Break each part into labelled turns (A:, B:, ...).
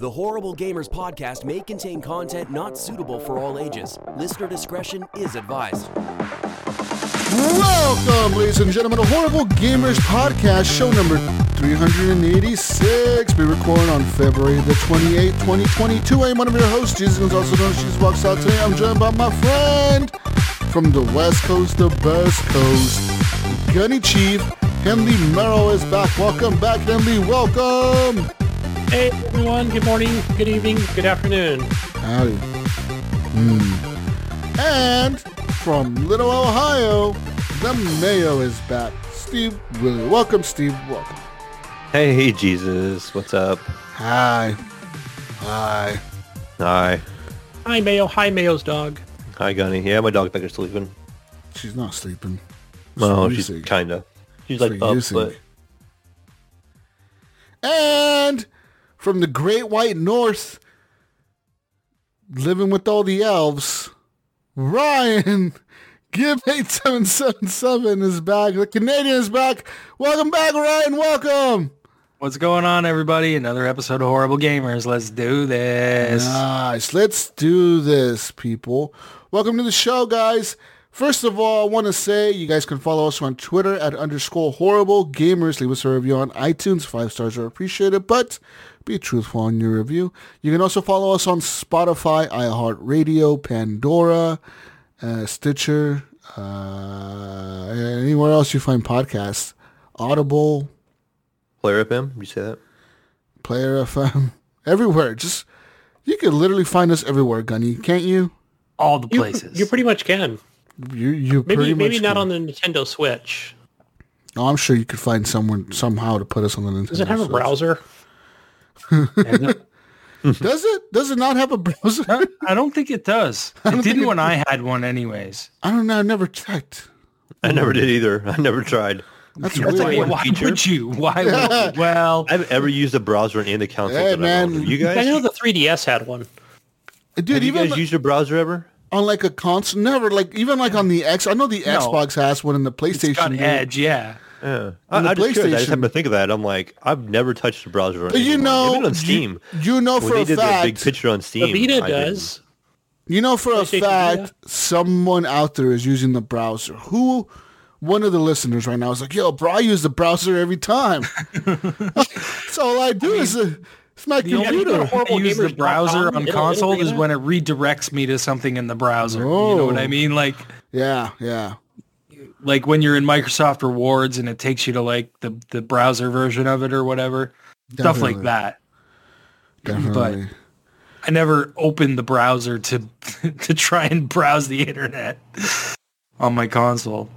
A: The Horrible Gamers podcast may contain content not suitable for all ages. Listener discretion is advised.
B: Welcome, ladies and gentlemen, to Horrible Gamers Podcast, show number 386. We record on February the 28th, 2022. I am one of your hosts, Jesus also known as Jesus Walks Out. Today I'm joined by my friend from the West Coast, the Best Coast, Gunny Chief, Henley Merrill is back. Welcome back, Henley. Welcome.
C: Hey everyone, good morning, good evening, good afternoon.
B: Howdy. Hmm. And from Little Ohio, the Mayo is back. Steve Willie. Welcome, Steve. Welcome.
D: Hey, Jesus. What's up?
B: Hi. Hi.
D: Hi.
C: Hi Mayo, hi Mayo's dog.
D: Hi, Gunny. Yeah, my dog back is sleeping.
B: She's not sleeping.
D: Well,
B: what
D: she's kind of. She's
B: That's
D: like
B: what
D: up,
B: you
D: but
B: And from the Great White North, living with all the elves, Ryan. Give 8777 is back. The Canadian is back. Welcome back, Ryan. Welcome.
E: What's going on, everybody? Another episode of Horrible Gamers. Let's do this.
B: Nice. Let's do this, people. Welcome to the show, guys. First of all, I want to say you guys can follow us on Twitter at underscore horrible gamers. Leave us a review on iTunes. Five stars are appreciated, but be truthful in your review. You can also follow us on Spotify, iHeartRadio, Pandora, uh, Stitcher, uh, anywhere else you find podcasts. Audible,
D: Player FM, you say that?
B: Player FM, everywhere. Just you can literally find us everywhere, Gunny, can't you?
E: All the places.
C: you pretty much can.
B: You you
C: Maybe
B: pretty
C: maybe
B: much
C: not
B: can.
C: on the Nintendo Switch.
B: Oh, I'm sure you could find someone somehow to put us on the Nintendo. Switch.
C: Does it have a browser?
B: Does it? Does it not have a browser?
E: I I don't think it does. It didn't
B: it-
E: when I had one anyways.
B: I don't know. I never checked.
D: I never did either. I never tried.
B: That's
E: That's
B: weird.
E: like, why
D: feature.
E: would you? Why would you? Well,
D: I've ever used a browser in the console
B: Hey,
D: that
B: man.
D: I own. You
C: I know the 3DS had one.
B: Dude,
D: have you
B: even
D: guys used a browser ever?
B: on like a console, never like even like on the X. I know the
E: No.
B: Xbox has one, and the
E: it's got
B: PlayStation.
E: Edge, yeah.
D: Yeah. I, I just, curious. I just
B: PlayStation-
D: happened to think of that. I'm like, I've never touched a browser.
B: But you know,
D: Even on Steam.
B: You, know
D: when
B: for
D: they
B: a
D: did the big picture on Steam,
C: Vita does.
B: You know for a fact,
C: Vita?
B: someone out there is using the browser. Who? One of the listeners right now is like, "Yo, bro, I use the browser every time." so all I do is uh, it's my
E: The only
B: computer.
E: time I use the browser on console is when it redirects me to something in the browser. You know
B: Oh.
E: what I mean? Like,
B: Yeah, yeah.
E: Like when you're in Microsoft Rewards and it takes you to like the, the browser version of it or whatever. Stuff like that.
B: Definitely.
E: But I never opened the browser to to try and browse the internet on my console.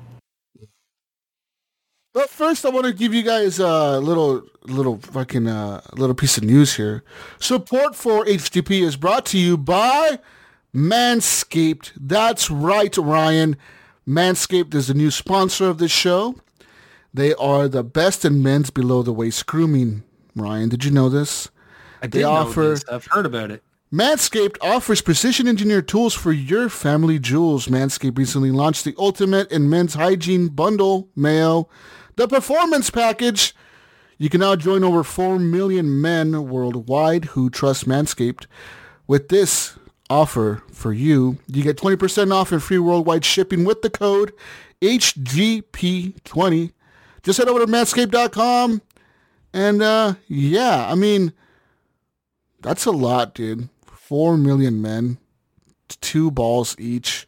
B: But first, I want to give you guys a little, little fucking, uh, little piece of news here. Support for HGP is brought to you by Manscaped. That's right, Ryan. Manscaped is the new sponsor of this show. They are the best in men's below the waist grooming. Ryan, did you know this?
E: I
B: They
E: did
B: offer-
E: know this. I've heard about it.
B: Manscaped offers precision engineered tools for your family jewels. Manscaped recently launched the ultimate in men's hygiene bundle, Mayo, the performance package. You can now join over 4 million men worldwide who trust Manscaped. With this offer for you, you get 20% off and free worldwide shipping with the code HGP20. Just head over to manscaped.com and uh, yeah, I mean, that's a lot, dude. Four million men, two balls each.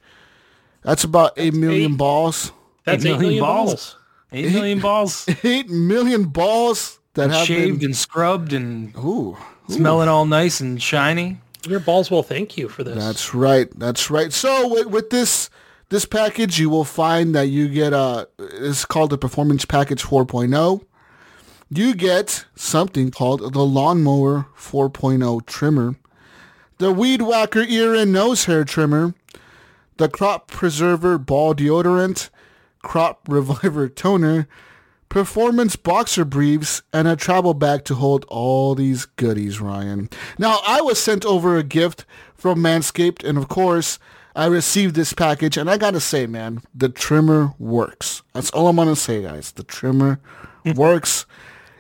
B: That's about eight million
C: eight.
B: balls.
C: That's 8
E: million
C: million
E: balls.
C: balls.
E: Eight million balls
B: Eight million balls that have
E: shaved
B: been.
E: and scrubbed and
B: Ooh, ooh.
E: smelling all nice and shiny.
C: Your balls will thank you for this.
B: That's right. That's right. So with, with this this package, you will find that you get a. It's called the Performance Package 4.0. You get something called the Lawnmower 4.0 trimmer, the Weed Whacker ear and nose hair trimmer, the Crop Preserver ball deodorant, Crop Reviver toner, performance boxer briefs, and a travel bag to hold all these goodies, Ryan. Now, I was sent over a gift from Manscaped, and of course, I received this package, and I gotta say, man, the trimmer works. That's all I'm gonna say, guys. The trimmer works.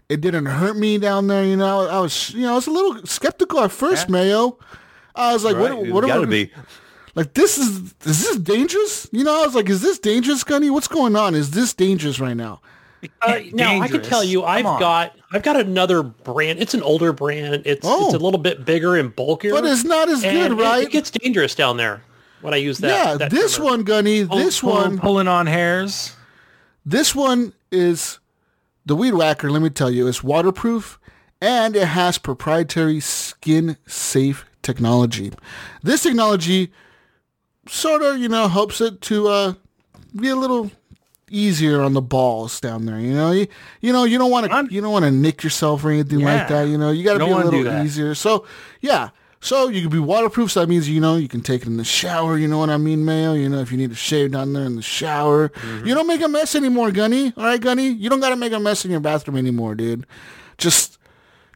B: It didn't hurt me down there. You know, I was you know I was a little skeptical at first, Mayo. I was like,
D: Right,
B: what? What
D: gotta
B: are we?
D: be.
B: Like this is is this dangerous? You know, I was like, is this dangerous, Gunny? What's going on? Is this dangerous right now?
C: Uh, now I can tell you, I've got I've got another brand. It's an older brand. It's
B: Oh.
C: it's a little bit bigger and bulkier.
B: But it's not as good, right?
C: It, gets dangerous down there when I use that.
B: yeah,
C: that
B: this one, Gunny,
E: Pull-
B: this
E: pull-
B: one,
E: pulling on hairs.
B: this one is the Weed Whacker. Let me tell you, it's waterproof and it has proprietary skin safe technology. This technology sort of, you know, helps it to uh, be a little easier on the balls down there. You know, you, you know, you don't want to, you don't want to nick yourself or anything like that. You know, you got to be a little easier. So yeah. So you can be waterproof. So that means you know you can take it in the shower. You know what I mean, Mayo. You know if you need to shave down there in the shower,
E: Mm-hmm.
B: you don't make a mess anymore, Gunny. All right, Gunny. You don't got to make a mess in your bathroom anymore, dude. Just,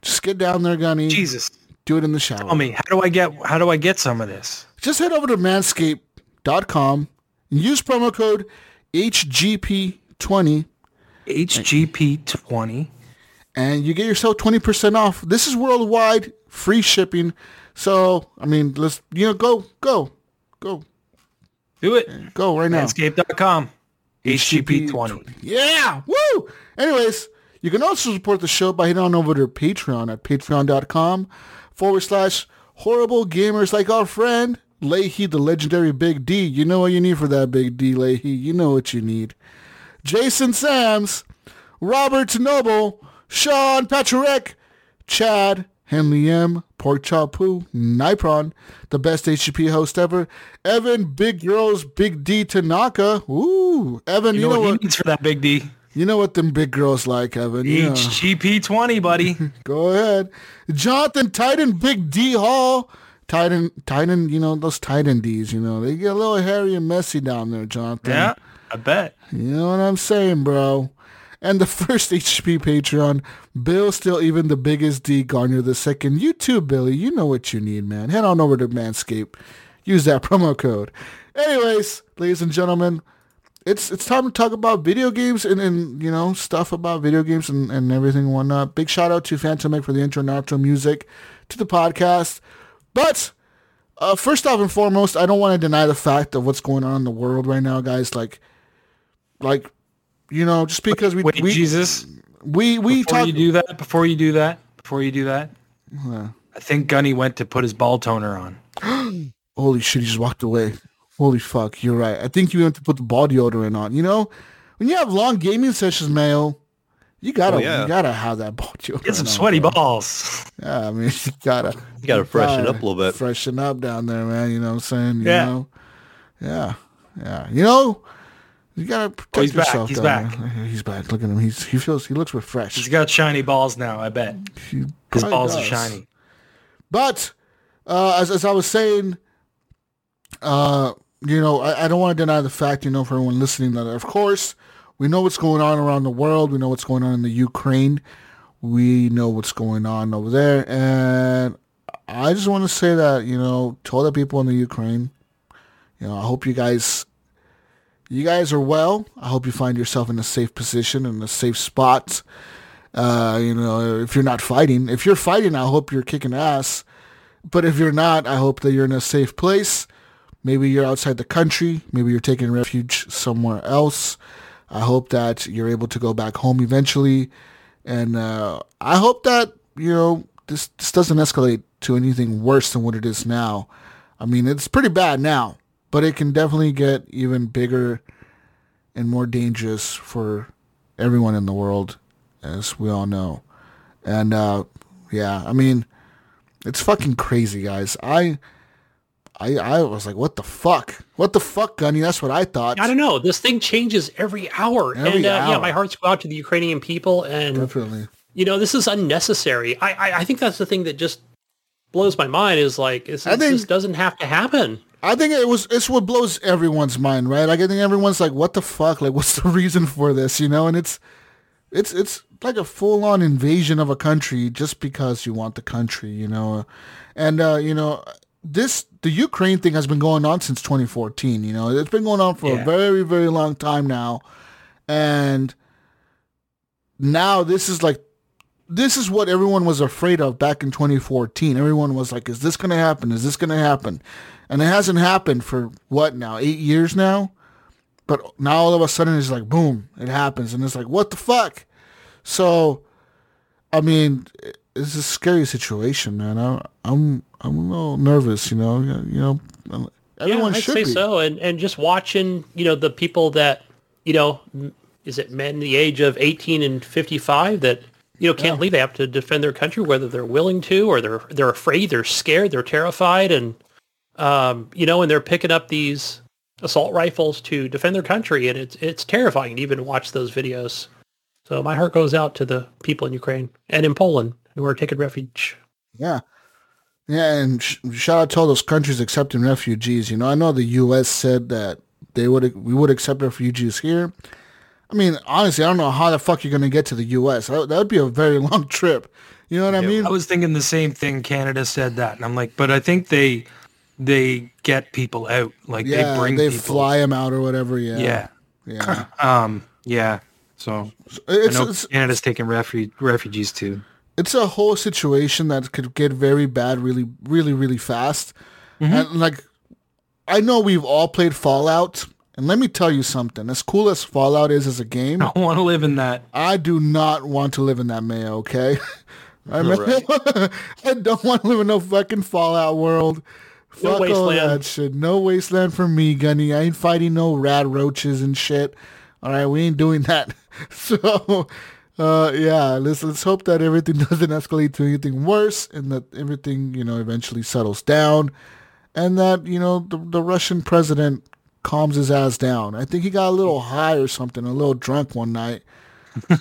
B: just get down there, Gunny.
E: Jesus.
B: Do it in the shower.
E: Tell me, how do I get how do I get some of this?
B: Just head over to manscaped.com and use promo code HGP20
E: HGP twenty.
B: and you get yourself 20% off. This is worldwide, free shipping. So, I mean, let's, you know, go, go, go,
E: Do it.
B: go right now.
E: Manscaped.com. HGP twenty.
B: Yeah, woo! Anyways, you can also support the show by heading on over to Patreon at patreon.com forward slash horrible gamers like our friend Leahy, the legendary Big D. You know what you need for that Big D, Leahy. You know what you need. Jason Sams, Robert Noble, Sean Patrick, Chad, Henley M, Pork Chop Poo, Nipron, the best HGP host ever, Evan Big Girls, Big D Tanaka. Ooh, Evan,
E: You
B: you,
E: know,
B: know
E: what
B: what?
E: he needs for that big D?
B: You know what them big girls like, Evan. Yeah.
E: HGP twenty, buddy.
B: Go ahead. Jonathan Titan Big D Hall. Titan Titan, you know, those Titan Ds, you know, they get a little hairy and messy down there, Jonathan.
E: yeah, I bet.
B: You know what I'm saying, bro? And the first HP Patreon, Bill still even the biggest D Garner the second. You too, Billy. You know what you need, man. Head on over to Manscaped. Use that promo code. Anyways, ladies and gentlemen, it's it's time to talk about video games and, and you know, stuff about video games and, and everything and whatnot. Big shout out to Phantom Egg for the intro and outro music to the podcast. But uh, first off and foremost, I don't want to deny the fact of what's going on in the world right now, guys. Like, like, you know, just because we
E: Wait,
B: we
E: Jesus.
B: we we
E: Before
B: talk.
E: you do that, before you do that, before you do that, I think Gunny went to put his ball toner on.
B: Holy shit! He just walked away. Holy fuck! You're right. I think you have to put the ball deodorant on. You know, when you have long gaming sessions, Mayo, you gotta
D: Oh, yeah.
B: you gotta have that ball deodorant.
E: Get some sweaty
B: bro.
E: balls.
B: Yeah, I mean, you gotta
D: You gotta freshen
B: gotta
D: up a little bit.
B: Freshen up down there, man. You know what I'm saying? You
E: Yeah.
B: Know? Yeah. Yeah. You know, you gotta protect
E: Oh, he's back.
B: yourself.
E: He's
B: down
E: back.
B: there. He's back. Look at him. He's he feels he looks refreshed.
E: He's got shiny balls now. I bet
B: He
E: his
B: probably
E: balls are shiny.
B: But uh, as as I was saying, uh, you know, I, I don't want to deny the fact, you know, for everyone listening, that of course we know what's going on around the world. We know what's going on in the Ukraine. We know what's going on over there, and I just want to say that you know, to all the people in the Ukraine, you know, I hope you guys. You guys are well. I hope you find yourself in a safe position, in a safe spot. Uh, you know, if you're not fighting, if you're fighting, I hope you're kicking ass. But if you're not, I hope that you're in a safe place. Maybe you're outside the country. Maybe you're taking refuge somewhere else. I hope that you're able to go back home eventually. And uh, I hope that, you know, this, this doesn't escalate to anything worse than what it is now. I mean, it's pretty bad now, but it can definitely get even bigger and more dangerous for everyone in the world, as we all know. And uh, yeah, I mean, it's fucking crazy, guys. I, I, I was like, what the fuck? What the fuck, Gunny? That's what I thought.
C: I don't know. This thing changes every hour,
B: Every
C: and uh, yeah,
B: hour.
C: my hearts go out to the Ukrainian people. And
B: Definitely.
C: you know, this is unnecessary. I, I, I think that's the thing that just blows my mind. Is like, this,
B: think-
C: this doesn't have to happen.
B: I think it was it's what blows everyone's mind, right? Like I think everyone's like, "What the fuck? Like, what's the reason for this?" You know, and it's it's it's like a full on invasion of a country just because you want the country, you know, and uh, you know this the Ukraine thing has been going on since 2014. You know, it's been going on for a very very long time now, and now this is like this is what everyone was afraid of back in 2014. Everyone was like, "Is this going to happen? Is this going to happen?" And it hasn't happened for what now? Eight years now. But now all of a sudden it's like, boom, it happens, and it's like, what the fuck? So, I mean, it's a scary situation, man. I, I'm I'm a little nervous, you know. You know, everyone should.
C: yeah, I'd
B: should
C: say
B: be.
C: so. And and just watching, you know, the people that, you know, is it men the age of 18 and 55 that, you know, can't leave. They have to defend their country, whether they're willing to or they're they're afraid, they're scared, they're terrified, and um, you know, and they're picking up these assault rifles to defend their country, and it's it's terrifying to even watch those videos. So my heart goes out to the people in Ukraine and in Poland who are taking refuge.
B: Yeah. Yeah, and sh- shout out to all those countries accepting refugees. You know, I know the U.S. said that they would we would accept refugees here. I mean, honestly, I don't know how the fuck you're gonna get to the U.S. That, that would be a very long trip. You know what I mean?
E: I was thinking the same thing. Canada said that, and I'm like, but I think they they get people out. Like
B: yeah,
E: they bring
B: they
E: people.
B: fly them out or whatever. Yeah,
E: Yeah.
B: yeah.
E: Um. Yeah. So
B: It's,
E: I know
B: it's
E: Canada's taking refu- refugees too.
B: It's a whole situation that could get very bad really really really fast
E: Mm-hmm.
B: and like i know we've all played fallout and let me tell you something as cool as fallout is as a game
E: I don't want to live in that.
B: i do not want to live in that mayo okay I, mean, I don't want to live in no fucking fallout world
C: No
B: Fuck all
C: wasteland.
B: that shit. No wasteland for me, Gunny. I ain't fighting no rad roaches and shit. All right, we ain't doing that. So, uh, yeah, let's let's hope that everything doesn't escalate to anything worse, and that everything you know eventually settles down, and that you know the the Russian president calms his ass down. I think he got a little high or something, a little drunk one night. He's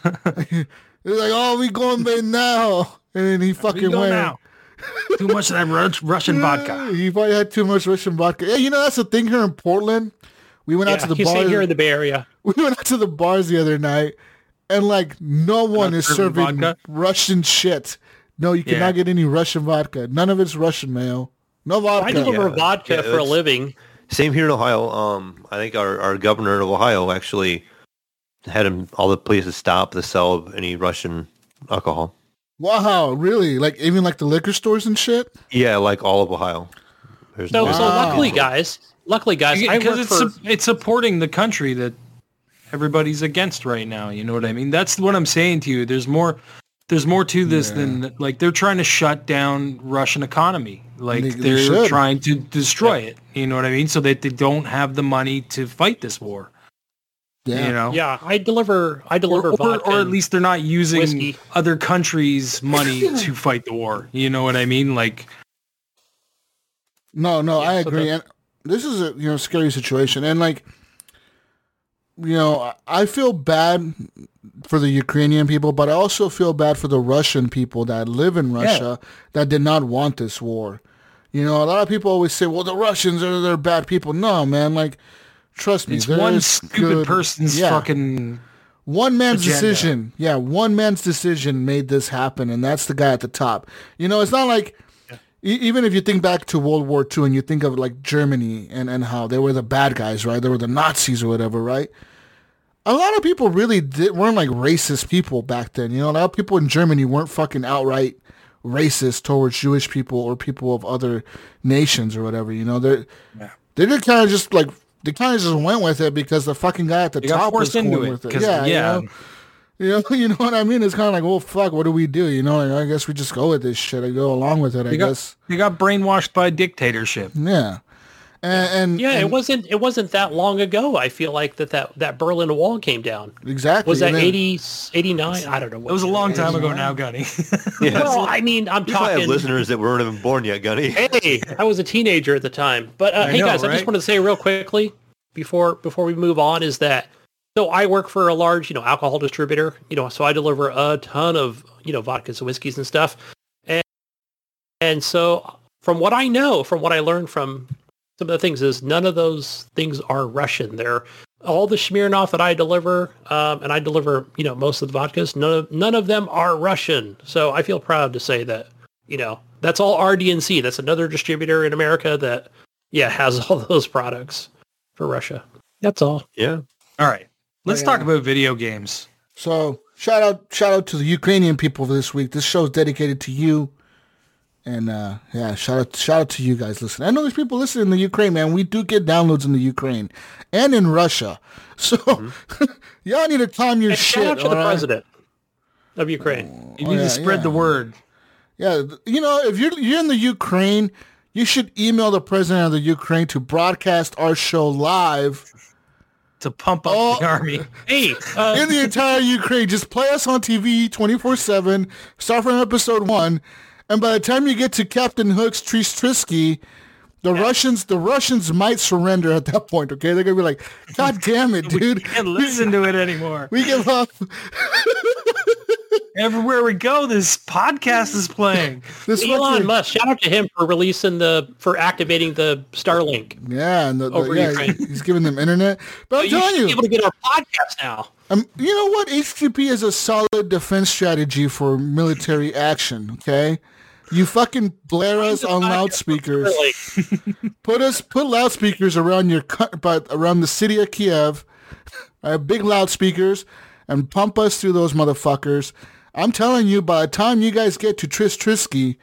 B: like, "Oh, we going there now," and he fucking went.
E: now. Too much of that Rus- Russian vodka.
B: Yeah, He probably had too much Russian vodka. Yeah, you know that's the thing here in Portland. We went out to the
C: bars here in the Bay Area.
B: we went out to the bars the other night, and like no one is
E: serving
B: serving
E: vodka?
B: Russian shit. No, you
E: Yeah.
B: cannot get any Russian vodka. None of it's Russian, mayo. No vodka.
C: I deliver
D: Yeah.
C: vodka
D: Yeah,
C: for a living.
D: Same here in Ohio. Um, I think our, our governor of Ohio actually had him all the places stop the sell of any Russian alcohol.
B: Wow, really? Like even like the liquor stores and shit.
D: Yeah, like all of Ohio. There's,
C: So,
D: there's-
C: so luckily, guys, luckily, guys,
E: Because it's
C: for.
E: su- it's supporting the country that everybody's against right now. You know what I mean? That's what I'm saying to you. There's more. There's more to this than like they're trying to shut down Russian economy. Like
B: They- they
E: they,
B: should.
E: are trying to destroy it. You know what I mean? So that they don't have the money to fight this war.
B: Yeah.
E: You know?
C: Yeah, I deliver. I deliver
E: or,
C: vodka.
E: or at least they're not using
C: whiskey.
E: other countries' money to fight the war. You know what I mean? Like
B: No, no, I
C: so
B: agree.
C: the-
B: and this is a you know scary situation, and like, you know, I- feel bad for the Ukrainian people, but I also feel bad for the Russian people that live in Russia that did not want this war. You know, a lot of people always say, "Well, the Russians are they're bad people." No, man, like, trust me,
E: it's one stupid
B: good-
E: person's
B: yeah.
E: fucking
B: one man's
E: agenda.
B: decision. Yeah, one man's decision made this happen, and that's the guy at the top. You know, it's not like even if you think back to World War II and you think of like Germany and and how they were the bad guys, right? They were the Nazis or whatever, right? A lot of people really did, weren't like racist people back then. You know, a lot of people in Germany weren't fucking outright racist towards Jewish people or people of other nations or whatever. You know, they they did kind of just like they kind of just went with it because the fucking guy at the
E: They
B: top was
E: into it,
B: with it. Yeah,
E: yeah.
B: You know? You know, you know what I mean? It's kind of like, well, fuck, what do we do? You know, like, I guess we just go with this shit. I go along with it. I
E: They got,
B: guess.
E: You got brainwashed by dictatorship.
B: Yeah, and, and
C: yeah, it wasn't. It wasn't that long ago. I feel like that that, that Berlin Wall came down.
B: exactly.
C: Was that
B: and then-
C: 80, 89? I don't know. What
E: It was a long time
C: is.
E: ago now, Gunny.
D: yeah.
C: Well, I mean, I'm
D: we probably have listeners that weren't even born yet, Gunny.
C: Hey, I was a teenager at the time. But uh, hey,
E: know,
C: guys, I just wanted to say real quickly before before we move on is that so I work for a large you know alcohol distributor. You know, so I deliver a ton of you know vodkas and whiskeys and stuff. And and so from what I know, from what I learned from some of the things is none of those things are Russian. They're all the Smirnoff that I deliver, um, and I deliver, you know, most of the vodkas. None of none of them are Russian. So I feel proud to say that, you know, that's all RNDC. That's another distributor in America that, yeah, has all those products for Russia. That's all.
D: Yeah.
E: All right. Let's
B: yeah.
E: talk about video games.
B: So shout out shout out to the Ukrainian people for this week. This show is dedicated to you. And uh, yeah, shout out shout out to you guys listening. I know there's people listening in the Ukraine, man. We do get downloads in the Ukraine and in Russia. So y'all need to time your
C: And
B: shit.
C: shout out to the
B: right?
C: president of Ukraine.
E: You
B: Oh,
E: need
B: yeah,
E: to spread
B: yeah.
E: the word.
B: Yeah, you know, if you're you're in the Ukraine, you should email the president of the Ukraine to broadcast our show live
E: to pump up
B: Oh.
E: the army.
C: Hey, uh,
B: in the entire Ukraine. Just play us on TV 24/7, start from episode 1, and by the time you get to Captain Hook's Tris Trisky, the Russians the Russians might surrender at that point, okay? They're going to be like, "God damn it, dude.
E: Can't listen to it anymore.
B: We give up.
E: Everywhere we go, this podcast is playing.
B: This
C: Elon Musk, shout out to him for releasing the for activating the Starlink.
B: Yeah, and the, the-
C: Over
B: yeah, he's giving them internet. But I'm
C: you
B: telling
C: should
B: you,
C: be able to get our podcast now.
B: Um, you know what? HTTP is a solid defense strategy for military action. Okay, you fucking blare us on loudspeakers. Put us put loudspeakers around your but around the city of Kiev. Uh, big loudspeakers and pump us through those motherfuckers. I'm telling you, by the time you guys get to Tris Trisky,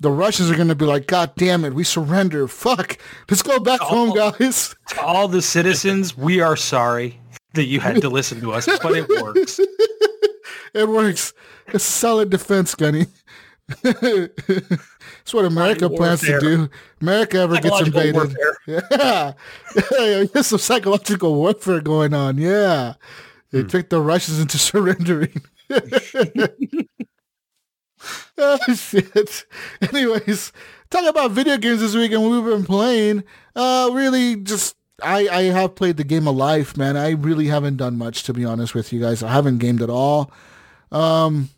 B: the Russians are gonna be like, God damn it, we surrender. Fuck, let's go back home, guys.
E: To all the citizens, we are sorry that you had to listen to us, but it works.
B: It works. It's solid defense, Gunny. That's what America plans to do. America ever gets invaded.
C: warfare.
B: Yeah. There's some psychological warfare going on. Yeah. They tricked the Russians into surrendering. oh, shit. Anyways, talk about video games this week and we've been playing. Uh, really just, I, I have played the game of life, man. I really haven't done much, to be honest with you guys. I haven't gamed at all. Um,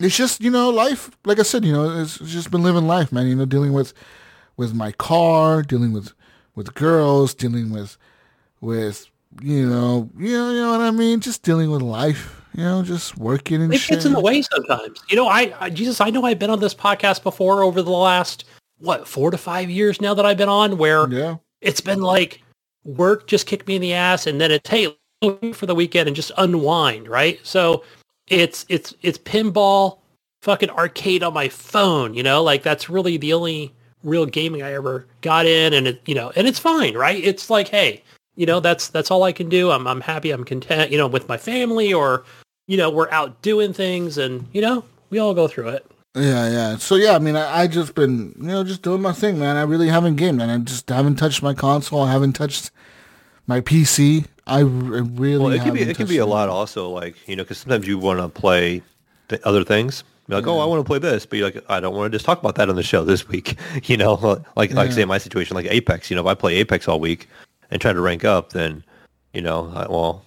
B: it's just, you know, life, like I said, you know, it's it's just been living life, man, you know, dealing with, with my car, dealing with, with girls, dealing with, with, you know, you know, you know what I mean? Just dealing with life, you know, just working and
C: Life
B: shit.
C: gets in the way sometimes. You know, I, I Jesus, I know I've been on this podcast before over the last what four to five years now that I've been on, where
B: Yeah.
C: it's been like work just kicked me in the ass, and then it's hey for the weekend and just unwind, right? So it's it's it's pinball, fucking arcade on my phone. You know, like that's really the only real gaming I ever got in, and it you know, and it's fine, right? It's like hey, you know, that's that's all I can do. I'm I'm happy. I'm content. You know, with my family or you know, we're out doing things, and you know, we all go through it.
B: Yeah, yeah. So yeah, I mean, I, I just been, you know, just doing my thing, man. I really haven't gamed, and I just haven't touched my console. I haven't touched my PC. I really.
D: Well, it could be it could be a lot also like you know because sometimes you want to play th- other things. You're like, oh, I want to play this, but you're like, I don't want to just talk about that on the show this week. You know, like like say my situation, like Apex. You know, if I play Apex all week and try to rank up, then you know, I, well,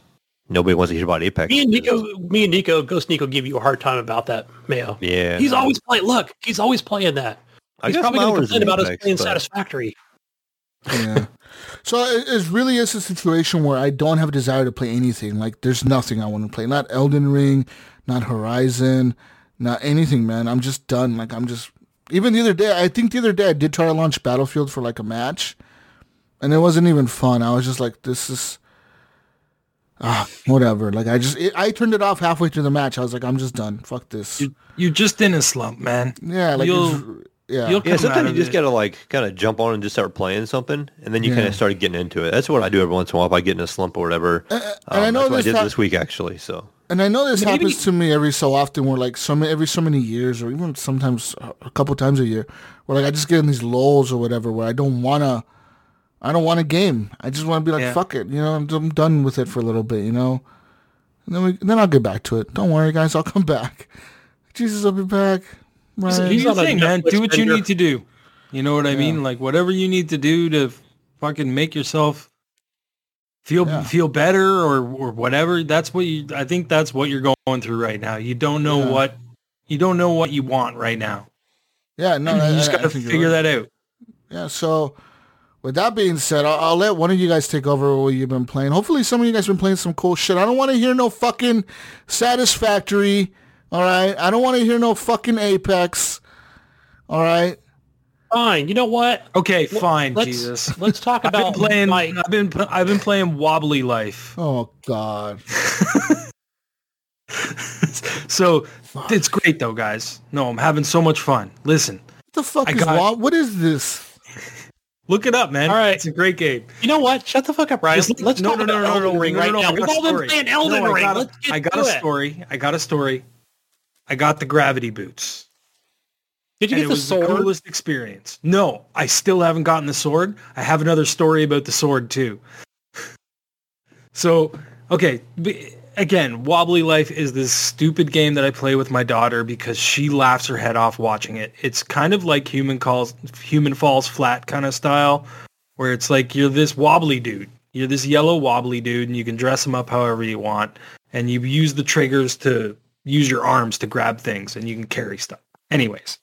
D: nobody wants to hear about Apex.
C: Me and Nico, me and Nico, Ghost Nico, give you a hard time about that, Mayo.
D: Yeah,
C: He's always playing. Look, he's always playing that.
D: I
C: He's probably going to
D: hours
C: complain
D: in
C: about us playing
D: but-
C: Satisfactory.
B: Yeah. So it, it really is a situation where I don't have a desire to play anything. Like there's nothing I want to play. Not Elden Ring, not Horizon, not anything, man. I'm just done. Like I'm just. Even the other day, I think the other day I did try to launch Battlefield for like a match, and it wasn't even fun. I was just like, this is. Ah, whatever. Like I just, it, I turned it off halfway through the match. I was like, I'm just done. Fuck this.
E: You, you're just in a slump, man.
B: yeah, like
E: you'll-
B: it's, yeah.
E: you'll
D: Yeah,
E: come out
D: sometimes
E: of
D: you just
E: it.
D: gotta like kind of jump on and just start playing something, and then you
B: Yeah.
D: kind of start getting into it. That's what I do every once in a while if I get in a slump or whatever.
B: and I
D: Um,
B: know
D: that's what I
B: this
D: did
B: hap-
D: this week actually. So
B: And I know this
C: Maybe-
B: happens to me every so often, where like so many, every so many years, or even sometimes a couple times a year, where like I just get in these lulls or whatever, where I don't wanna, I don't want a game. I just want to be like,
E: Yeah.
B: fuck it, you know, I'm, I'm done with it for a little bit, you know. And then we, then I'll get back to it. Don't worry, guys, I'll come back. Jesus, I'll be back. Right.
E: Do
C: He's
E: your
C: on a
E: man.
C: Netflix
E: Do what you need to do. You know what I mean? Like whatever you need to do to fucking make yourself feel
B: Yeah.
E: feel better or or whatever. That's what you. I think that's what you're going through right now. You don't know
B: Yeah.
E: what you don't know what you want right now.
B: yeah, no,
E: you
B: I,
E: just got to figure
B: right.
E: that out.
B: Yeah, so with that being said, I'll, I'll let one of you guys take over what you've been playing. Hopefully some of you guys been playing some cool shit. I don't want to hear no fucking Satisfactory, all right? I don't want to hear no fucking Apex, all right?
C: Fine. You know what?
E: Okay, fine,
C: Let's
E: Jesus.
C: let's talk
E: I've been
C: about
E: playing.
C: my-
E: I've been. I've been playing Wobbly Life.
B: Oh, God.
E: so it's great though, guys. No, I'm having so much fun. Listen,
B: What the fuck
E: I
B: is
E: got-
B: law? What is this?
E: look it up, man.
C: All right.
E: it's a great game.
C: You know what? Shut the fuck up, Ryan.
E: Just-
C: Let's
E: no,
C: talk
E: no, no,
C: about
E: no, no,
C: Elden
E: no,
C: Ring
E: no,
C: right
E: no,
C: now.
E: I got
C: We've
E: a
C: all been playing Elden
E: No, I
C: Ring.
E: got a-
C: Let's get
E: I got
C: to
E: a
C: it.
E: story. I got a story. I got the gravity boots.
C: Did you
E: and
C: get
E: it
C: the
E: was
C: sword?
E: the coolest experience. No, I still haven't gotten the sword. I have another story about the sword too. so, okay, again, Wobbly Life is this stupid game that I play with my daughter because she laughs her head off watching it. It's kind of like Human Calls Human Falls Flat kind of style where it's like you're this wobbly dude. You're this yellow wobbly dude and you can dress him up however you want and you use the triggers to use your arms to grab things and you can carry stuff. Anyways,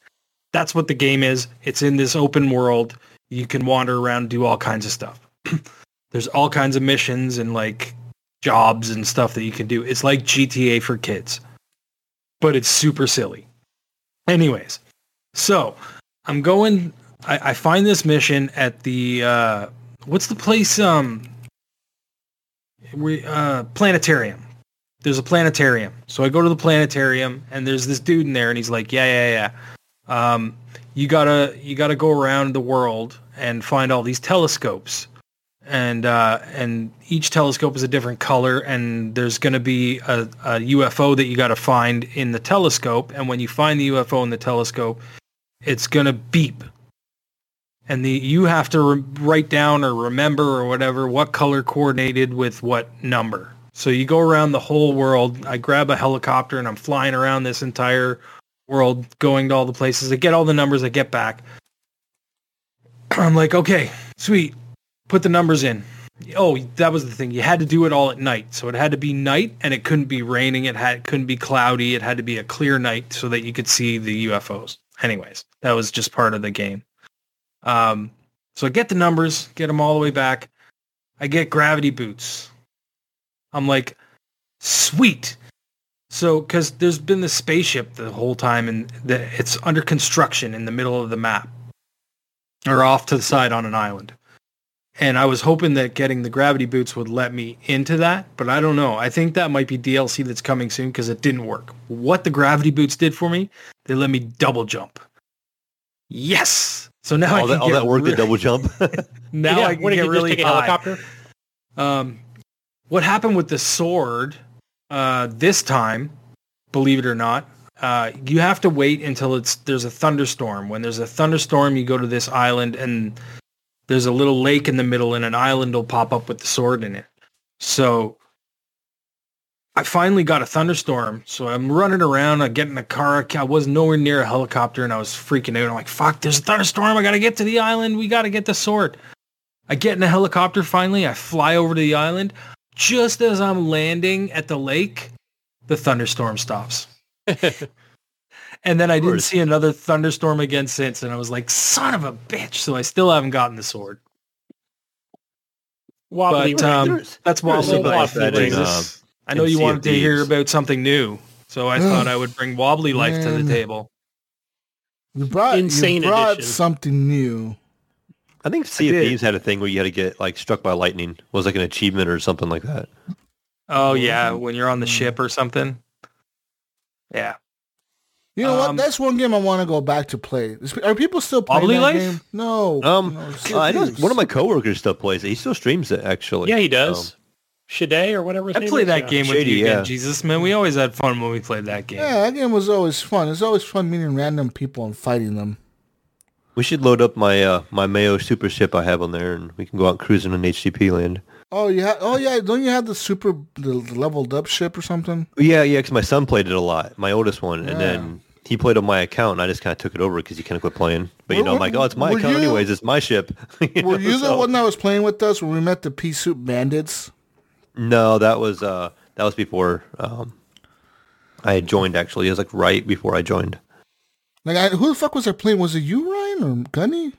E: that's what the game is. It's in this open world. You can wander around, do all kinds of stuff. There's all kinds of missions and like jobs and stuff that you can do. It's like GTA for kids, but it's super silly. Anyways, so I'm going. I, I find this mission at the uh, what's the place? Um, we uh, planetarium. There's a planetarium. So I go to the planetarium and there's this dude in there and he's like, yeah, yeah, yeah. Um, you gotta you gotta go around the world and find all these telescopes, and uh, and each telescope is a different color, and there's gonna be a, a UFO that you gotta find in the telescope, and when you find the UFO in the telescope, it's gonna beep, and the you have to re- write down or remember or whatever what color coordinated with what number. So you go around the whole world. I grab a helicopter and I'm flying around this entire world, going to all the places. I get all the numbers. I get back. I'm like, okay, sweet. Put the numbers in. Oh, that was the thing. You had to do it all at night. So it had to be night and it couldn't be raining. It had couldn't be cloudy. It had to be a clear night so that you could see the UFOs. Anyways, that was just part of the game. Um, so I get the numbers, get them all the way back. I get gravity boots. I'm like, sweet. So, because there's been this spaceship the whole time, and the, it's under construction in the middle of the map, or off to the side on an island. And I was hoping that getting the gravity boots would let me into that, but I don't know. I think that might be DLC that's coming soon because it didn't work. What the gravity boots did for me, they let me double jump. Yes. So now I
D: all
E: can
D: that, all
E: get
D: that work
E: re-
D: to double jump.
E: now
C: yeah,
E: I can
C: what
E: get
C: you
E: really
C: just take a
E: high.
C: helicopter?
E: Um, what happened with the sword uh, this time, believe it or not, uh, you have to wait until it's there's a thunderstorm. When there's a thunderstorm, you go to this island and there's a little lake in the middle, and an island will pop up with the sword in it. So I finally got a thunderstorm. So I'm running around. I get in the car. I was nowhere near a helicopter, and I was freaking out. I'm like, "Fuck! There's a thunderstorm. I gotta get to the island. We gotta get the sword." I get in a helicopter finally. I fly over to the island. Just as I'm landing at the lake, the thunderstorm stops. and then I didn't see another thunderstorm again since. And I was like, son of a bitch. So I still haven't gotten the sword.
C: Wobbly
E: But um, that's wobbly
C: something
E: life.
C: like that in,
D: uh,
E: I know you wanted to hear about something new. So I thought I would bring wobbly life to the table.
B: You brought
C: Insane
B: you brought
C: edition.
B: something new.
D: I think Sea of
E: did.
D: Thieves had a thing where you had to get like struck by lightning. It was like an achievement or something like that.
E: Oh yeah, when you're on the ship or something. Yeah.
B: You know what?
E: Um,
B: That's one game I want to go back to play. Are people still playing
E: Wobbly
B: that
E: Life?
B: game? No.
D: Um,
B: no,
D: Uh, I know one of my coworkers still plays it. He still streams it actually.
C: yeah, he does.
D: Um,
C: Shade or whatever his
E: I
C: name
E: played that
C: yeah.
E: game with
D: Shady,
E: you again,
D: yeah.
E: Jesus man. We always had fun when we played that game.
B: Yeah, that game was always fun. It's always fun meeting random people and fighting them.
D: We should load up my uh, my Mayo super ship I have on there, and we can go out cruising in HGP land.
B: Oh yeah, oh yeah. Don't you have the super the, leveled up ship or something?
D: Yeah, yeah, because my son played it a lot, my oldest one, and then he played on my account, and I just kind of took it over because he kind of quit playing. But you
B: Were-
D: know, I'm like, oh, it's my account
B: you-
D: anyways. It's my ship. You
B: Were
D: know,
B: you the one that was playing with us when we met the pea soup bandits?
D: No, that was uh, that was before um, I had joined. Actually, it was like right before I joined.
B: Like, I, who the fuck was I playing? Was it you, Ryan, or Gunny?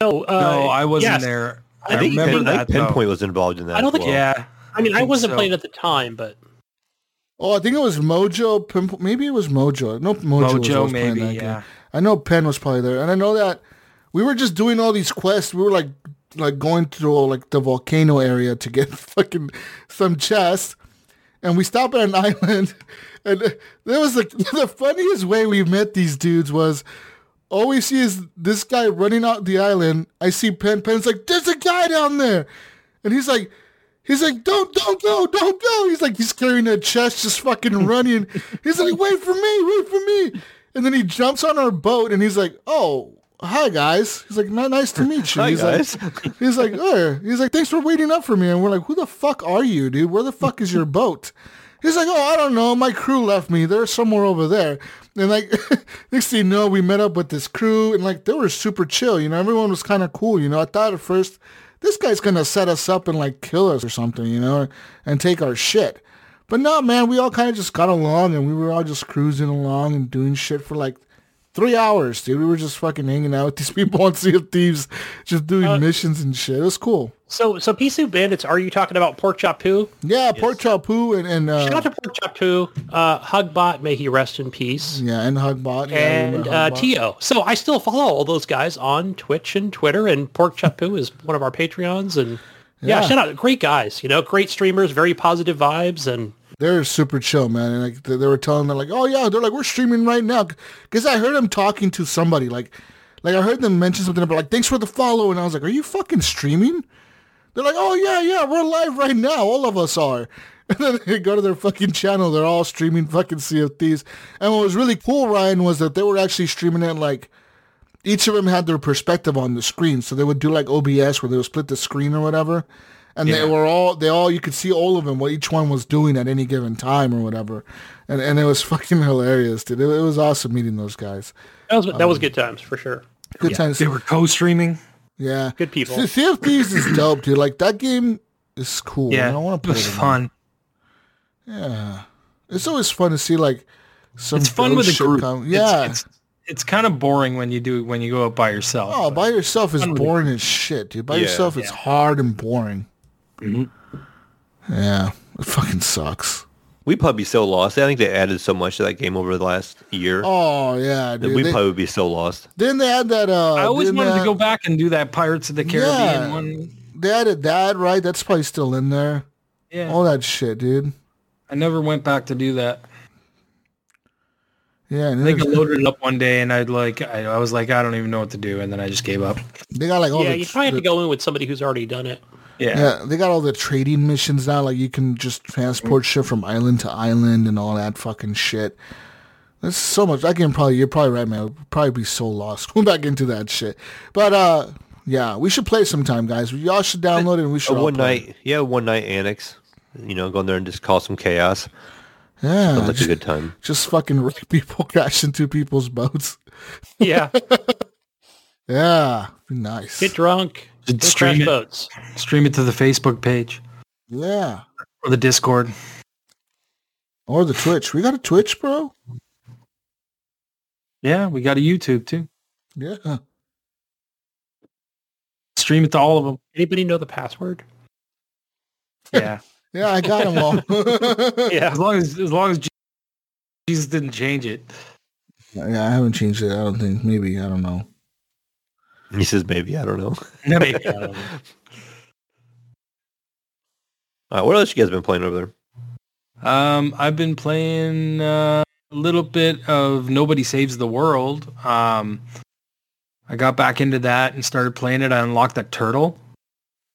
C: No, uh,
E: no, I wasn't
C: yes.
E: there. I,
D: I think,
E: remember
D: Pin,
E: that.
D: think
E: though.
D: Pinpoint was involved in that.
C: I don't think-
D: well.
E: Yeah,
C: I mean, I,
E: think
C: wasn't
E: so.
C: playing at the time, but
B: Oh, I think it was Mojo. Pimp- maybe it was Mojo. No, Mojo, was
E: Mojo
B: always playing that
E: Yeah.
B: game. I know Penn was probably there, and I know that we were just doing all these quests. We were like, like going through like the volcano area to get fucking some chest, and we stop at an island, and there was the the funniest way we met these dudes was. All we see is this guy running out the island. I see Pen. Pen's like, "There's a guy down there," and he's like, He's like, don't, don't go, don't go. He's like, he's carrying a chest, just fucking running. He's like, wait for me, wait for me. And then he jumps on our boat and he's like, oh, hi guys. He's like, nice to meet you.
D: Hi,
B: he's
D: guys.
B: like, he's like, oh. he's like, thanks for waiting up for me. And we're like, who the fuck are you, dude? Where the fuck is your boat? He's like, oh, I don't know. My crew left me. They're somewhere over there. And like, next thing you know, we met up with this crew and like, they were super chill. You know, everyone was kind of cool. You know, I thought at first, this guy's going to set us up and like kill us or something, you know, and take our shit. But no, man, we all kind of just got along and we were all just cruising along and doing shit for like three hours, dude. We were just fucking hanging out with these people on Sea of Thieves, just doing
C: Uh,
B: missions and shit. It was cool.
C: So, so Pea Soup Bandits, are you talking about Pork Chop Poo?
B: Yeah, Pork Chop Poo and, and
C: Shout
B: uh,
C: out to Pork Chop Poo, uh, Hugbot, may he rest in peace,
B: yeah, and Hugbot. Yeah, I
C: and
B: remember
C: uh, Tio. So I still follow all those guys on Twitch and Twitter, and Pork Chop Poo is one of our Patreons, and yeah,
B: Yeah.
C: shout out, great guys, you know, great streamers, very positive vibes, and
B: They're super chill, man. And like they, were telling them like, oh yeah, they're like we're streaming right now because I heard them talking to somebody like, like I heard them mention something about like thanks for the follow, and I was like, are you fucking streaming? They're like, oh yeah, yeah, we're live right now. All of us are. And then they go to their fucking channel. They're all streaming fucking Thieves. And what was really cool, Ryan, was that they were actually streaming it like each of them had their perspective on the screen. So they would do like OBS where they would split the screen or whatever. And they were all, they all, you could see all of them, what each one was doing at any given time or whatever. And and it was fucking hilarious, dude. It, it was awesome meeting those guys.
C: that was that was um, good times for sure.
B: Good times.
E: They were co-streaming.
B: Yeah.
C: Good people.
B: Se- Sea of Thieves is dope, dude. Like that game is cool.
E: Yeah,
B: I want to play
E: was
B: it again.
E: fun.
B: Yeah. It's always fun to see like some
E: It's fun with a group.
B: come- Yeah.
E: it's, it's, kind of boring when you do when you go out by yourself.
B: oh, by yourself is
E: fun with a
B: boring as shit, dude. By
D: Yeah.
B: yourself it's hard and boring. Yeah. It fucking sucks.
D: We'd probably be so lost. I think they added so much to that game over the last year
B: Oh yeah, dude.
D: we'd
B: They,
D: probably be so lost.
B: then they had that uh
E: I always wanted
B: they
E: to go back and do that Pirates of the Caribbean
B: Yeah.
E: one.
B: They added that, right? That's probably still in there.
E: Yeah,
B: All that shit, dude.
E: I never went back to do that.
B: Yeah, and
E: I think I loaded it up one day and I'd like I, I was like I don't even know what to do and then I just gave up.
B: they got like all
C: yeah,
B: the,
C: you probably have
B: the-
C: to go in with somebody who's already done it.
E: Yeah.
B: Yeah, they got all the trading missions now. Like you can just transport shit from island to island and all that fucking shit. There's so much. I can probably. You're probably right, man. I'd probably be so lost going back into that shit. But uh, yeah, we should play sometime, guys. Y'all should download it and we should all
D: one
B: play.
D: night, yeah, one night annex. You know, go in there and just cause some chaos.
B: Yeah,
D: Sounds like a good time.
B: just fucking wreck people, crash into people's boats.
C: Yeah,
B: Yeah, be nice.
C: get drunk,
E: Just
C: go
E: stream it.
C: boats.
E: Stream it to the Facebook page
B: Yeah,
E: or the Discord.
B: or the Twitch. We got a Twitch, bro.
E: Yeah, we got a YouTube too.
B: Yeah.
E: Stream it to all of them.
C: Anybody know the password?
E: Yeah.
B: Yeah, I got them all.
C: Yeah,
E: as long as as long as Jesus didn't change it.
B: Yeah, I haven't changed it. I don't think. Maybe I don't know.
D: He says maybe, I don't know.
E: Maybe.
D: All right, what else you guys been playing over there?
E: Um, I've been playing uh, a little bit of Nobody Saves the World. Um, I got back into that and started playing it. I unlocked that turtle.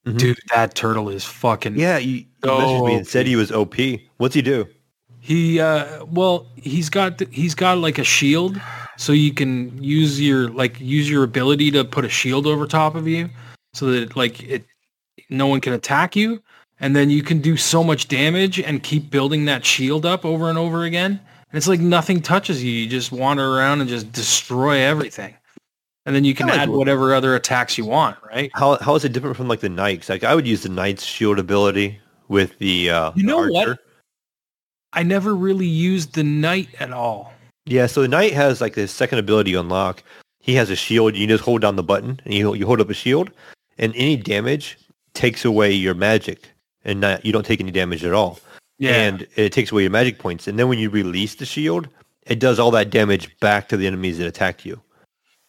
D: Mhm.
E: Dude, that turtle is fucking.
D: Yeah, you, you
E: Oh,
D: me and said he was OP. What's he do?
E: He uh, well, he's got th- he's got like a shield, so you can use your like use your ability to put a shield over top of you, so that like it no one can attack you, and then you can do so much damage and keep building that shield up over and over again. And it's like nothing touches you. You just wander around and just destroy everything, and then you can
D: like
E: add
D: what-
E: whatever other attacks you want. Right?
D: How how is it different from like the knights? Like I would use the knight's shield ability with the uh
E: You
D: the
E: know what? I never really used the knight at all.
D: Yeah, so the knight has like this second ability unlock. He has a shield. You just hold down the button and you you hold up a shield, and any damage takes away your magic, and not, you don't take any damage at all. Yeah. And it takes away your magic points. And then when you release the shield, it does all that damage back to the enemies that attacked you.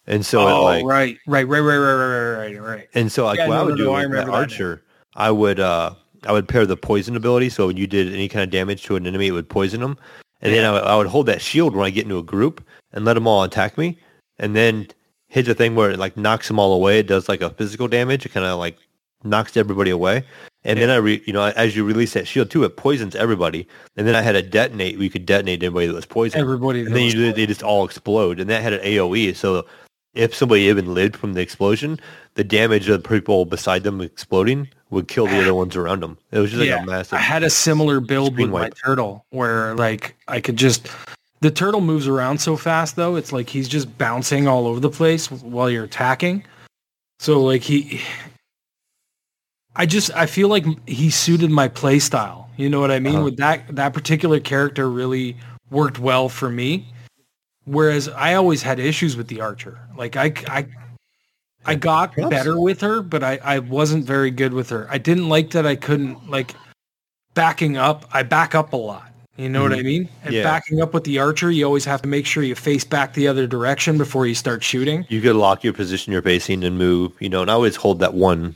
D: And so it
E: oh,
D: like
E: right, right, right, right, right, right, right, right.
D: and so like
E: Yeah,
D: what I would
E: no,
D: do
E: no, I
D: with that
E: remember that
D: archer, I would uh I would pair the poison ability. So when you did any kind of damage to an enemy, it would poison them. And then I would, I would hold that shield when I get into a group and let them all attack me. And then hit the thing where it like knocks them all away. It does like a physical damage. It kind of like knocks everybody away. And then I, re, you know, as you release that shield too, it poisons everybody. And then I had a detonate We could detonate anybody that was poisoned.
E: Everybody.
D: and then you, they just all explode. And that had an AOE. So if somebody even lived from the explosion, the damage of the people beside them exploding would kill the other ones around them. It was just like
E: yeah,
D: a massive.
E: I had a similar build with my turtle where like I could just the turtle moves around so fast though it's like he's just bouncing all over the place while you're attacking. So like he I just I feel like he suited my play style. You know what I mean?
D: Uh-huh.
E: With that that particular character really worked well for me. Whereas I always had issues with the archer. Like I I I got
D: Props.
E: better with her, but I, I wasn't very good with her. I didn't like that I couldn't like backing up. I back up a lot. You know what I mean? And
D: Mm-hmm. Yeah.
E: backing up with the archer, you always have to make sure you face back the other direction before you start shooting.
D: you could lock your position you're facing and move, you know, and I always hold that one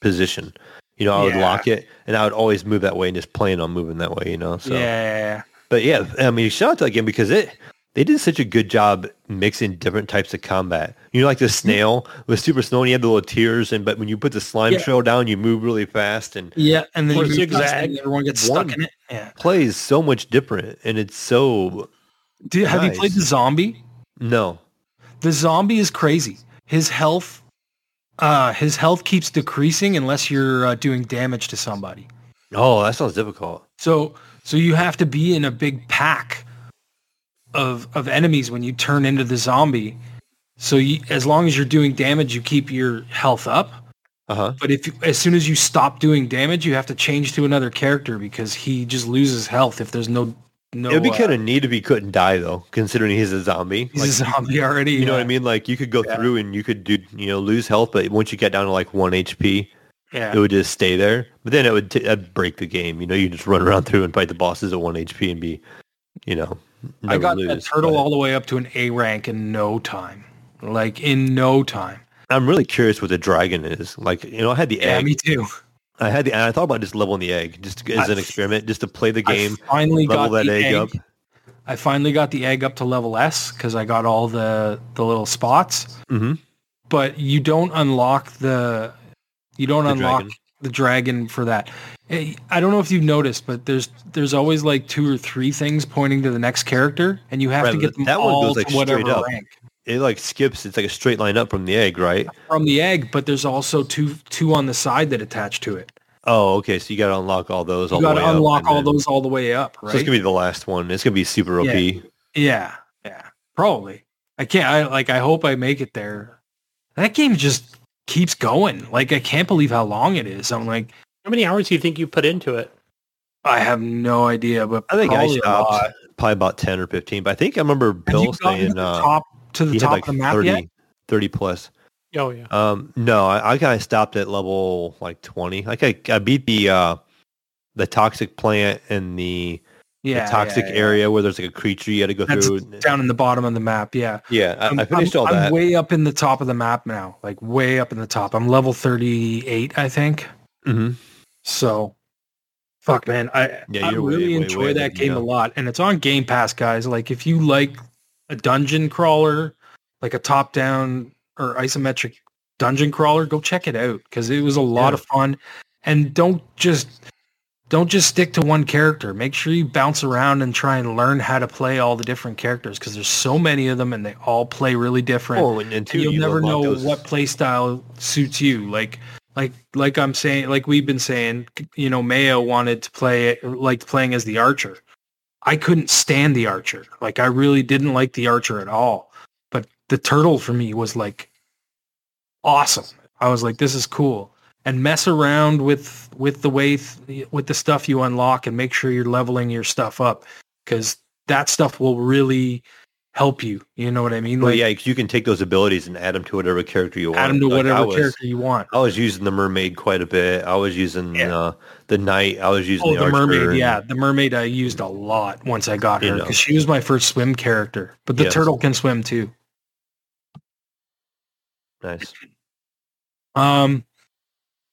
D: position. You know, I would lock it and I would always move that way and just plan on moving that way, you know. So
E: Yeah, yeah, yeah.
D: But yeah, I mean, shout out to that game because it they did such a good job mixing different types of combat. You know, like the snail with Super Snow, and you had the little tears, and but when you put the slime
E: Yeah.
D: trail down, you move really fast and
E: Yeah, and then you
C: zigzag.
E: and everyone gets stuck in it. Yeah.
D: plays so much different, and it's so
E: Do, have you played the zombie?
D: no.
E: The zombie is crazy. His health, uh, his health keeps decreasing unless you're uh, doing damage to somebody.
D: Oh, that sounds difficult.
E: So so you have to be in a big pack of of enemies when you turn into the zombie. So you, as long as you're doing damage, you keep your health up.
D: Uh huh.
E: But if you- as soon as you stop doing damage, you have to change to another character because he just loses health if there's no no.
D: It would be
E: uh,
D: kind of neat if he couldn't die though, considering he's a zombie.
E: he's
D: Like,
E: a zombie already.
D: you know what I mean? Like you could go
E: Yeah.
D: through and you could do you know lose health, but once you get down to like one HP,
E: Yeah.
D: it would just stay there. But then it would t- that'd break the game. You know, you just run around through and fight the bosses at one HP and be, you know,
E: I got
D: lose.
E: that turtle
D: But
E: all the way up to an A rank in no time. Like in no time.
D: I'm really curious what the dragon is. Like, you know, I had the
E: Yeah,
D: egg.
E: me too.
D: I had the. And I thought about just leveling the egg, just as
E: I-
D: an experiment, just to play the game,
E: I finally got
D: that
E: the
D: egg,
E: egg,
D: up.
E: I finally got the egg up to level S because I got all the the little spots.
D: hmm
E: But you don't unlock the you don't
D: The
E: unlock
D: dragon.
E: the dragon for that. Eh, I don't know if you've noticed, but there's there's always like two or three things pointing to the next character, and you have
D: Right,
E: to get them
D: that one
E: all
D: goes, like,
E: to whatever
D: straight up.
E: rank
D: It like skips. It's like a straight line up from the egg, right?
E: from the egg. But there's also two two on the side that attach to it.
D: Oh, okay. So you got to unlock all those.
E: You
D: all the
E: got to unlock all
D: then-
E: those all the way up,
D: So it's gonna be the last one. It's gonna be super OP.
E: Yeah. Yeah, yeah, probably. I can't. I like. I hope I make it there. That game just keeps going. Like I can't believe how long it is. I'm like,
C: How many hours do you think you put into it?
E: I have no idea. But
D: I think I
E: probably a
D: stopped probably about ten or fifteen. But I think I remember
E: Have
D: Bill
E: you gotten to
D: saying
E: the
D: uh,
E: top to the top
D: like
E: of the map
D: 30,
E: yet?
D: 30 plus.
C: Oh yeah.
D: Um, no, I, I kind of stopped at level like twenty. Like I, I beat the uh, the toxic plant and the,
E: Yeah,
D: the toxic
E: yeah, yeah.
D: area where there's like a creature you had to go
E: That's
D: through.
E: down in the bottom of the map. Yeah,
D: Yeah, I,
E: I'm,
D: finished
E: I'm-
D: all
E: I'm way up in the top of the map now. Like way up in the top. I'm level 38, I think.
D: hmm
E: So, fuck, man, I
D: Yeah,
E: I
D: you're way,
E: really
D: way, way
E: enjoy that game a lot, and it's on Game Pass, guys. Like, if you like a dungeon crawler, like a top-down or isometric dungeon crawler, go check it out because it was a lot
D: Yeah.
E: of fun. And don't just don't just stick to one character. Make sure you bounce around and try and learn how to play all the different characters because there's so many of them and they all play really different
D: Oh, and, and two,
E: and you'll
D: you
E: never know
D: those-
E: what play style suits you. Like, like, like I'm saying, like we've been saying, you know, Mayo wanted to play, like playing as the archer. I couldn't stand the archer. Like, I really didn't like the archer at all. But the turtle for me was like awesome. I was like, this is cool. And mess around with with the way th- with the stuff you unlock, and make sure you're leveling your stuff up because that stuff will really help you. You know what I mean?
D: Well, yeah, 'cause you can take those abilities and add them to whatever character you want.
E: add them to
D: Like,
E: whatever
D: was,
E: character you want.
D: I was using the mermaid quite a bit. I was using
E: Yeah.
D: uh, the knight. I was using
E: Oh,
D: the,
E: the mermaid,
D: and-
E: yeah, the mermaid I used a lot once I got her because she was my first swim character. But the
D: Yes.
E: turtle can swim too.
D: Nice.
E: Um,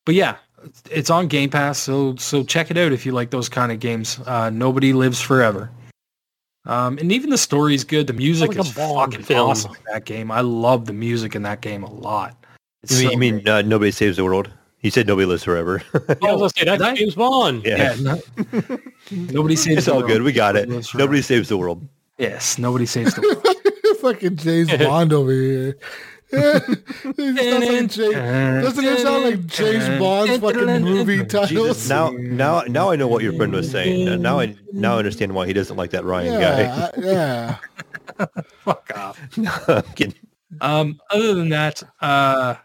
E: but yeah, it's on Game Pass, so so check it out if you like those kind of games. Uh, Nobody lives forever. Um, and even the story's good. The music
C: like
E: is
C: Bond
E: fucking
C: film.
E: awesome in that game. I love the music in that game a lot. It's
D: You mean,
E: so
D: you mean uh, nobody saves the world? You said nobody lives forever.
C: Yeah, I was gonna say, that's
E: Did
C: James Bond.
D: yeah.
E: yeah, no, nobody saves.
D: It's
E: the
D: all
E: world.
D: good. We got it.
E: Nobody.
D: Nobody saves the world.
E: Yes, nobody saves the world.
B: Fucking James Bond over here. It sounds like James, doesn't it sound like James Bond's fucking movie titles?
D: Now, now, now I know what your friend was saying. Uh, now I now I understand why he doesn't like that Ryan
B: yeah, I- yeah.
E: Fuck off.
D: guy. I'm kidding.
E: Um, other than that, uh,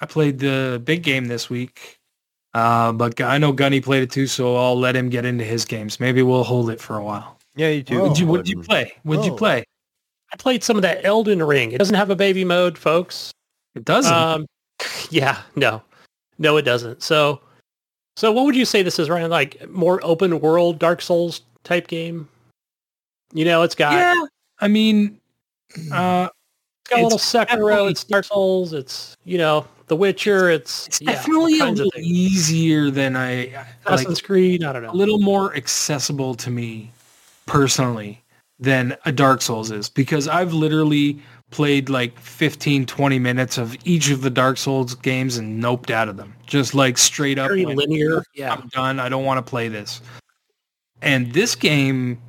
E: I played the big game this week. Uh, but I know Gunny played it too, so I'll let him get into his games. Maybe we'll hold it for a while.
D: Yeah, you too.
B: Oh.
E: What'd you, what'd you play? What'd you
B: Oh.
E: play?
C: I played some of that Elden Ring. It doesn't have a baby mode, folks.
E: It doesn't.
C: Um, yeah, no, no, it doesn't. So, so what would you say this is, Ryan? Like more open world Dark Souls type game? You know, it's got
E: yeah. I mean, uh,
C: it's got a little Sekiro. It's Dark Souls. It's you know The Witcher. It's,
E: it's
C: yeah,
E: definitely a little easier than I I- like.
C: Assassin's Creed. I don't
E: A little more accessible to me personally than a Dark Souls is because I've literally played like 15, 20 minutes of each of the Dark Souls games and noped out of them. Just like straight up
C: Very
E: went,
C: linear. Yeah.
E: I'm done. I don't want to play this. And this game,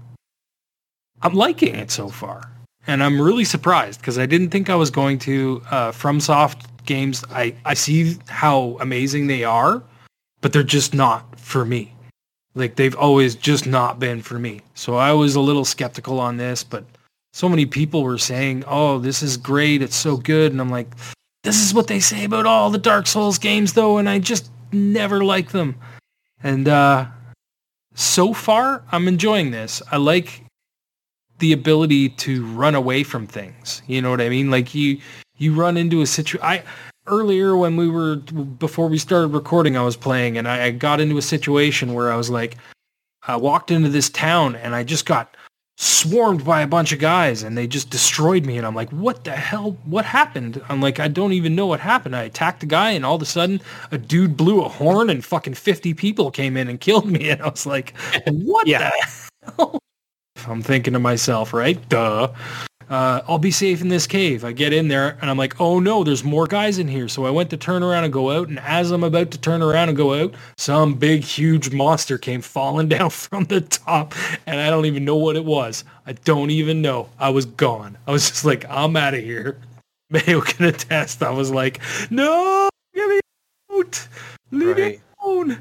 E: I'm liking it so far. And I'm really surprised because I didn't think I was going to. Uh, FromSoft games, I, I see how amazing they are, but they're just not for me. Like they've always just not been for me. So I was a little skeptical on this, but so many people were saying, "Oh, this is great. It's so good." And I'm like, "This is what they say about all the Dark Souls games though, and I just never like them." And uh so far, I'm enjoying this. I like the ability to run away from things. You know what I mean? Like you you run into a situation I earlier when we were before we started recording I was playing and I, I got into a situation where I was like I walked into this town and I just got swarmed by a bunch of guys and they just destroyed me and I'm like what the hell? What happened? I'm like I don't even know what happened. I attacked a guy and all of a sudden a dude blew a horn and fucking 50 people came in and killed me. And I was like what
C: Yeah.
E: the hell? I'm thinking to myself right? Duh uh, I'll be safe in this cave. I get in there and I'm like, oh no, there's more guys in here. So I went to turn around and go out. And as I'm about to turn around and go out, some big, huge monster came falling down from the top. And I don't even know what it was. I don't even know. I was gone. I was just like, I'm out of here. Mayo can attest. I was like, no, get me out. Leave me alone.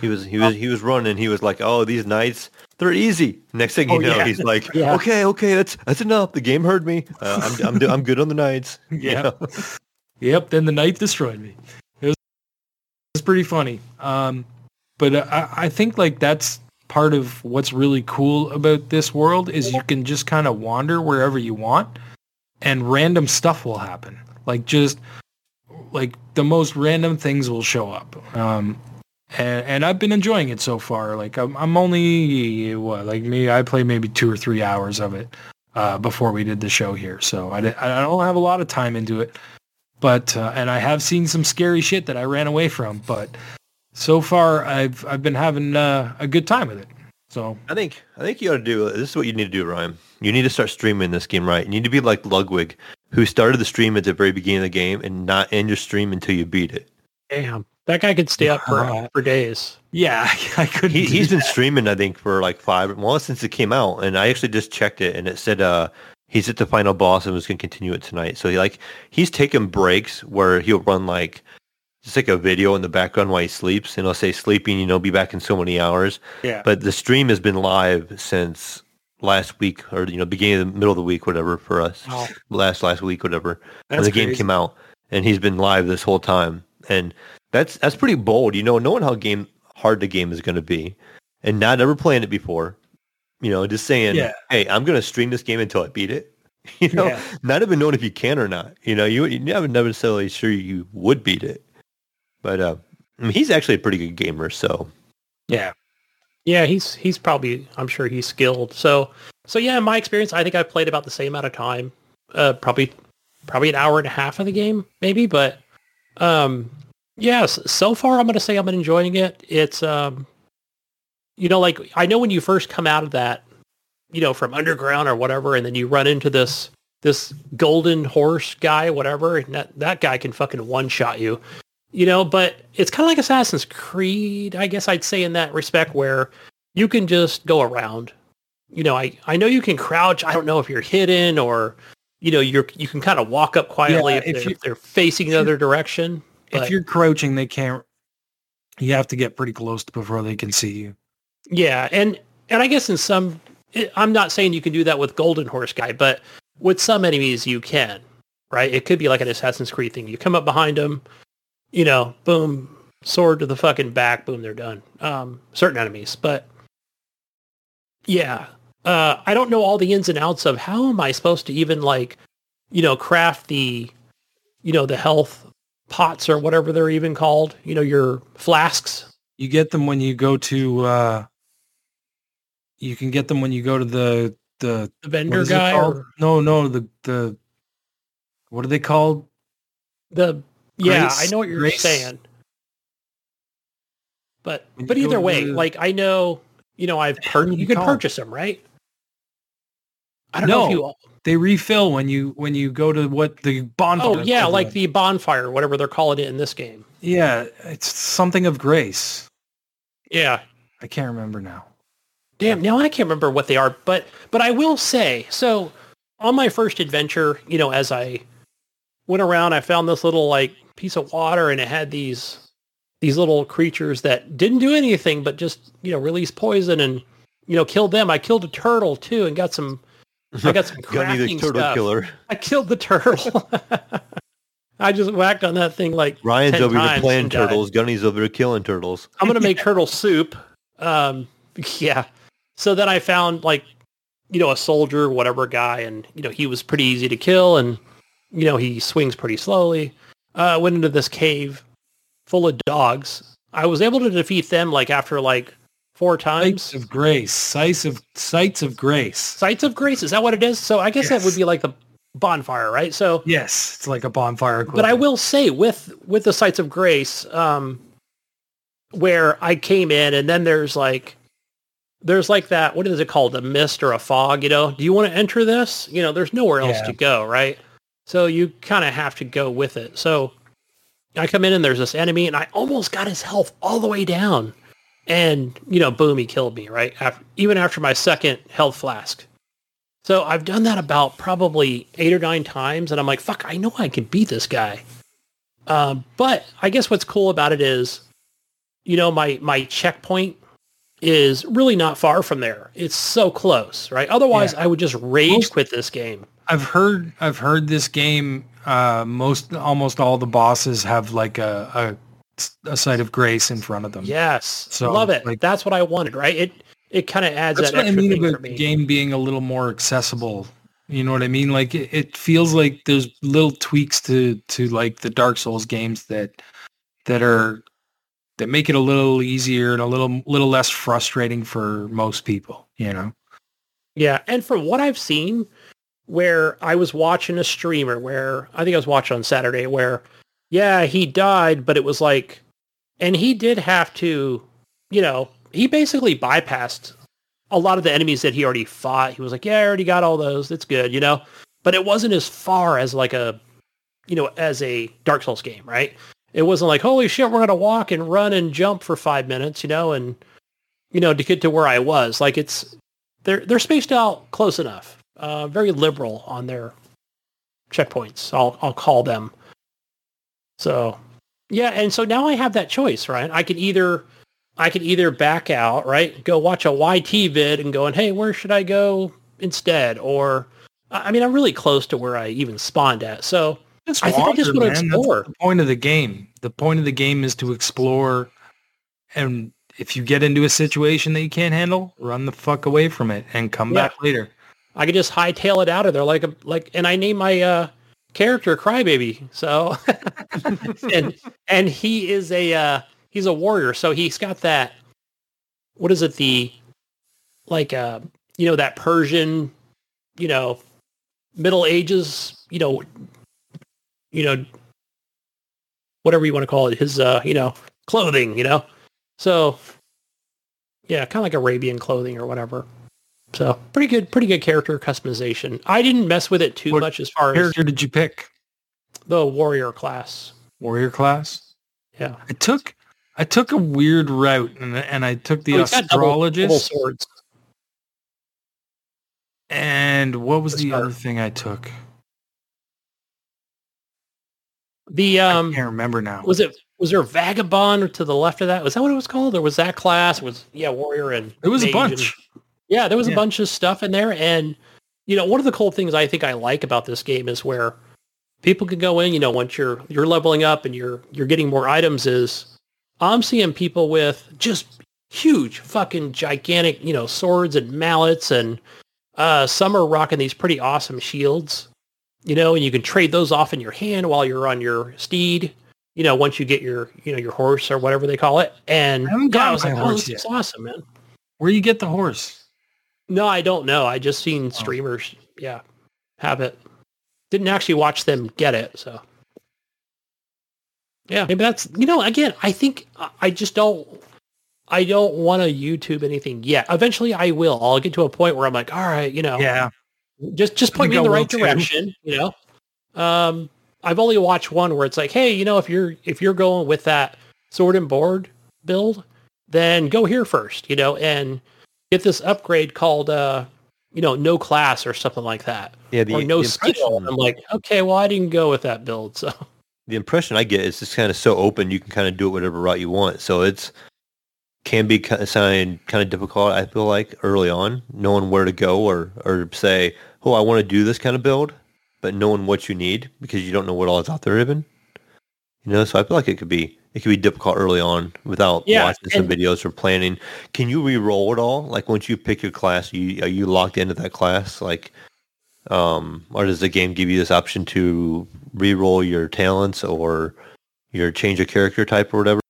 D: He was he was he was running. He was like, "Oh, these nights, they're easy." Next thing you
E: Oh,
D: know,
E: yeah.
D: he's like,
C: Yeah.
D: "Okay, okay, that's that's enough. The game heard me. Uh, I'm I'm do- I'm good on the nights." You
E: Yeah.
D: know?
E: Yep. Then the night destroyed me. It was, it was pretty funny. Um, but I, I think like that's part of what's really cool about this world is you can just kind of wander wherever you want, and random stuff will happen. Like just like the most random things will show up. Um, and, and I've been enjoying it so far. Like I'm, I'm only what like me. I play maybe two or three hours of it uh, before we did the show here, so I, di- I don't have a lot of time into it. But uh, and I have seen some scary shit that I ran away from. But so far, I've I've been having uh, a good time with it. So
D: I think I think you ought to do. This is what you need to do, Ryan. You need to start streaming this game right. You need to be like Ludwig, who started the stream at the very beginning of the game and not end your stream until you beat it.
C: Damn, that guy could stay up for
E: Uh,
C: for days.
E: yeah, I couldn't.
D: He,
E: do
D: he's been streaming, I think, for like five well since it came out, and I actually just checked it, and it said uh, he's at the final boss and was going to continue it tonight. So he like he's taking breaks where he'll run like just like a video in the background while he sleeps, and he'll say sleeping, you know, be back in so many hours.
E: Yeah.
D: But the stream has been live since last week, or you know, beginning of the middle of the week, whatever for us.
C: Wow.
D: Last last week, whatever. when
E: That's
D: the game came out, and he's been live this whole time, and that's that's pretty bold. You know, knowing how game hard the game is going to be, and not ever playing it before. You know, just saying,
E: Yeah.
D: "Hey, I'm going to stream this game until I beat it." You know,
E: Yeah.
D: not even knowing if you can or not. You know, you you're never necessarily sure you would beat it, but uh, I mean, he's actually a pretty good gamer. So
E: Yeah.
C: Yeah, he's he's probably I'm sure he's skilled. So so yeah, in my experience, I think I've played about the same amount of time. Uh, probably probably an hour and a half of the game, maybe. But um, Yes, so far I'm going to say I'm enjoying it. It's um you know like I know when you first come out of that, you know, from underground or whatever and then you run into this this golden horse guy whatever and that that guy can fucking one shot you. You know, but it's kind of like Assassin's Creed, I guess I'd say in that respect where you can just go around. You know, I I know you can crouch. I don't know if you're hidden or you know, you're you can kind of walk up quietly
E: Yeah,
C: if,
E: if
C: they're,
E: you-
C: if they're facing the other direction.
E: If you're crouching, they can't. You have to get pretty close to before they can see you.
C: Yeah, and and I guess in some, I'm not saying you can do that with Golden Horse guy, but with some enemies you can, right? It could be like an Assassin's Creed thing. You come up behind them, you know, boom, sword to the fucking back, boom, they're done. Um, certain enemies, but yeah, uh, I don't know all the ins and outs of how am I supposed to even like, you know, craft the, you know, the health pots or whatever they're even called. You know, your flasks.
E: You get them when you go to. uh You can get them when you go to the the
C: The vendor guy or
E: No, no, the the. What are they called?
C: The yeah, I know what you're
E: Grace-
C: saying. But
E: When
C: but either way,
E: the-
C: like I know, you know, I've
E: are
C: you can
E: called?
C: purchase them, right? I don't know if
E: No.
C: you
E: They refill when you when you go to what the bonfire.
C: Oh yeah, like the bonfire, whatever they're calling it in this game.
E: yeah, it's something of grace.
C: Yeah.
E: I can't remember now.
C: Damn, now I can't remember what they are, but but I will say, so on my first adventure, you know, as I went around, I found this little like piece of water and it had these these little creatures that didn't do anything but just, you know, release poison and you know, kill them. I killed a turtle too and got some I got some
D: Gunny the turtle
C: stuff.
D: killer.
C: I killed the turtle. I just whacked on that thing like
D: Ryan's
C: 10
D: over here playing
C: and died.
D: turtles. Gunny's over here killing turtles.
C: I'm gonna make turtle soup. Um, yeah. So then I found like, you know, a soldier, whatever guy, and you know he was pretty easy to kill, and you know he swings pretty slowly. Uh, went into this cave full of dogs. I was able to defeat them like after like four times.
E: Sites of grace, sites of sites of grace.
C: Sites of grace. Is that what it is? So I guess that would be like the bonfire, right? So
E: Yes, it's like a bonfire.
C: but I will say with with the sites of grace, um, where I came in, and then there's like there's like that. What is it called? A mist or a fog? You know? Do you want to enter this? You know, there's nowhere else
E: Yeah.
C: to go, right? So you kind of have to go with it. So I come in and there's this enemy, and I almost got his health all the way down, and you know, boom, he killed me, right? After, even after my second health flask. So I've done that about probably eight or nine times, and I'm like, fuck, I know I can beat this guy. Um, but I guess what's cool about it is, you know, my my checkpoint is really not far from there. It's so close, right? Otherwise,
E: Yeah.
C: I would just rage
E: Most-
C: quit this game.
E: I've heard I've heard this game. Uh, most almost all the bosses have like a a, site of grace in front of them.
C: Yes,
E: So,
C: love it.
E: like-
C: That's what I wanted, right? It it kind of adds
E: That's
C: that
E: what I mean about the game being a little more accessible. You know what I mean? Like it, it feels like there's little tweaks to to like the Dark Souls games that that are that make it a little easier and a little little less frustrating for most people. You know?
C: Yeah, and from what I've seen, where I was watching a streamer where I think I was watching on Saturday where, yeah, he died, but it was like, and he did have to, you know, he basically bypassed a lot of the enemies that he already fought. He was like, yeah, I already got all those. That's good, you know, but it wasn't as far as like a, you know, as a Dark Souls game, right? It wasn't like, holy shit, we're going to walk and run and jump for five minutes, you know, and, you know, to get to where I was. Like it's, they're they're spaced out close enough. Uh, very liberal on their checkpoints. I'll I'll call them. So yeah, and so now I have that choice, right? I can either I can either back out, right? Go watch a YT vid and going, hey, where should I go instead? Or I mean, I'm really close to where I even spawned at. So
E: Just
C: I think I just
E: man. That's
C: explore.
E: the point of the game. The point of the game is to explore, and if you get into a situation that you can't handle, run the fuck away from it and come
C: Yeah.
E: back later.
C: I could just hightail it out of there like a like and I name my uh character Crybaby. So and and he is a uh he's a warrior, so he's got that what is it, the like uh you know, that Persian, you know, Middle Ages, you know you know whatever you want to call it, his uh, you know, clothing, you know. So yeah, kind of like Arabian clothing or whatever. So pretty good, pretty good character customization. I didn't mess with it too
E: What
C: much as far as
E: character did you pick?
C: the warrior class.
E: Warrior class.
C: Yeah,
E: I took I took a weird route and and I took the
C: Oh, he's double-
E: astrologist.
C: double swords.
E: and what was
C: The
E: the other thing I took?
C: The um, I
E: can't remember now.
C: was it was there a vagabond to the left of that? Was that what it was called, or was that class? Was yeah, warrior and
E: It was a bunch.
C: Yeah, there was a bunch of stuff in there, and you know, one of the cool things I think I like about this game is where people can go in. You know, once you're you're leveling up and you're you're getting more items, is I'm seeing people with just huge, fucking gigantic, you know, swords and mallets, and uh, some are rocking these pretty awesome shields. You know, and you can trade those off in your hand while you're on your steed you know, once you get your, you know, your horse or whatever they call it. And
E: I haven't
C: yeah, I was like, oh,
E: horse
C: this
E: yet.
C: is awesome, man.
E: Where you get the horse?
C: No, I don't know. I just seen streamers, yeah, have it. Didn't actually watch them get it, so. Yeah, maybe that's, you know, again, I think I- just don't, I don't want to YouTube anything yet. Eventually I will. I'll get to a point where I'm like, all right, you know,
E: Yeah.
C: just just point me in the right
E: too.
C: direction you know um i've only watched one where it's like hey you know if you're if you're going with that sword and board build then go here first you know and get this upgrade called uh you know no class or something like that
D: Yeah, the,
C: or no
D: the
C: skill i'm like okay well i didn't go with that build so
D: the impression I get is it's kind of so open you can kind of do it whatever route you want. So it's can be kind of kind of difficult. I feel like early on, knowing where to go or or say, oh, I want to do this kind of build, but knowing what you need because you don't know what all is out there even. You know, so I feel like it could be it could be difficult early on without
C: Yeah,
D: watching some videos or planning. Can you re-roll it all? Like once you pick your class, you are you locked into that class? Like um, or does the game give you this option to re-roll your talents or your change of character type or whatever?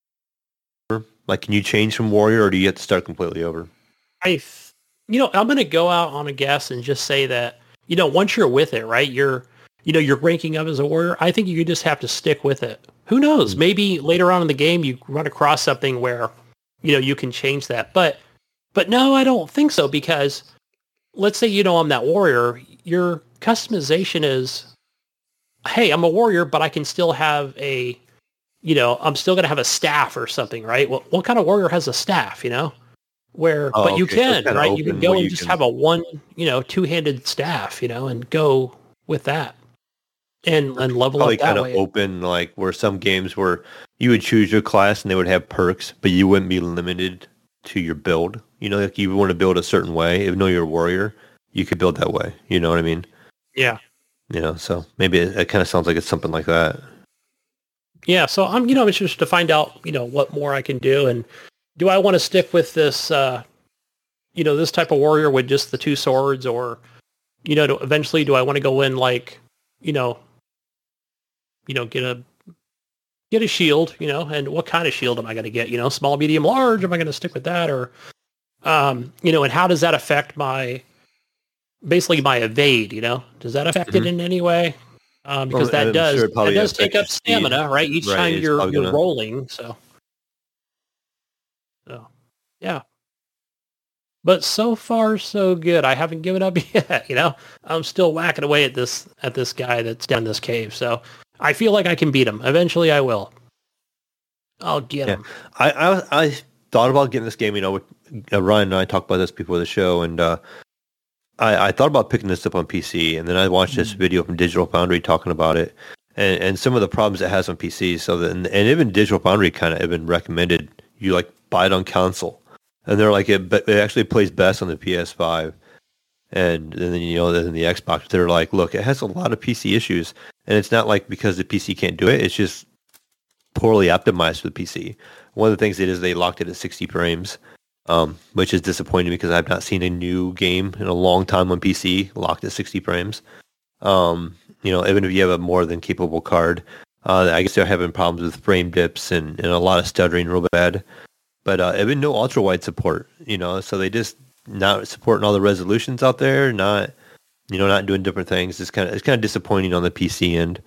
D: Like, can you change from warrior, or do you have to start completely over?
C: I, you know, I'm going to go out on a guess and just say that, you know, once you're with it, right, you're, you know, you're ranking up as a warrior. I think you just have to stick with it. Who knows? Hmm. Maybe later on in the game you run across something where, you know, you can change that. But, but no, I don't think so because let's say, you know, I'm that warrior. Your customization is, hey, I'm a warrior, but I can still have a, you know, I'm still going to have a staff or something, right? What, what kind of warrior has a staff, you know? Where,
D: Oh,
C: but you
D: okay, so
C: can,
D: kinda
C: right? You can go and just
D: can-
C: have a one, you know, two-handed staff, you know, and go with that, and and level
D: Probably kind of open, like where some games where you would choose your class and they would have perks, but you wouldn't be limited to your build. You know, like you want to build a certain way, even though you're a warrior, you could build that way. You know what I mean?
C: Yeah,
D: You know, so maybe it, it kind of sounds like it's something like that.
C: yeah. So I'm, you know, I'm interested to find out, you know, what more I can do, and do I want to stick with this, uh, you know, this type of warrior with just the two swords, or, you know, do, eventually do I want to go in like, you know, you know, get a get a shield, you know, and what kind of shield am I going to get? You know, small, medium, large. Am I going to stick with that, or, um, you know, and how does that affect my, basically my evade? You know, does that affect it
D: Mhm.
C: in any way? Um, because
D: Well,
C: that does
D: sure it
C: that does take up
D: your speed.
C: stamina, right? Each
D: Right,
C: time you're you're
D: gonna-
C: rolling, so. So, yeah. But so far, so good. I haven't given up yet. You know, I'm still whacking away at this at this guy that's down this cave. So I feel like I can beat him. Eventually, I will. I'll get
D: Yeah.
C: him.
D: I, I I thought about getting this game. You know, with, uh, Ryan and I talked about this before the show, and uh, I, I thought about picking this up on PC, and then I watched this video from Digital Foundry talking about it, and, and some of the problems it has on PC. So then, and even Digital Foundry kind of even recommended you like buy it on console, and they're like it, but it actually plays best on the PS5, and then you know then the Xbox. They're like, look, it has a lot of PC issues, and it's not like because the PC can't do it. It's just poorly optimized for the PC. One of the things it is they locked it at 60 frames, um, which is disappointing because I've not seen a new game in a long time on PC locked at 60 frames. Um, you know, even if you have a more than capable card, uh, I guess they're having problems with frame dips and, and a lot of stuttering real bad. But uh, even no ultra wide support, you know, so they just not supporting all the resolutions out there, not you know, not doing different things. It's kind of it's kind of disappointing on the PC end.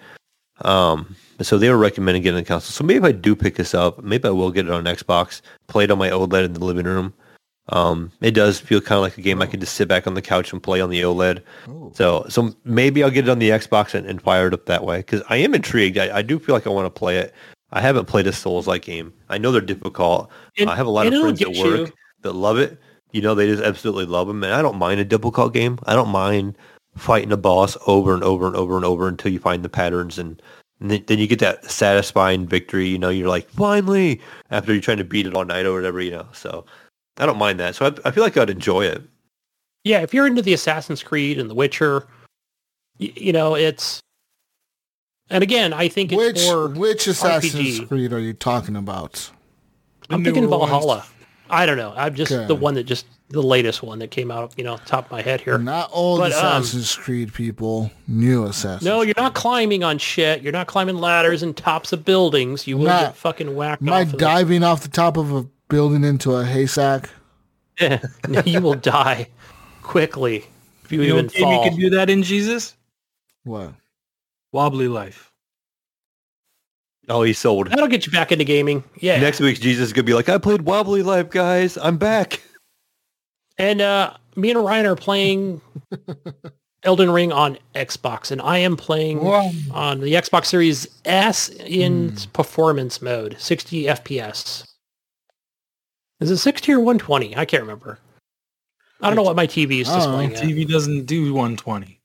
D: Um, so they were recommending getting a console. So maybe if I do pick this up, maybe I will get it on Xbox. Play it on my OLED in the living room. Um, it does feel kind of like a game I can just sit back on the couch and play on the OLED. So so maybe I'll get it on the Xbox and, and fire it up that way because I am intrigued. I, I do feel like I want to play it. I haven't played a Souls-like game. I know they're difficult. I have a lot of friends at work
C: you-
D: that love it. You know, they just absolutely love them, and I don't mind a difficult game. I don't mind fighting a boss over and over and over and over until you find the patterns, and, and then, then you get that satisfying victory. You know, you're like, finally, after you're trying to beat it all night or whatever. You know, so I don't mind that. So I, I feel like I'd enjoy it.
C: Yeah, if you're into the Assassin's Creed and The Witcher, y- you know it's. And again, I think it's
B: Which
C: for
B: which Assassin's
C: RPG.
B: Creed are you talking about?
C: I'm
E: The
C: thinking
E: newer ones.
C: Valhalla. I don't know. I'm just
B: Okay.
C: the one that just the latest one that came out. You know, top of my head here.
B: Not old
C: But, um,
B: Assassin's Creed people, new Assassin's.
C: No, you're not climbing on shit. You're not climbing ladders and tops of buildings. You will
B: Not-
C: get fucking whacked
B: Am I
C: off. of
B: diving off the top of a building into a haystack?
C: the- you will die quickly if you,
E: You know
C: even
E: what game
C: fall.
E: you can do that in, Jesus?
B: What?
E: Wobbly Life.
D: Oh, he's sold.
C: That'll get you back into gaming. Yeah.
D: Next week, Jesus is gonna be like, I played Wobbly Life, guys. I'm back.
C: And uh, me and Ryan are playing Elden Ring on Xbox, and I am playing
B: Wow.
C: on the Xbox Series S in
B: Hmm.
C: performance mode, 60 FPS. Is it 60 or 120? I can't remember. I don't know what my TV is
B: I don't know.
C: displaying. at.
E: TV doesn't do 120.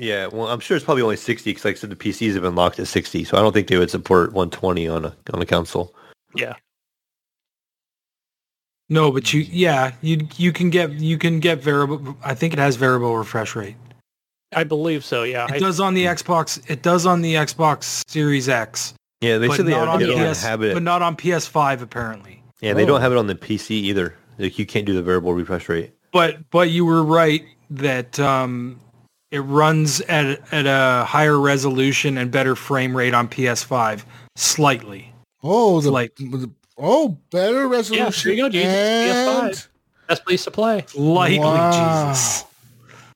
D: Yeah, well, I'm sure it's probably only 60 because, like I said, the PCs have been locked at 60, so I don't think they would support 120 on a on a console.
C: Yeah.
E: No, but you, yeah, you you can get you can get variable. I think it has variable refresh rate.
C: I believe so, yeah.
E: It
C: I,
E: does on the Xbox. It does on the Xbox Series X,
D: Yeah, they
E: but
D: said they,
E: not on
D: they don't
E: PS.
D: have it.
E: But not on PS5 apparently.
D: yeah, they
B: Oh.
D: don't have it on the PC either. Like you can't do the variable refresh rate.
E: But but you were right that um, it runs at at a higher resolution and better frame rate on PS5 slightly.
B: Oh, the,
E: Like-
B: the- oh better resolution.
C: Yeah, there you go, Jesus.
B: and
C: PS5. best place to play.
E: Slightly,
B: Wow.
E: Jesus.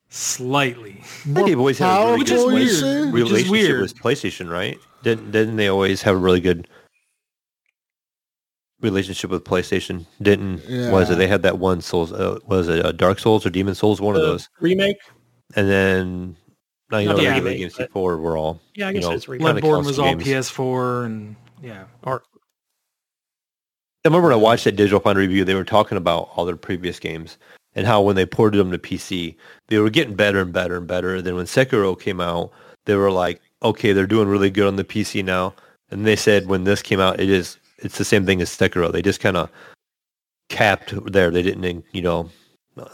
E: Slightly.
D: I think they've always had a really good
E: weird. Which
D: relationship
E: weird.
D: with PlayStation, right? Didn't didn't they always have a really good relationship with PlayStation? Didn't was it they had that one Souls? Uh, was it uh, Dark Souls or Demon Souls? One of those,
C: remake?
D: And then. Now you know
C: the
D: the
C: remake,
D: games before were all
C: Yeah, I
D: you
C: guess
D: know,
C: it's
E: Bloodborne was all
D: games.
E: PS4 and yeah.
C: Or
D: I remember when I watched that Digital Foundry review, they were talking about all their previous games and how when they ported them to PC, they were getting better and better and better. Then when Sekiro came out, they were like, okay, they're doing really good on the PC now. And they said when this came out, it is it's the same thing as Sekiro. They just kind of capped there. They didn't, you know,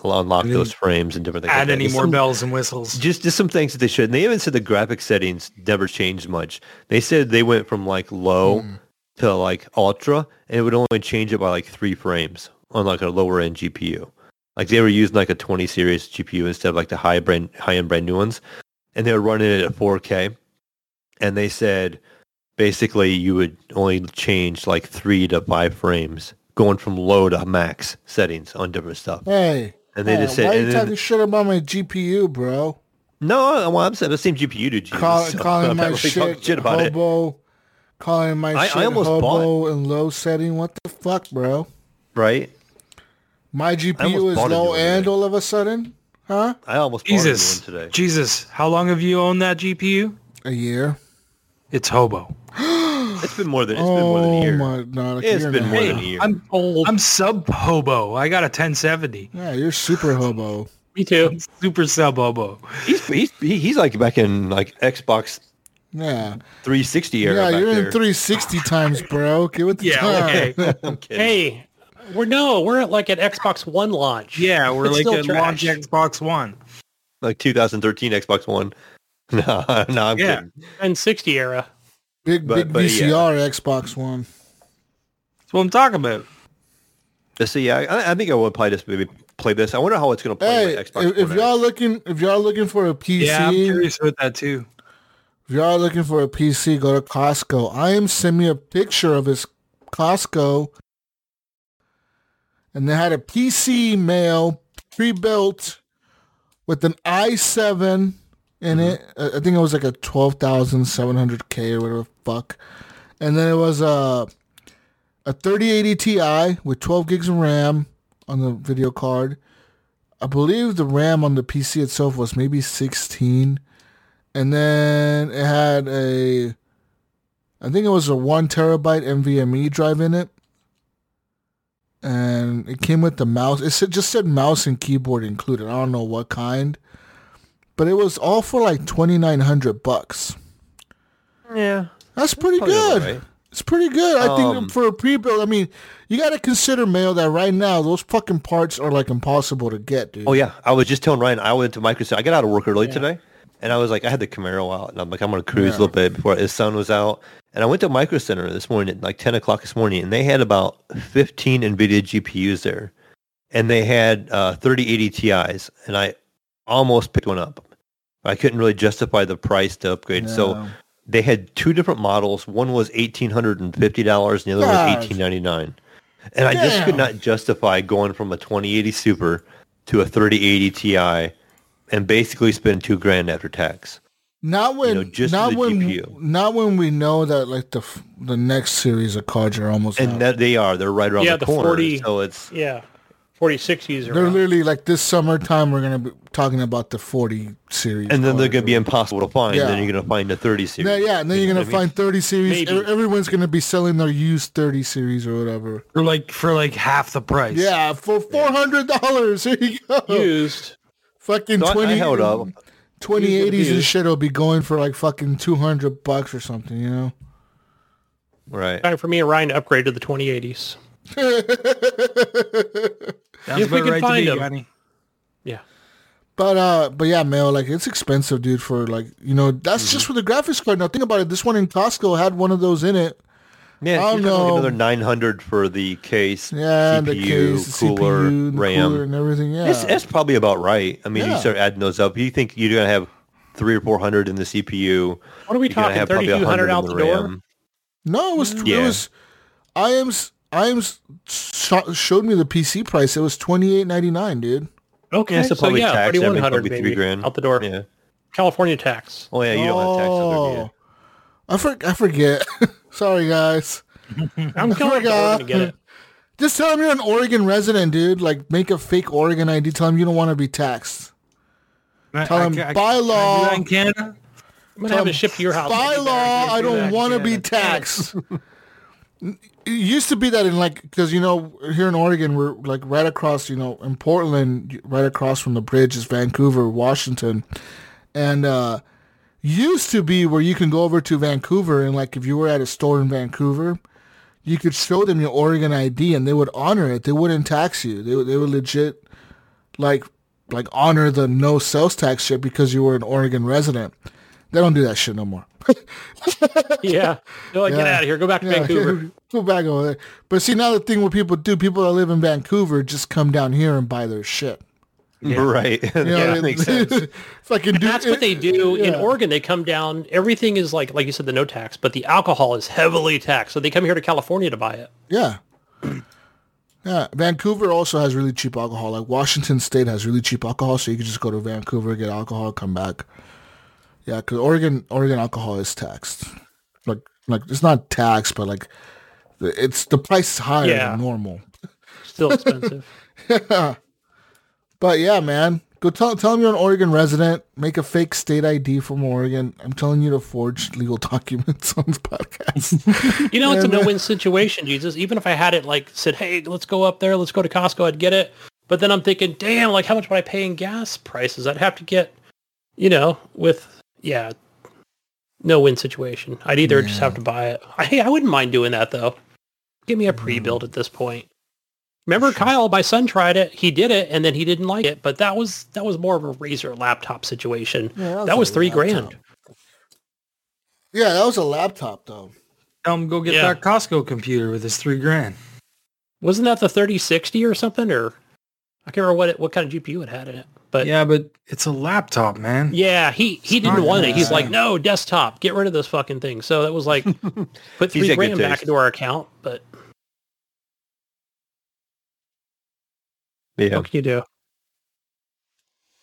D: unlock those frames and different things. like
E: Add
D: that.
E: any more
D: some-
E: bells and whistles.
D: just just some things that they should. And they even said the graphic settings never changed much. They said they went from like low hmm. to like ultra, and it would only change it by like three frames on like a lower end GPU. Like they were using like a 20 series GPU instead of like the high brand high end brand new ones, and they were running it at 4K. And they said basically you would only change like three to five frames going from low to max settings on different stuff.
B: Hey,
D: And they
B: hey,
D: just said,
B: why are
D: and
B: you
D: then-
B: talking shit about my GPU, bro?
D: no, well, I'm saying the same GPU to Jesus.
B: Call,
D: so
B: calling my
D: really
B: shit,
D: shit about it.
B: hobo, calling my
D: I- I
B: shit
D: almost
B: hobo and low setting. What the fuck, bro?
D: right?
B: My GPU is
D: bought a new
B: low
D: one
B: and all of a sudden, huh?
D: I almost bought a new
E: Jesus.
D: one today.
E: Jesus. How long have you owned that GPU?
B: A year.
E: It's hobo.
D: It's been more than it's been more than a
B: Oh
D: year.
B: my, not a
D: It's
B: year
D: been
B: and
D: more
B: half.
D: than a year.
E: I'm
C: old.
E: I'm sub hobo. I got a 1070.
B: Yeah, you're super hobo.
C: Me too.
E: Super sub hobo.
D: he's he's he's like back in like Xbox
B: Yeah,
D: 360 era.
B: yeah,
D: back
B: you're
D: there.
B: in 360 times, bro. Get with the
E: Yeah,
B: time.
E: okay.
D: I'm.
C: Hey, we're no, we're at like at Xbox One launch.
E: Yeah, we're
C: It's
E: like
C: still
E: a launch. Xbox One.
D: like 2013 Xbox One. No, no, I'm
E: Yeah.
D: kidding.
C: and 60 era.
B: Big
D: But-
B: big
D: but,
B: VCR Xbox One.
E: That's what I'm talking about.
D: But see, yeah, I, I think I would play this. Maybe play this. I wonder how it's going to play
B: Hey,
D: with Xbox.
B: if, if y'all
D: X.
B: looking, if y'all looking for a PC,
E: Yeah, I'm curious about that too.
B: if y'all are looking for a PC, go to Costco. I am send me a picture of his Costco, and they had a PC mail pre-built with an i7 in mm-hmm. it. I think it was like a twelve thousand seven hundred K or whatever the fuck. And then it was a a thirty eighty Ti with twelve gigs of RAM on the video card. I believe the RAM on the PC itself was maybe sixteen. And then it had a I think it was a one terabyte NVMe drive in it. And it came with the mouse. It said, just said mouse and keyboard included. I don't know what kind. But it was all for like twenty nine hundred bucks.
D: Yeah.
B: That's pretty good.
D: right.
B: It's pretty good. I
D: Um,
B: think for a pre-build, I mean, you got to consider, Mail, that right now those fucking parts are like impossible to get, dude.
D: Oh yeah, I was just telling Ryan I went to Microsoft. I got out of work early today, and I was like, I had the Camaro out, and I'm like, I'm gonna cruise a little bit before his sun was out. And I went to Micro Center this morning at like 10 o'clock this morning, and they had about 15 NVIDIA GPUs there, and they had uh, 3080 Ti's, and I almost picked one up. I couldn't really justify the price to upgrade, so they had two different models. One was eighteen hundred and fifty dollars, and the other
B: God.
D: was eighteen ninety nine. And I just could not justify going from a twenty eighty Super to a thirty eighty Ti, and basically spend two grand after tax.
B: Not when,
D: know, just
B: not
D: the
B: when,
D: GPU.
B: not when we know that like the the next series of cards are almost
D: And
B: out.
D: that they are, they're right around
C: Yeah,
D: the
C: the
D: corner.
C: 40
D: So it's
C: Yeah. 46 are
B: They're
C: out.
B: literally like this summertime. We're gonna be talking about the forty series,
D: and then they're going to be impossible to find.
B: Yeah.
D: Then you're going to find the thirty series.
B: Yeah, yeah, and then
D: You
B: you're gonna
D: what I mean?
B: find thirty series.
C: Maybe.
B: Everyone's gonna be selling their used thirty series or whatever.
E: For like for like half the price.
B: Yeah, for four hundred dollars. Here you go.
C: used.
B: Fucking
D: So I- I
B: twenty.
D: held up.
B: 2080s and
C: used.
B: shit will be going for like fucking 200 bucks or something, you know?
D: Right.
C: Time for me and Ryan to upgrade to the 2080s.
E: Sounds
C: If we can
E: right
C: find
E: to
C: 'em.
E: me, Johnny.
C: Yeah.
B: But uh but yeah, Mel, like it's expensive, dude, for like you know, that's
D: Mm-hmm.
B: just for the graphics card. Now think about it, this one in Costco had one of those in it.
D: Yeah,
B: I don't
D: talking like
B: know.
D: another nine hundred for the case,
B: Yeah,
D: CPU,
B: the case, the
D: cooler,
B: CPU, the
D: RAM.
B: cooler and everything. Yeah.
D: That's, that's probably about right. I mean,
B: Yeah.
D: you start adding those up. You think you're going to have three or four hundred in the CPU.
C: What are we
D: You're
C: talking?
D: have probably
C: 3200 out
D: in
C: the door?
D: RAM.
B: no, it was it
D: Yeah.
B: was I am I am showed me the PC price. It was 28.99, dude.
C: Okay,
D: Yeah, so
C: so,
D: probably
C: yeah,
D: tax,
C: 3100
D: probably
C: maybe
D: grand.
C: out the door.
D: Yeah.
C: California tax.
D: Oh yeah, you don't have tax on there.
B: Oh. I for, I forget. Sorry guys.
C: I'm coming to get it.
B: Just tell them you're an Oregon resident, dude. Like, make a fake Oregon ID. Tell them you don't want to be taxed.
E: I-
B: Tell
E: I
B: him,
E: I-
B: by
E: can I do
B: law-
E: in Canada.
C: I'm going to have it shipped to your house.
B: By law, I
C: do
B: don't
C: that.
B: want to be taxed. It used to be that in like, because you know, here in Oregon, we're like right across, you know, in Portland, right across from the bridge is Vancouver, Washington, and uh used to be where you can go over to Vancouver and like if you were at a store in Vancouver, you could show them your Oregon ID and they would honor it. They wouldn't tax you. They would- they would legit like like honor the no sales tax shit because you were an Oregon resident. They don't do that shit no more.
C: Yeah. They're like, get out of here. Go back to
B: Yeah,
C: Vancouver.
B: Go back over there. But see, now the thing what people do, people that live in Vancouver just come down here and buy their shit.
D: Right.
B: You know,
D: yeah,
B: they-
D: makes sense.
B: Fucking do,
C: That's what they do in. Oregon. They come down. Everything is like, like you said, the no tax, but the alcohol is heavily taxed. So they come here to California to buy it.
B: Yeah. Yeah, Vancouver also has really cheap alcohol. Like Washington State has really cheap alcohol, so you can just go to Vancouver, get alcohol, come back. Yeah, because Oregon, Oregon alcohol is taxed. Like, like it's not taxed, but like, it's the price is higher
C: Yeah.
B: than normal.
C: Still expensive.
B: But yeah, man, go tell tell them you're an Oregon resident. Make a fake state ID from Oregon. I'm telling you to forge legal documents on this podcast.
C: You know, it's a
B: Yeah, uh,
C: no-win situation, Jesus. Even if I had it like said, hey, let's go up there, let's go to Costco, I'd get it. But then I'm thinking, damn, like how much would I pay in gas prices? I'd have to get, you know, with yeah, no-win situation. I'd either just have to buy it. I, I wouldn't mind doing that though. Give me a mm-hmm. pre-build at this point. Remember, Kyle, my son tried it. He did it, and then he didn't like it. But that was that was more of a Razer laptop situation.
B: Yeah, that was
C: that was three
B: laptop.
C: grand.
B: yeah, that was a laptop though.
E: Tell him go get
C: Yeah.
E: that Costco computer with his three grand.
C: Wasn't that the 3060 or something? Or I can't remember what it, what kind of GPU it had in it. But yeah,
E: but it's a laptop, man.
C: Yeah, he he didn't want it. He's like, no, desktop, get rid of this fucking thing. So that was like put three grand back into our account. But
D: Yeah.
C: what can you do?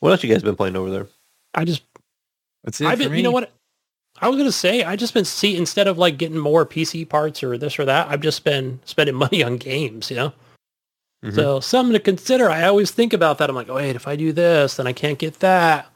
D: What else you guys been playing over there?
C: I just
E: That's it
C: I've been, you know what? I was gonna say I just been see instead of like getting more PC parts or this or that, I've just been spending money on games. You know,
D: Mhm.
C: so something to consider. I always think about that. I'm like, oh wait, if I do this, then I can't get that.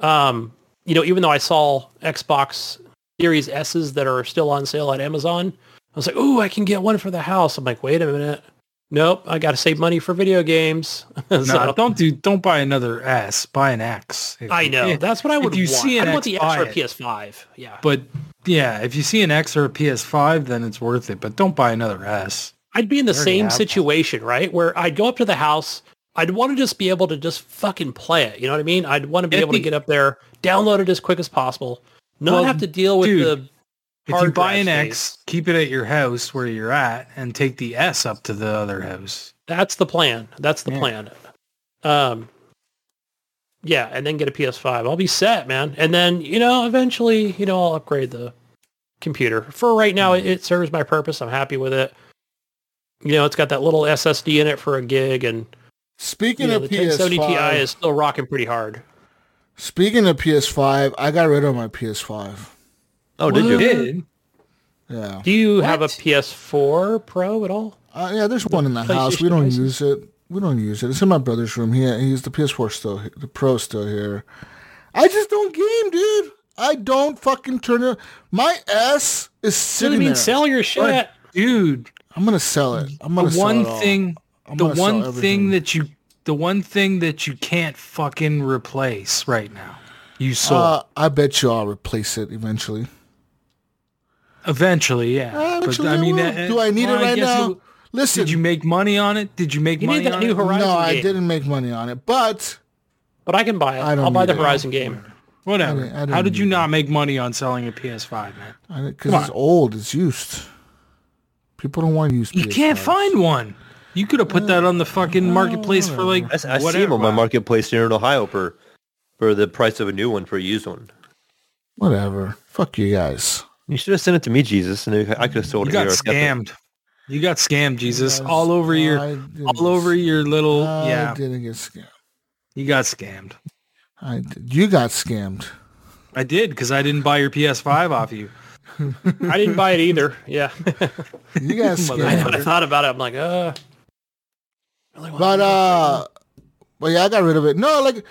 C: Um, you know, even though I saw Xbox Series S's that are still on sale at Amazon, I was like, oh, I can get one for the house. I'm like, wait a minute. Nope, I got to save money for video games.
E: no, don't do. Don't buy another S. Buy an X. If
C: I know.
E: if-
C: That's what I
E: if
C: would
E: you
C: want.
E: see an
C: I want
E: X,
C: the X or
E: it.
C: PS5. Yeah.
E: But yeah, if you see an X or a PS5, then it's worth it. But don't buy another S.
C: I'd be in the same situation, right? Where I'd go up to the house. I'd want to just be able to just fucking play it. You know what I mean? I'd want to be able to get up there, download it as quick as possible, not
E: Well,
C: have to deal with
E: dude,
C: the
E: If you buy an
C: space.
E: X, keep it at your house where you're at, and take the S up to the other house.
C: That's the plan. That's the
E: Yeah.
C: plan. Um, yeah, and then get a PS5. I'll be set, man. And then you know, eventually, you know, I'll upgrade the computer. For right now, it, it serves my purpose. I'm happy with it. You know, it's got that little SSD in it for a gig, and
B: Speaking
C: you know,
B: of
C: the 1070 Ti
B: PS5,
C: is still rocking pretty hard.
B: speaking of PS5, I got rid of my PS5.
D: Oh, did you?
E: Did
B: Yeah,
C: Do you have a PS4 Pro at all?
B: uh, yeah. There's one in the house. We don't use it. We don't use it. It's in my brother's room. He he's the PS4 still. he- The Pro still here. I just don't game, dude. I don't fucking turn it. My S is
C: What do
B: sitting
C: you mean
B: there.
C: sell your shit?
E: But, dude,
B: I'm gonna sell it. I'm gonna
E: the
B: sell
E: one
B: it
E: thing,
B: I'm
E: the one thing that you, the one thing that you can't fucking replace right now, you sold.
B: Uh, I bet you I'll replace it eventually.
E: Eventually, yeah.
B: Uh,
E: But,
B: I will.
E: uh,
B: Do I need
E: well,
B: it right now?
E: you-
B: Listen,
E: did you make money on it? Did you make
C: You need
E: money
C: that
E: on
C: new
E: it?
C: Horizon
B: no, I didn't make money on it, but
C: But I can buy it.
B: I don't
C: I'll buy
B: need
C: the
B: it.
C: Horizon game.
E: Whatever.
B: I didn't- I
E: How did you
B: need
E: not make money on selling a PS5, man?
B: because it's old, it's used. People don't want to use.
E: You can't find one. You could have put that on the fucking marketplace for like
D: I, s- I see
E: whatever.
D: them on my marketplace here in Ohio for for the price of a new one for a used one.
B: Whatever. Fuck you guys.
D: You should have sent it to me, Jesus, and I could have sold
E: You
D: it
E: got
D: here. I kept it.
E: scammed. You got scammed, Jesus.
B: Guys,
E: all over your all over
B: get-
E: your little
B: I
E: yeah.
B: didn't get scammed.
E: You got scammed.
B: I did. You got scammed.
E: I did because I didn't buy your PS5 off you.
C: I didn't buy it either. Yeah.
B: You got
E: Mother-
C: I. I thought about it. I'm like, uh. really
B: But uh, but yeah, I got rid of it. No, like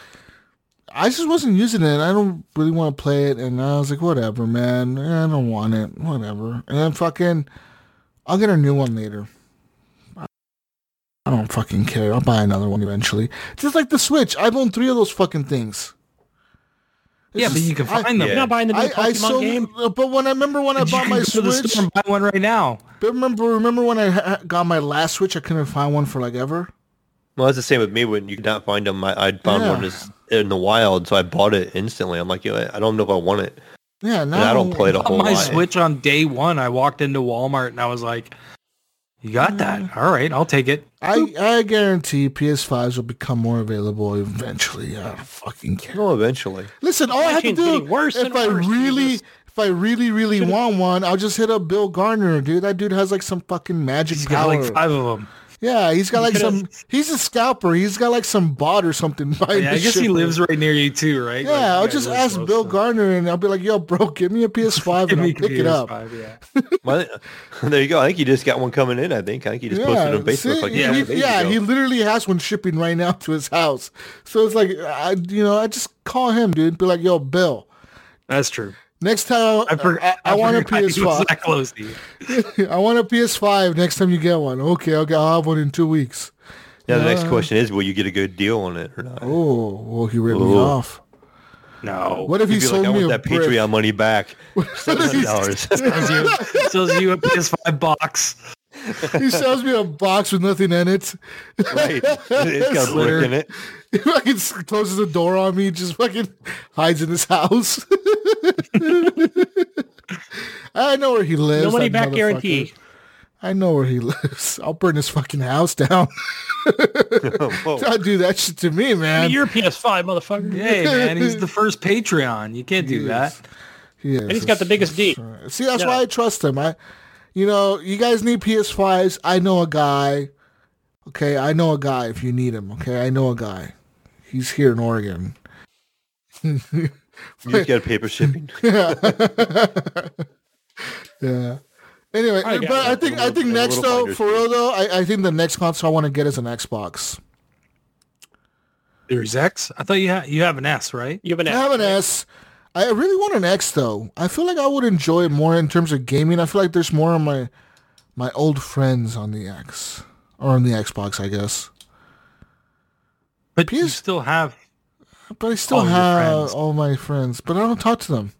B: I just wasn't using it. I don't really want to play it, and I was like, whatever, man. I don't want it. Whatever. And then fucking, I'll get a new one later. I don't fucking care. I'll buy another one eventually. Just like the Switch. I've owned three of those fucking things. It's
E: yeah, but you can
B: I-
E: find them.
C: You're not buying the new
B: I,
C: Pokemon
B: I sold,
C: game?
B: but when I remember when I bought my
E: go to the
B: Switch,
E: store and buy one right now.
B: remember remember when I got my last Switch, I couldn't find one for like ever.
D: Well, that's the same with me. When you could not find them, I, I found
B: Yeah.
D: one is in the wild, so I bought it instantly. I'm like, yo, I don't know if I want it.
B: Yeah, no.
D: I don't play the
E: On
D: whole
E: my
D: lot.
E: Switch on day one, I walked into Walmart and I was like, "You got that? All right, I'll take it."
B: I, I guarantee PS5s will become more available eventually. I don't fucking care.
D: No, eventually.
B: Listen, all I have to do
C: worse
B: if I
C: worse,
B: really,
C: Jesus.
B: if I really, really want one, I'll just hit up Bill Garner, dude. That dude has like some fucking magic
E: He's got like five of them.
B: Yeah, he's got like some. He's a scalper. He's got like some bot or something. buying
E: Yeah, I guess
B: shit
E: he lives right near you too, right?
B: Yeah,
E: you
B: I'll just ask Bill
E: so-
B: Garner and I'll be like, "Yo, bro, give me a PS5 and
E: me
B: I'll pick it up."
E: Yeah.
D: Well, there you go. I think you just got one coming in. I think. I think you just posted on Facebook
B: see?
D: like yeah,
B: he- yeah, he literally has one shipping right now to his house. So it's like, I, you know, I just call him, dude. Be like, yo, Bill.
E: That's true.
B: Next time,
E: I, for,
B: I, I want a
E: forgot he was
B: PS5.
E: That close.
B: I want a PS5 next time you get one. Okay, okay, I'll have one in two weeks.
D: Yeah, the next
B: Uh,
D: question is, will you get a good deal on it or not?
B: Oh, well, he ripped me off.
E: No.
B: What if he
D: You'd be
B: sold
D: like, I
B: me
D: want
B: a
D: that
B: brick?
D: Patreon money back. Seven hundred dollars.
E: sells you, sells you a PS5 box.
B: He sells me a box with nothing in it.
D: right. It's got a brick in it.
B: He fucking closes the door on me, just fucking hides in his house. I know where he lives.
C: no money back guarantee.
B: I know where he lives. I'll burn his fucking house down.
D: Whoa.
B: Don't do that shit to me,
C: Give
B: man.
C: me your PS5, motherfucker.
E: Hey man, he's the first Patreon. You can't do that.
B: He is.
C: And he's got the biggest D.
B: See, that's
C: Yeah.
B: why I trust him. I, you know, you guys need PS5s. I know a guy. Okay, I know a guy if you need him. Okay, I know a guy. He's here in Oregon.
D: You just got paper shipping.
B: Yeah. Anyway,
C: I got
B: but I
C: that.
B: think I think next though, for real though, I, I think the next console I want to get is an Xbox.
E: Series X. I thought you had you have an S, right?
C: You have an
B: I have an S. I really want an X though. I feel like I would enjoy it more in terms of gaming. I feel like there's more of my my old friends on the X or on the Xbox, I guess.
E: But you still have.
B: But I still
E: All
B: have all my friends, but I don't talk to them.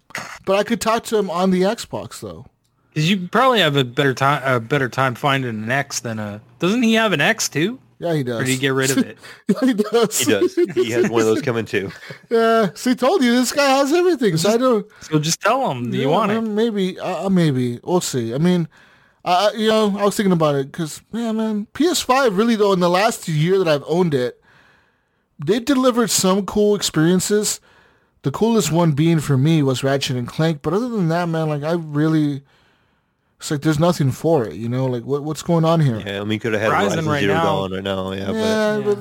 B: But I could talk to them on the Xbox though.
E: Because you probably have a better time a better time finding an X than a. Doesn't he have an X too?
B: Yeah, he does.
E: Or did he get rid of it?
B: yeah, he does.
D: He does. He has one of those coming too.
B: yeah, see, told you this guy has everything. So I don't.
E: So just tell him you
B: Yeah,
E: want
B: uh,
E: it.
B: Maybe, uh, maybe we'll see. I mean, uh, you know, I was thinking about it because, yeah, man, PS5 really though in the last year that I've owned it, they delivered some cool experiences. The coolest one being for me was Ratchet and Clank, but other than that, man, like I really, it's like there's nothing for it. You know, like what what's going on here?
D: Yeah, I mean, you could have had
E: Horizon
D: Horizon,
E: right
D: Zero
E: now.
D: Dawn right now. Yeah,
B: Yeah,
E: Yeah.
B: but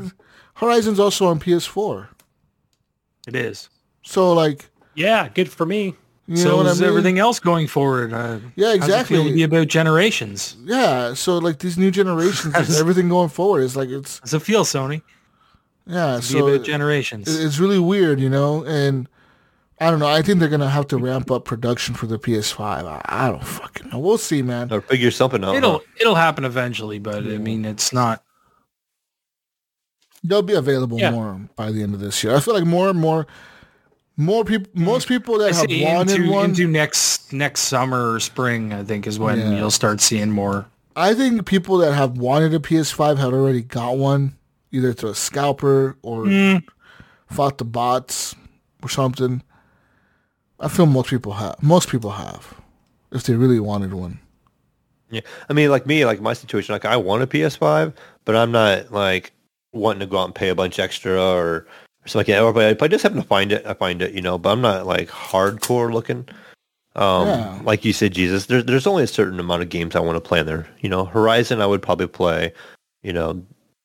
B: Horizon's also on PS4,
E: It is.
B: so like,
C: Yeah, good for me.
B: you know
E: so
B: what I
E: is
B: mean?
E: everything else going forward. Uh,
B: Yeah,
E: how's it feel to be about generations.
B: Yeah, so like these new generations,
E: How's-
B: everything going forward is like it's
E: How's it feel, Sony?
B: yeah.
E: To
B: So
E: be about generations.
B: it- it's really weird, you know, and I don't know. I think they're gonna have to ramp up production for the PS5. I, I don't fucking know. We'll see, man.
D: or figure something out.
E: it'll
D: huh?
E: it'll happen eventually, but I mean it's not.
B: They'll be available
C: Yeah.
B: more by the end of this year. I feel like more and more, more people, most people that
E: I
B: have
E: see
B: wanted
E: into,
B: one.
E: into next next summer or spring. I think is when
B: Yeah.
E: you'll start seeing more.
B: I think people that have wanted a PS5 have already got one, either through a scalper or
E: Mm.
B: fought the bots or something. I feel most people have. Most people have, if they really wanted one.
D: Yeah, I mean, like me, like my situation, like I want a PS5, but I'm not like wanting to go out and pay a bunch extra or, or something like that. Or but if I just happen to find it, I find it, you know. But I'm not like hardcore looking. Um,
B: Yeah.
D: like you said, Jesus, there's there's only a certain amount of games I want to play in there. You know, Horizon, I would probably play. You know,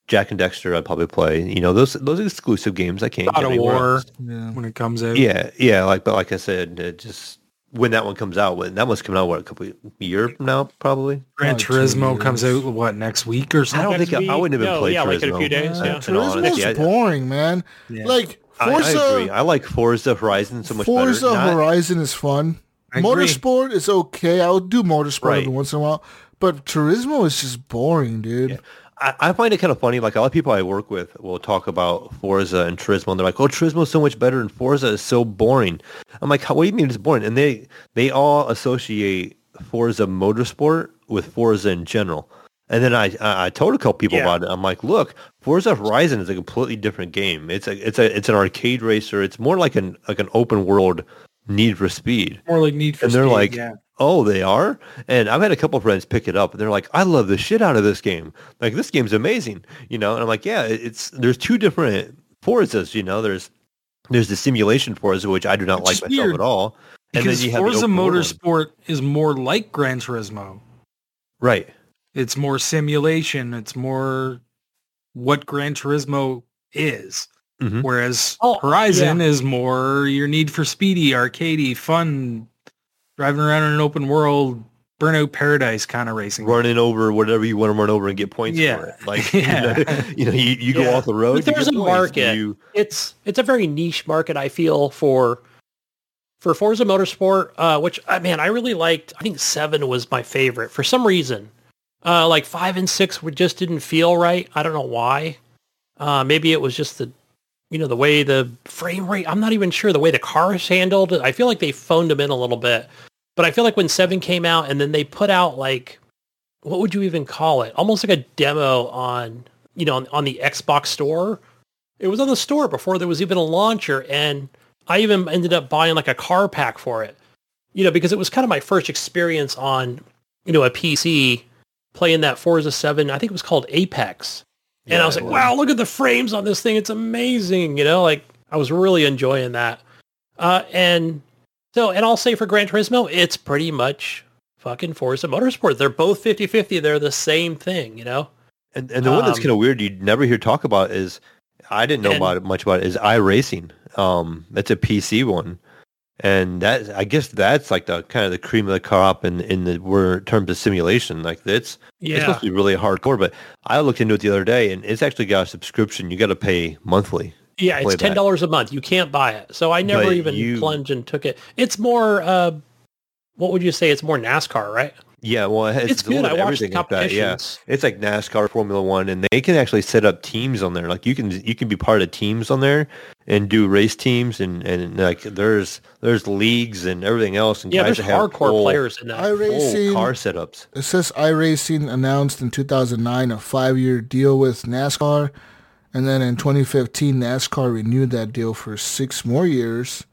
D: Jak and Daxter, I'd probably play. You know, those those exclusive games I can't
E: God
D: get
E: of War.
B: Yeah.
E: when it comes out.
D: Yeah, yeah, like but like I said, it just when that one comes out, when that one's coming out, what a couple year from now, probably.
E: Gran
B: Probably
E: Turismo comes out what next week or something.
D: I don't think I, I wouldn't even
C: No,
D: play
C: yeah,
D: Turismo.
C: like in a few days, yeah.
D: in all honesty.
B: Turismo's
D: I-
B: boring, man.
E: Yeah.
B: Like
D: I, I
B: Forza,
D: agree. I like Forza Horizon so much
B: Forza
D: better. Not-
B: Horizon is fun.
E: I agree.
B: Motorsport is okay. I'll do motorsport
D: Right.
B: every once in a while, but Turismo is just boring, dude.
D: I, I find it kind of funny. Like a lot of people I work with will talk about Forza and Turismo, and they're like, "Oh, Turismo is so much better, and Forza is so boring." I'm like, "What do you mean it's boring?" And they they all associate Forza Motorsport with Forza in general. And then I I, told a couple people
C: Yeah.
D: about it. I'm like, "Look, Forza Horizon is a completely different game. It's a it's a it's an arcade racer. It's more like an like an open world Need for Speed."
E: More like Need for speed.
D: and they're
E: Speed,
D: like,
E: yeah.
D: "Oh, they are." And I've had a couple friends pick it up, and they're like, "I love the shit out of this game. Like this game's amazing." You know, and I'm like, "Yeah, it's there's two different Forzas. You know, there's there's the simulation Forza, which I do not
E: Which
D: like
E: is
D: myself
E: weird,
D: at all, and
E: because
D: then you have the
E: Forza
D: open one.
E: Motorsport is more like Gran Turismo.
D: right?
E: It's more simulation. It's more what Gran Turismo is.
D: Mhm.
E: Whereas
C: Oh,
E: Horizon is more your Need for Speedy, arcadey, fun, driving around in an open world, Burnout Paradise kind of racing.
D: Running over whatever you want to run over and get points
E: Yeah.
D: for it. Like,
E: Yeah.
D: you know, you, know, you, you go
C: Yeah.
D: off the road.
C: But
D: you
C: there's
D: get
C: a
D: points.
C: market.
D: You,
C: it's it's a very niche market. I feel for for Forza Motorsport, uh, which I man, I really liked. I think seven was my favorite for some reason. Uh, like five and six would just didn't feel right. I don't know why. Uh, maybe it was just the you know the way the frame rate. I'm not even sure the way the cars handled. I feel like they phoned them in a little bit. But I feel like when seven came out and then they put out like what would you even call it? Almost like a demo on you know on, on the Xbox store. It was on the store before there was even a launcher, and I even ended up buying like a car pack for it. You know, because it was kind of my first experience on you know a PC playing that Forza Seven. I think it was called Apex, and I was like,
D: it
C: wow, look at the frames on this thing. It's amazing. You know, like I was really enjoying that. Uh, and so, and I'll say for Gran Turismo, it's pretty much fucking Forza Motorsport. They're both 50-50. They're the same thing, you know?
D: And and the one that's
C: Um,
D: kind of weird you'd never hear talk about is I didn't know
C: And-
D: about it much about it is iRacing. Um, it's a PC one. And that I guess that's like the kind of the cream of the crop in in the word terms of simulation. Like it's it's supposed to be really hardcore, but I looked into it the other day, and it's actually got a subscription. You got to pay monthly.
C: Yeah, it's ten dollars a month. You can't buy it. So I never
D: But
C: even
D: you-
C: plunged and took it. It's more uh what would you say? It's more NASCAR, right?
D: Yeah, well, it has
C: It's
D: a
C: good. I
D: bit of
C: watched the
D: everything like that. Yeah,
C: competitions.
D: it's like NASCAR, Formula One, and they can actually set up teams on there. Like you can you can be part of teams on there and do race teams, and and like there's there's leagues and everything else. And
C: Yeah,
D: guys
C: there's
D: that have
C: hardcore
D: full-
C: players in that.
D: full
B: iRacing.
D: car setups.
B: It says iRacing announced in 2009 a five-year deal with NASCAR, and then in 2015 NASCAR renewed that deal for six more years.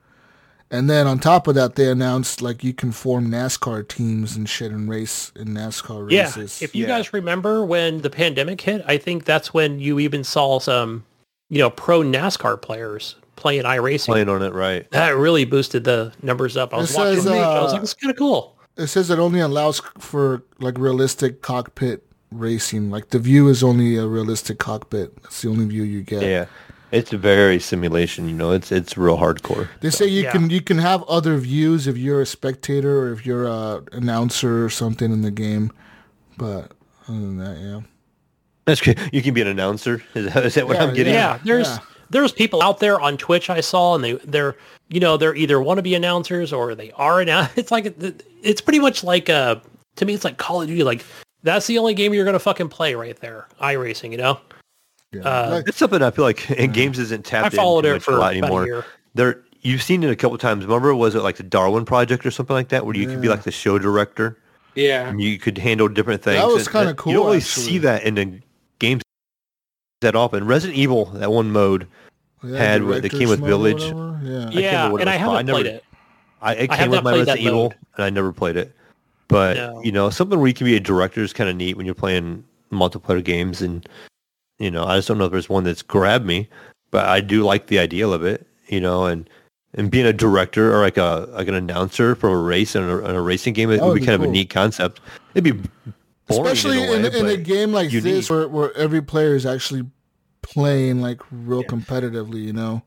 B: And then on top of that, they announced like you can form NASCAR teams and shit and race in NASCAR races.
C: yeah,
B: races.
C: if you
D: Yeah.
C: guys remember when the pandemic hit, I think that's when you even saw some, you know, pro NASCAR players playing iRacing.
D: Playing on it, right?
C: That really boosted the numbers up. I was
B: It
C: watching
B: says,
C: the I was
B: uh,
C: like, it's kind of cool.
B: it says it only allows for like realistic cockpit racing. Like the view is only a realistic cockpit. That's the only view you get.
D: Yeah, it's very simulation. You know, it's it's real hardcore.
B: They say you
C: yeah.
B: can you can have other views if you're a spectator or if you're a announcer or something in the game, but other than that, yeah.
D: That's good. You can be an announcer. Is that, is that what
B: Yeah,
D: I'm getting?
C: Yeah, there's
B: yeah.
C: there's people out there on Twitch I saw, and they they're you know they're either want to be announcers or they are now. It's like it's pretty much like uh to me it's like Call of Duty. Like that's the only game you're gonna fucking play right there. iRacing, you know.
B: Yeah.
C: Uh,
B: Like,
D: It's something I feel like in games isn't
C: I
D: tapped
C: followed
D: into
C: it for
D: a lot anymore. There, you've seen it a couple times. Remember, was it like the Darwin Project or something like that, where you could be like the show director
E: Yeah.
D: and you could handle different things.
B: That
D: was
B: kinda cool.
D: You
B: cool,
D: don't really
B: actually.
D: see that in the games that often. Resident Evil, that one mode,
B: yeah,
D: had what- they came with
B: director's mode or
D: Village.
B: Yeah.
C: Yeah,
D: remember what it
C: and I
D: was called. I
C: haven't played it.
D: I, it
C: I
D: came
C: have
D: with my Resident Evil,
C: mode.
D: and I never played it. But
C: No.
D: you know, something where you can be a director is kind of neat when you're playing multiplayer games, and you know, I just don't know if there's one that's grabbed me, but I do like the idea of it. You know, and and being a director or like a like an announcer for a race and a, a racing game, it would
B: would
D: be
B: be
D: kind of a neat concept. It'd be boring
B: Especially
D: in a, way,
B: in, in a game like
D: unique.
B: this where, where every player is actually playing like real competitively, you know.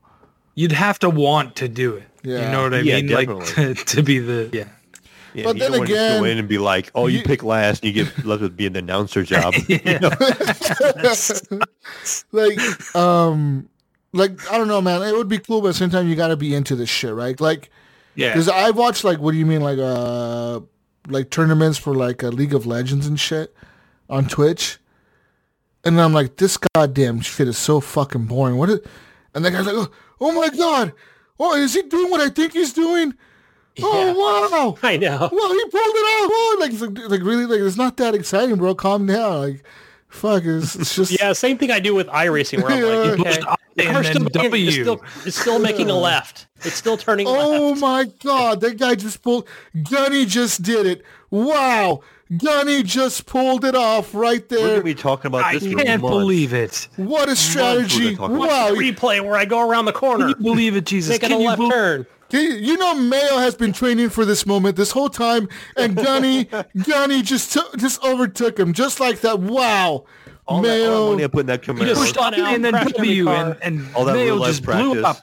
E: You'd have to want to do it.
B: Yeah.
E: You know what I
D: Yeah,
E: mean? Like to, to be the yeah.
D: Yeah,
B: But then
D: don't want to just go in and be like, "Oh, you,
B: you-
D: pick last, and you get left with being the announcer job."
B: like um like I don't know, man. It would be cool, but sometimes you got to be into this shit, right? Like
E: Yeah.
B: Because I've watched like, what do you mean, like uh, like tournaments for like a League of Legends and shit on Twitch, and I'm like, this goddamn shit is so fucking boring. What? Is, and the guy's like, oh, oh my god, oh, is he doing what I think he's doing? Oh wow,
C: I know.
B: well he pulled it off. Oh, like, it's like, like really, like it's not that exciting, bro. Calm down, like. Fuck, it's, it's just
C: Yeah, same thing I do with iRacing where I'm like,
B: Yeah.
C: okay, the
E: And then
C: still, making-
E: W.
C: it's still, it's still making a left. It's still turning
B: Oh
C: left.
B: my god, that guy just pulled Gunny just did it. Wow. Gunny just pulled it off right there.
D: We're gonna be talking about
E: I
D: this. for
E: can't
D: months.
E: believe it.
B: What a strategy.
D: talking.
B: Wow.
C: Replay where I go around the corner.
E: Can
C: corner,
E: you believe it, Jesus?
C: making
E: Can
C: a
E: you
C: left
E: bel-
C: turn.
B: You you know Mayo has been training for this moment this whole time and Gunny Gunny just took just overtook him just like that. Wow.
D: All that, all
B: Mayo
D: money I put in that Camaro.
C: just spun out,
E: and then
C: crashed every
E: W and, and
D: all that
E: Mayo
D: real life
E: just blew up.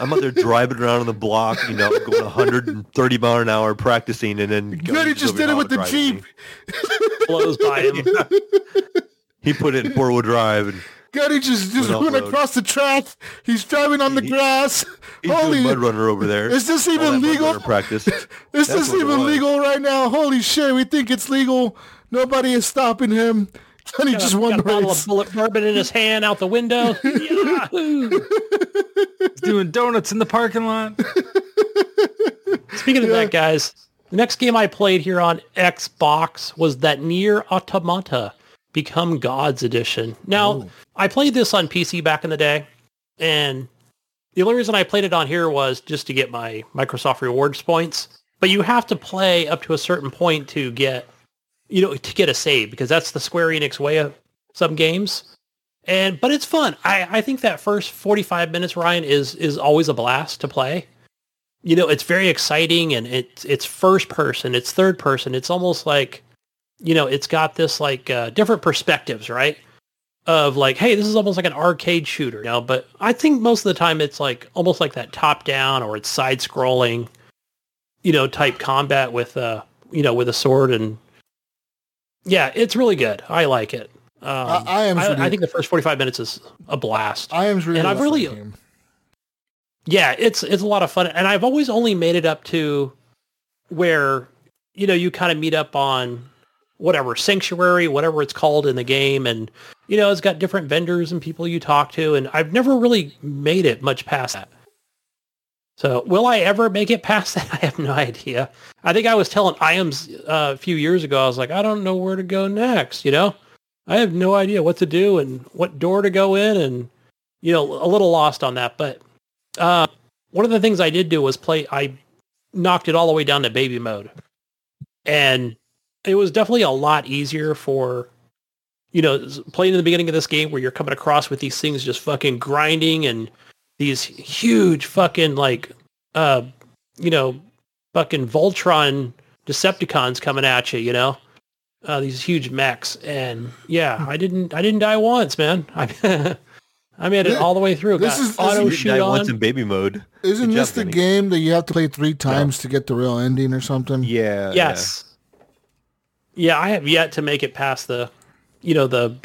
D: I'm out there driving around on the block, you know, going 130 mile an hour practicing, and then
B: Gunny just did it with the Jeep.
D: me.
C: blows by him.
D: He put it in four wheel drive, and
B: Gunny just just
D: Went
B: went across the track. He's driving on the grass.
D: He's
B: Holy
D: doing mud runner over there.
B: Is this even legal?
D: practice?
B: Is
D: That's
B: this even legal right now? Holy shit, we think it's legal. Nobody is stopping him. He
C: Got a-
B: just won
C: got
B: the
C: a bottle of Bulleit bourbon in his hand out the window.
E: He's doing donuts in the parking lot.
C: Speaking of that, guys, the next game I played here on Xbox was that NieR Automata Become Gods edition. Now, oh. I played this on PC back in the day, and the only reason I played it on here was just to get my Microsoft Rewards points. But you have to play up to a certain point to get, you know, to get a save because that's the Square Enix way of some games. And but it's fun. I, I think that first 45 minutes, Ryan, is is always a blast to play you know, it's very exciting and it's it's first person, it's third person. It's almost like, you know, it's got this like uh, different perspectives, right? Of like, hey, this is almost like an arcade shooter, you know. But I think most of the time it's like almost like that top down or it's side scrolling. you know, type combat with uh, you know, with a sword and yeah, it's really good. I like it. Um,
B: I- I am
C: I, I think the first 45 minutes is a blast.
B: I am really.
C: And I've really-
B: game.
C: yeah, it's it's a lot of fun, and I've always only made it up to where you know you kind of meet up on whatever sanctuary, whatever it's called in the game, and you know it's got different vendors and people you talk to, and I've never really made it much past that. So will I ever make it past that? I have no idea. I think I was telling Iams uh, a few years ago. I was like, I don't know where to go next. You know, I have no idea what to do and what door to go in, and you know, a little lost on that. But uh, one of the things I did do was play. I knocked it all the way down to baby mode, and it was definitely a lot easier for you know playing in the beginning of this game where you're coming across with these things just fucking grinding and these huge fucking like uh you know fucking Voltron Decepticons coming at you. You know. Uh, these huge mechs and yeah, I didn't I didn't die once, man. I I made it
B: Thi-
C: all the way through.
B: this
C: Got
B: is- this
C: auto
B: is-
D: You
C: shoot
D: died
C: on.
D: once in baby mode.
B: Isn't
D: Good
B: this
D: job,
B: the
D: Vinny.
B: game that you have to play three times to get the real ending or something?
D: Yeah.
C: Yes. Yeah, I have yet to make it past the, you know, the,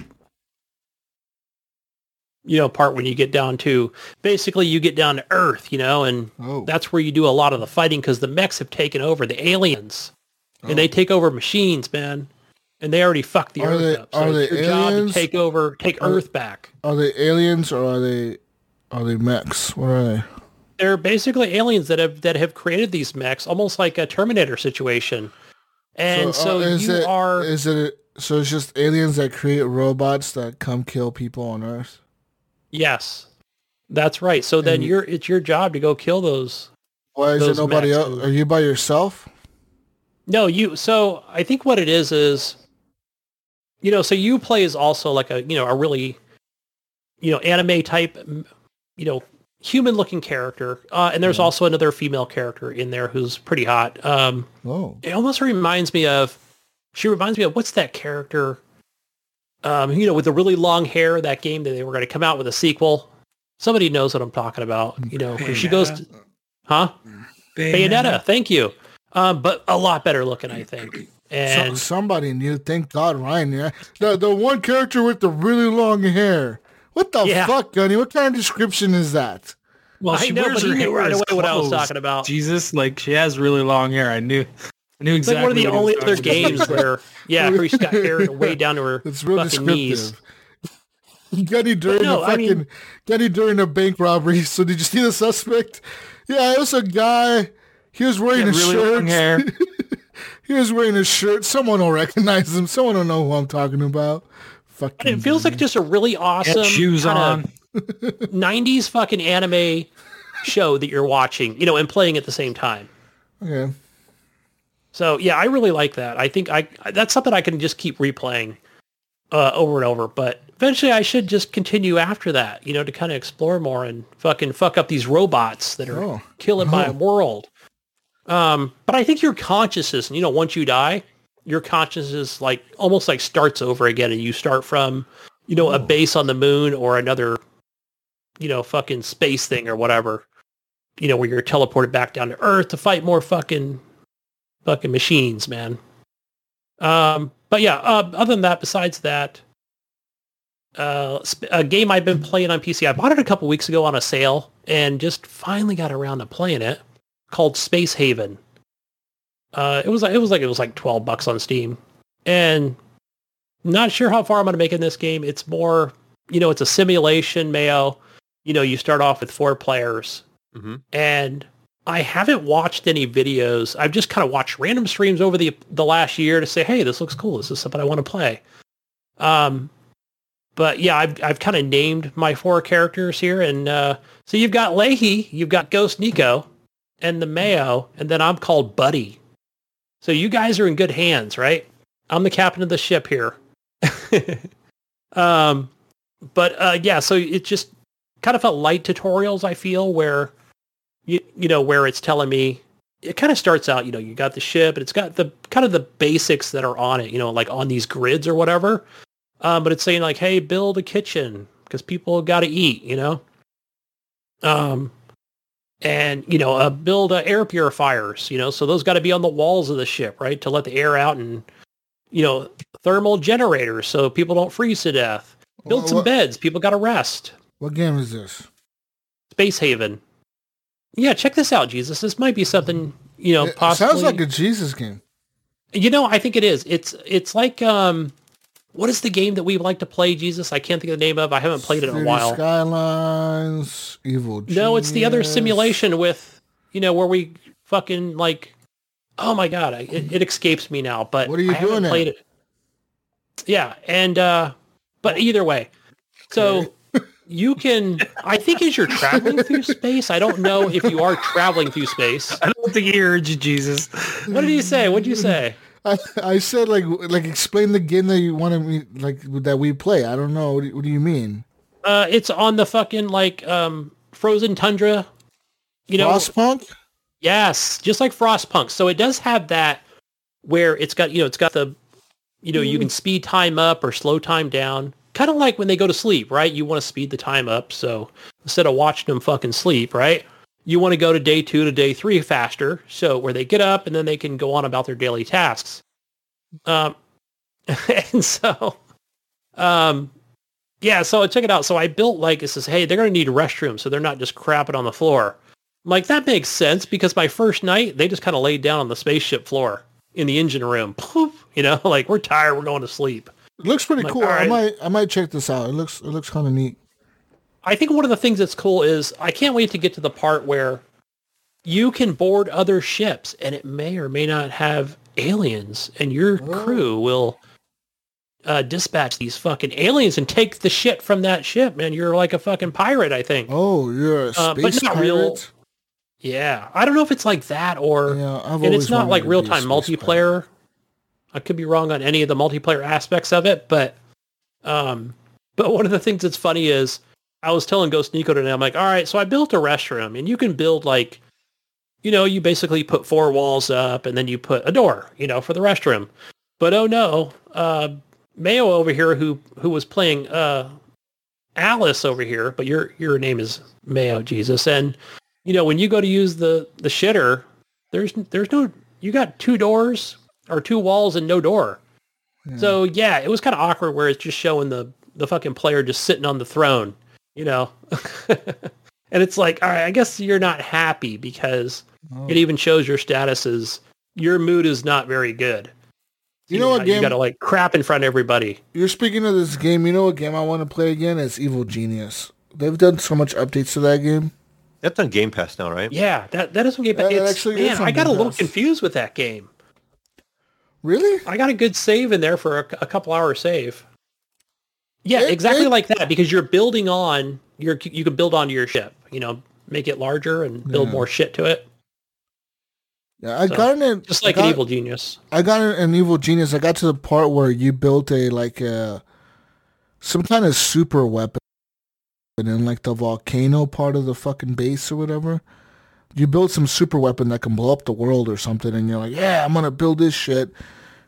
C: you know, part when you get down to basically you get down to Earth, you know, and
B: Oh.
C: that's where you do a lot of the fighting because the mechs have taken over the aliens, and they oh. take over machines, man, and they already fucked the
B: Oh. Are
C: Earth
B: they-
C: up. So
B: are they
C: your job to
B: aliens?
C: take over, take
B: Are-
C: Earth back.
B: Are they aliens or are they are they mechs? What are they?
C: They're basically aliens that have that have created these mechs, almost like a Terminator situation. And so,
B: uh, is
C: you
B: it,
C: are
B: Is it? So it's just aliens that create robots that come kill people on Earth.
C: Yes, that's right. So then
B: And-
C: you're it's your job to go kill those.
B: Why is
C: Those
B: there nobody else? Are you by yourself?
C: No, you. So I think what it is is, you know, so you play is also like a you know a really, you know, anime type, you know, human looking character, uh, and there's also another female character in there who's pretty hot. Um,
B: Oh,
C: it almost reminds me of. She reminds me of what's that character? Um, you know, with the really long hair. That game that they were going to come out with a sequel. Somebody knows what I'm talking about. You know, where she goes, to, huh? Bayonetta. Thank you. Um, but a lot better looking, I think.
B: so,
C: And
B: somebody knew. Thank God, Ryan. Yeah, the the one character with the really long hair. What the
C: Yeah.
B: fuck, Gunny? What kind of description is that?
E: Well,
C: I
E: she
C: know,
E: wears
C: but
E: her
C: he knew
E: hair
C: right
E: as
C: away what I was talking about.
E: Jesus, like she has really long hair. I knew, I knew
C: it's
E: exactly.
C: like one of the
E: what he
C: only other
E: talking about.
C: games where, yeah, where she's got hair way down to her
B: It's real
C: fucking knees.
B: descriptive. Gunny during
C: no,
B: the
C: I
B: fucking
C: mean-
B: Gunny during a bank robbery. So did you see the suspect? Yeah, it was a guy. He was wearing
E: He
B: a
E: really
B: shirt.
E: long hair.
B: He was wearing a shirt. Someone will recognize him. Someone will know who I'm talking about. Fucking.
C: It feels like just a really
E: Had
C: awesome
E: shoes
C: kinda
E: on.
C: 90s fucking anime show that you're watching, you know, and playing at the same time.
B: Okay.
C: So yeah, I really like that. I think I that's something I can just keep replaying uh, over and over. But eventually, I should just continue after that, you know, to kind of explore more and fucking fuck up these robots that are
B: Oh.
C: killing my
B: Oh.
C: world. Um, but I think your consciousness, you know, once you die, your consciousness like almost like starts over again, and you start from, you know, a base on the moon or another, you know, fucking space thing or whatever. You know, where you're teleported back down to Earth to fight more fucking fucking machines, man. Um, but yeah, uh, other than that, besides that, uh, a game I've been playing on PC, I bought it a couple weeks ago on a sale and just finally got around to playing it. Called Space Haven. Uh, it was like it was like it was like twelve bucks on Steam, and not sure how far I'm going to make in this game. It's more, you know, it's a simulation. Mayo, you know, you start off with four players,
D: hmm
C: and I haven't watched any videos. I've just kind of watched random streams over the the last year to say, hey, this looks cool. This is something I want to play. Um, but yeah, I've I've kind of named my four characters here, and uh, so you've got Leahy, you've got Ghost Nico, and the Mayo, and then I'm called Buddy. So you guys are in good hands, right? I'm the captain of the ship here. um, but uh, yeah, so it just kind of felt light tutorials. I feel where you you know where it's telling me it kind of starts out. You know, you got the ship, and it's got the kind of the basics that are on it. You know, like on these grids or whatever. Um, but it's saying like, hey, build a kitchen because people got to eat. You know. Um, and you know uh, build uh, air purifiers. You know, so those got to be on the walls of the ship, right, to let the air out, and you know, thermal generators so people don't freeze to death. Build some
B: what-
C: beds. People got to rest.
B: What game is this?
C: Space Haven. Yeah, check this out, Jesus. This might be something you know.
B: It
C: possibly.
B: sounds like a Jesus game.
C: You know, I think it is. It's it's like um, what is the game that we like to play, Jesus? I can't think of the name of. I haven't played it in a while.
B: Skylines, Evil.
C: No, it's the other simulation with you know where we fucking like. Oh my god, I, it, it escapes me now. But
B: What are you
C: I haven't
B: doing
C: played
B: then?
C: it. Yeah, and uh, but either way, so you can. I think as you're traveling through space, I don't know if you are traveling through space.
E: I don't think he heard you, Jesus.
C: What did you say? What did you say?
B: I, I said like like explain the game that you want to like that we play. I don't know. What do, what do you mean?
C: Uh, it's on the fucking like um frozen tundra. You know,
B: Frostpunk?
C: Yes, just like Frostpunk. So it does have that where it's got, you know, it's got the, you know, you can speed time up or slow time down. Kind of like when they go to sleep, right? You want to speed the time up. So instead of watching them fucking sleep, right? You want to go to day two to day three faster. So where they get up and then they can go on about their daily tasks. Um, and so, um, yeah, so I check it out. So I built like, it says, hey, they're going to need restrooms. So they're not just crapping on the floor. I'm like, that makes sense because my first night, they just kind of laid down on the spaceship floor in the engine room. Poof, you know, like we're tired, we're going to sleep.
B: It looks pretty
C: Like,
B: cool. I might I might check this out. It looks it looks kind of neat.
C: I think one of the things that's cool is I can't wait to get to the part where you can board other ships and it may or may not have aliens and your crew will uh, dispatch these fucking aliens and take the shit from that ship, man. You're like a fucking pirate, I think.
B: Oh, you're a
C: Uh, but not
B: pirate.
C: real- Yeah. I don't know if it's like that or
B: Yeah, I've
C: and it's not like
B: to be a
C: real time multiplayer. I could be wrong on any of the multiplayer aspects of it, but um, but one of the things that's funny is I was telling Ghost Nico today, I'm like, all right, so I built a restroom, and you can build like, you know, you basically put four walls up, and then you put a door, you know, for the restroom. But oh no, uh, Mayo over here, who who was playing uh, Alice over here, but your your name is Mayo Jesus, and you know when you go to use the the shitter, there's there's no you got two doors or two walls and no door. So yeah, it was kind of awkward where it's just showing the the fucking player just sitting on the throne, you know. and it's like, all right, I guess you're not happy because
B: Oh.
C: it even shows your status as your mood is not very good.
B: You know what
C: You got to like crap in front of everybody.
B: You're speaking of this game. You know what game I want to play again? It's Evil Genius. They've done so much updates to that game.
D: That's on Game Pass now, right?
C: Yeah, that that doesn't get
B: That-
C: It's,
B: actually
C: man, I got a little
B: Pass.
C: confused with that game.
B: Really?
C: I got a good save in there for a, a couple hour save. Yeah,
B: It-
C: exactly
B: it-
C: like that because you're building on your you can build onto your ship. You know, make it larger and build
B: Yeah.
C: more shit to it,
B: Yeah, I
C: So,
B: got in.
C: just like
B: got,
C: an evil genius.
B: I got an Evil Genius. I got to the part where you built a like a some kind of super weapon in like the volcano part of the fucking base or whatever. You build some super weapon that can blow up the world or something, and you're like, yeah, I'm gonna build this shit.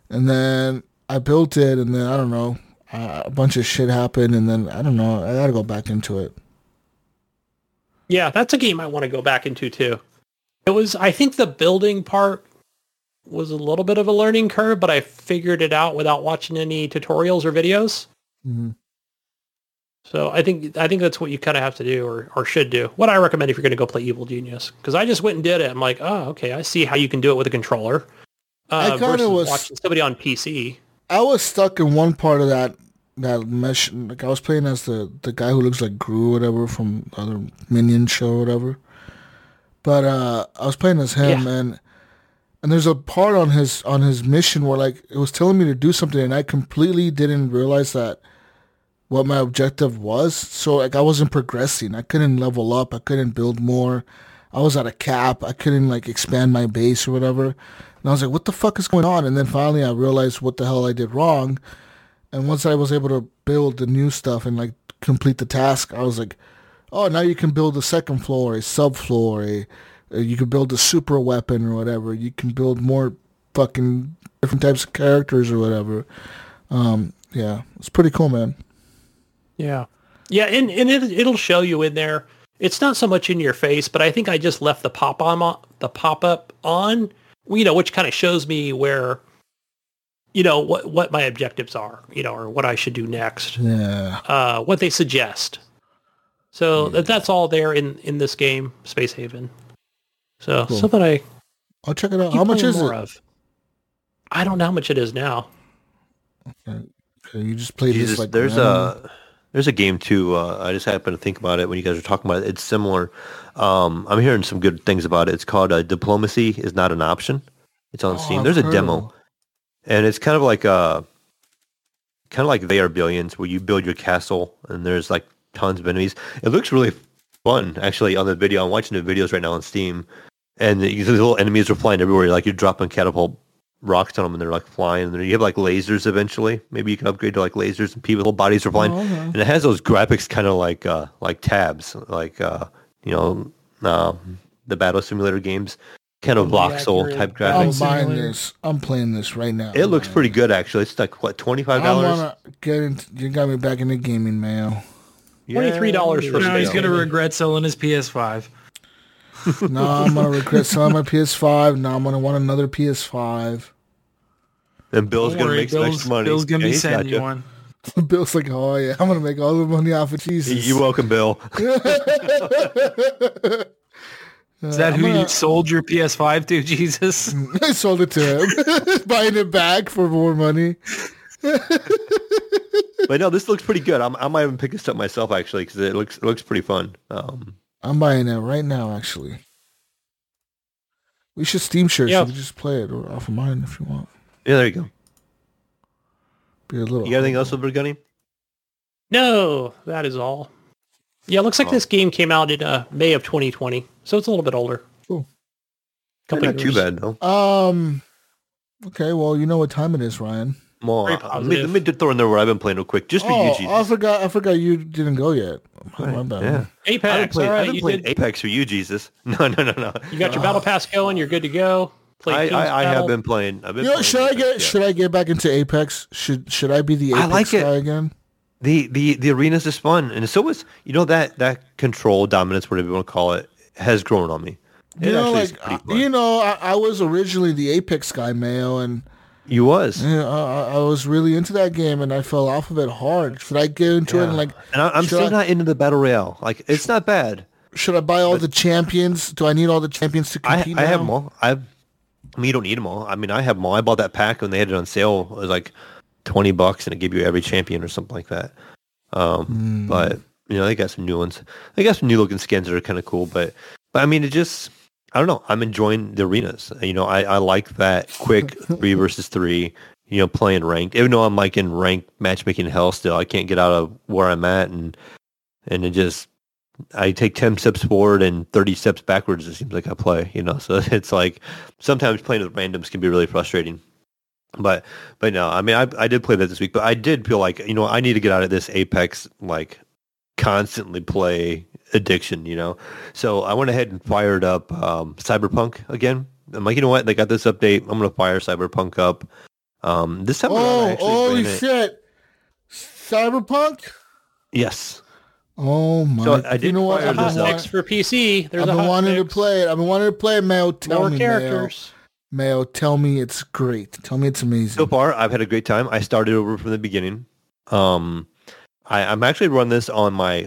B: And then I built it, and then I don't know, uh, a bunch of shit happened, and then I don't know. I gotta go back into it.
C: Yeah, that's a game I want to go back into too. It was, I think, the building part was a little bit of a learning curve, but I figured it out without watching any tutorials or videos.
B: Mhm.
C: So I think I think that's what you kind of have to do or, or should do. What I recommend if you're going to go play Evil Genius, because I just went and did it. I'm like, oh, okay, I see how you can do it with a controller.
B: I
C: Uh,
B: kinda was-
C: watching somebody on PC.
B: I was stuck in one part of that that mesh. Like I was playing as the the guy who looks like Gru, or whatever, from the other Minion show, or whatever. But uh, I was playing as him,
C: Yeah.
B: and and there's a part on his on his mission where like it was telling me to do something, and I completely didn't realize that what my objective was. So like I wasn't progressing. I couldn't level up. I couldn't build more. I was at a cap. I couldn't like expand my base or whatever. And I was like, what the fuck is going on? And then finally I realized what the hell I did wrong. And once I was able to build the new stuff and like complete the task, I was like, oh, now you can build a second floor, a subfloor, a, a you can build a super weapon or whatever. You can build more fucking different types of characters or whatever. Um, yeah, it's pretty cool, man.
C: Yeah. Yeah, and, and it, it'll show you in there. it's not so much in your face, but I think I just left the pop on the pop up on, you know, which kind of shows me where, you know, what what my objectives are, you know, or what I should do next,
B: Yeah.
C: uh, what they suggest. So that that's all there in in this game, Space Haven. So
B: Cool.
C: something I
B: I'll check it out. How much is
C: more
B: it?
C: of. I don't know how much it is now.
B: Okay, you just played
D: Jesus,
B: this like
D: there's
B: random?
D: a there's a game too. Uh, I just happened to think about it when you guys were talking about it. It's similar. Um, I'm hearing some good things about it. It's called uh, Diplomacy is not an option. It's on
B: Oh,
D: Steam.
B: I've
D: There's a demo,
B: it.
D: And it's kind of like a kind of like they are billions, where you build your castle and there's like tons of enemies. It looks really fun actually on the video. I'm watching the videos right now on Steam, and these little enemies are flying everywhere. Like you're dropping catapult rocks on them, and they're like flying. And you have like lasers eventually. Maybe you can upgrade to like lasers, and people's little bodies are flying.
B: Oh, okay.
D: And it has those graphics kind of like uh, like TABS, like uh, you know um, the battle simulator games, kind of voxel
C: accurate
D: type
B: I'm
D: graphics.
B: buying this. I'm playing this right now.
D: It looks pretty good actually. It's like what twenty five
B: I
D: dollars.
B: wanna get into. You got me back in the gaming, mail.
C: $23 for
E: Now he's
C: Space
E: gonna regret selling his PS5.
B: No, I'm gonna regret selling my PS5. Now I'm gonna want another PS5.
D: And Bill's
E: Don't
D: gonna
E: worry,
D: make some
E: Bill's,
D: extra money.
E: Bill's gonna
D: Yeah,
E: be
D: he's
E: sending you
D: you.
E: one.
B: Bill's like, oh yeah, I'm gonna make all the money off of Jesus.
D: You're welcome, Bill.
E: Is that
B: I'm
E: who
B: gonna-
E: you sold your PS5 to, Jesus?
B: I sold it to him, buying it back for more money.
D: but no, this looks pretty good. I'm, I might even pick this up myself actually because it looks it looks pretty fun. Um,
B: I'm buying it right now. Actually, we should Steam share.
C: Yeah.
B: So we just play it or off of mine if you want.
D: yeah, there you go.
B: Be a little.
D: You got anything else, Silver Gunny?
C: No, that is all. Yeah, it looks like
D: Oh.
C: this game came out in uh, May of 2020, so it's a little bit older.
B: Cool.
C: Couple
D: Not too bad though.
B: Um. Okay, well, you know what time it is, Ryan.
D: Well, uh, let me, let me just throw in there where I've been playing real quick, just for
B: oh,
D: you, Jesus.
B: I forgot. I forgot you didn't go yet. My bad.
D: yeah. I've been
C: Apex,
D: I've
C: right,
D: been
C: you,
D: playing
C: did,
D: Apex for you, Jesus. No, no, no, no.
C: you got your battle pass going. You're good to go. Play
D: I, I, I have been playing. I've been
B: You know,
D: playing
B: should I get
D: yeah.
B: should I get back into Apex? Should should I be the
D: I
B: Apex
D: like it.
B: guy again?
D: the the the arenas is fun, and so is you know that that control dominance, whatever you want to call it, has grown on me. It
B: You know, like uh, you know, I, I was originally the Apex guy, Mayo, and
D: you was.
B: you know, I, I was really into that game, and I fell off of it hard. Should I get into it and like?
D: and I, I'm still
B: I-
D: not into the battle royale. Like it's not bad.
B: Should I buy all the champions? Do I need all the champions to
D: I
B: compete?
D: I have them all. I, I mean, you don't need them all. I mean, I have them all. I bought that pack when they had it on sale. It was like twenty bucks, and it gave you every champion or something like that. Um,
B: Hmm.
D: but you know, they got some new ones. They got some new looking skins that are kind of cool. But but I mean, it just I don't know. I'm enjoying the arenas. You know, I I like that quick three versus three. You know, playing ranked. Even though I'm like in ranked matchmaking hell still, I can't get out of where I'm at, and and it just I take 10 steps forward and 30 steps backwards, it seems like I play, you know? So it's like sometimes playing with randoms can be really frustrating. But, but no, I mean, I, I did play that this week, but I did feel like, you know, I need to get out of this Apex, like constantly play addiction, you know? So I went ahead and fired up um, Cyberpunk again. I'm like, you know what? They got this update. I'm going to fire Cyberpunk up. Um, this time around, I
B: Oh,
D: actually
B: holy
D: ran it-
B: shit! Cyberpunk.
D: Yes.
B: Oh my!
D: So I
B: you
D: did
B: know what? I've been,
D: this
C: Hot
D: up.
B: want-
C: fix for PC. There's
B: I've been
C: hot
B: wanting to play it. I've been wanting to play it. Mayo, tell
C: More
B: me,
C: characters.
B: Mayo. Mayo, tell me it's great. Tell me it's amazing.
D: So far, I've had a great time. I started over from the beginning. Um, I, I'm actually run this on my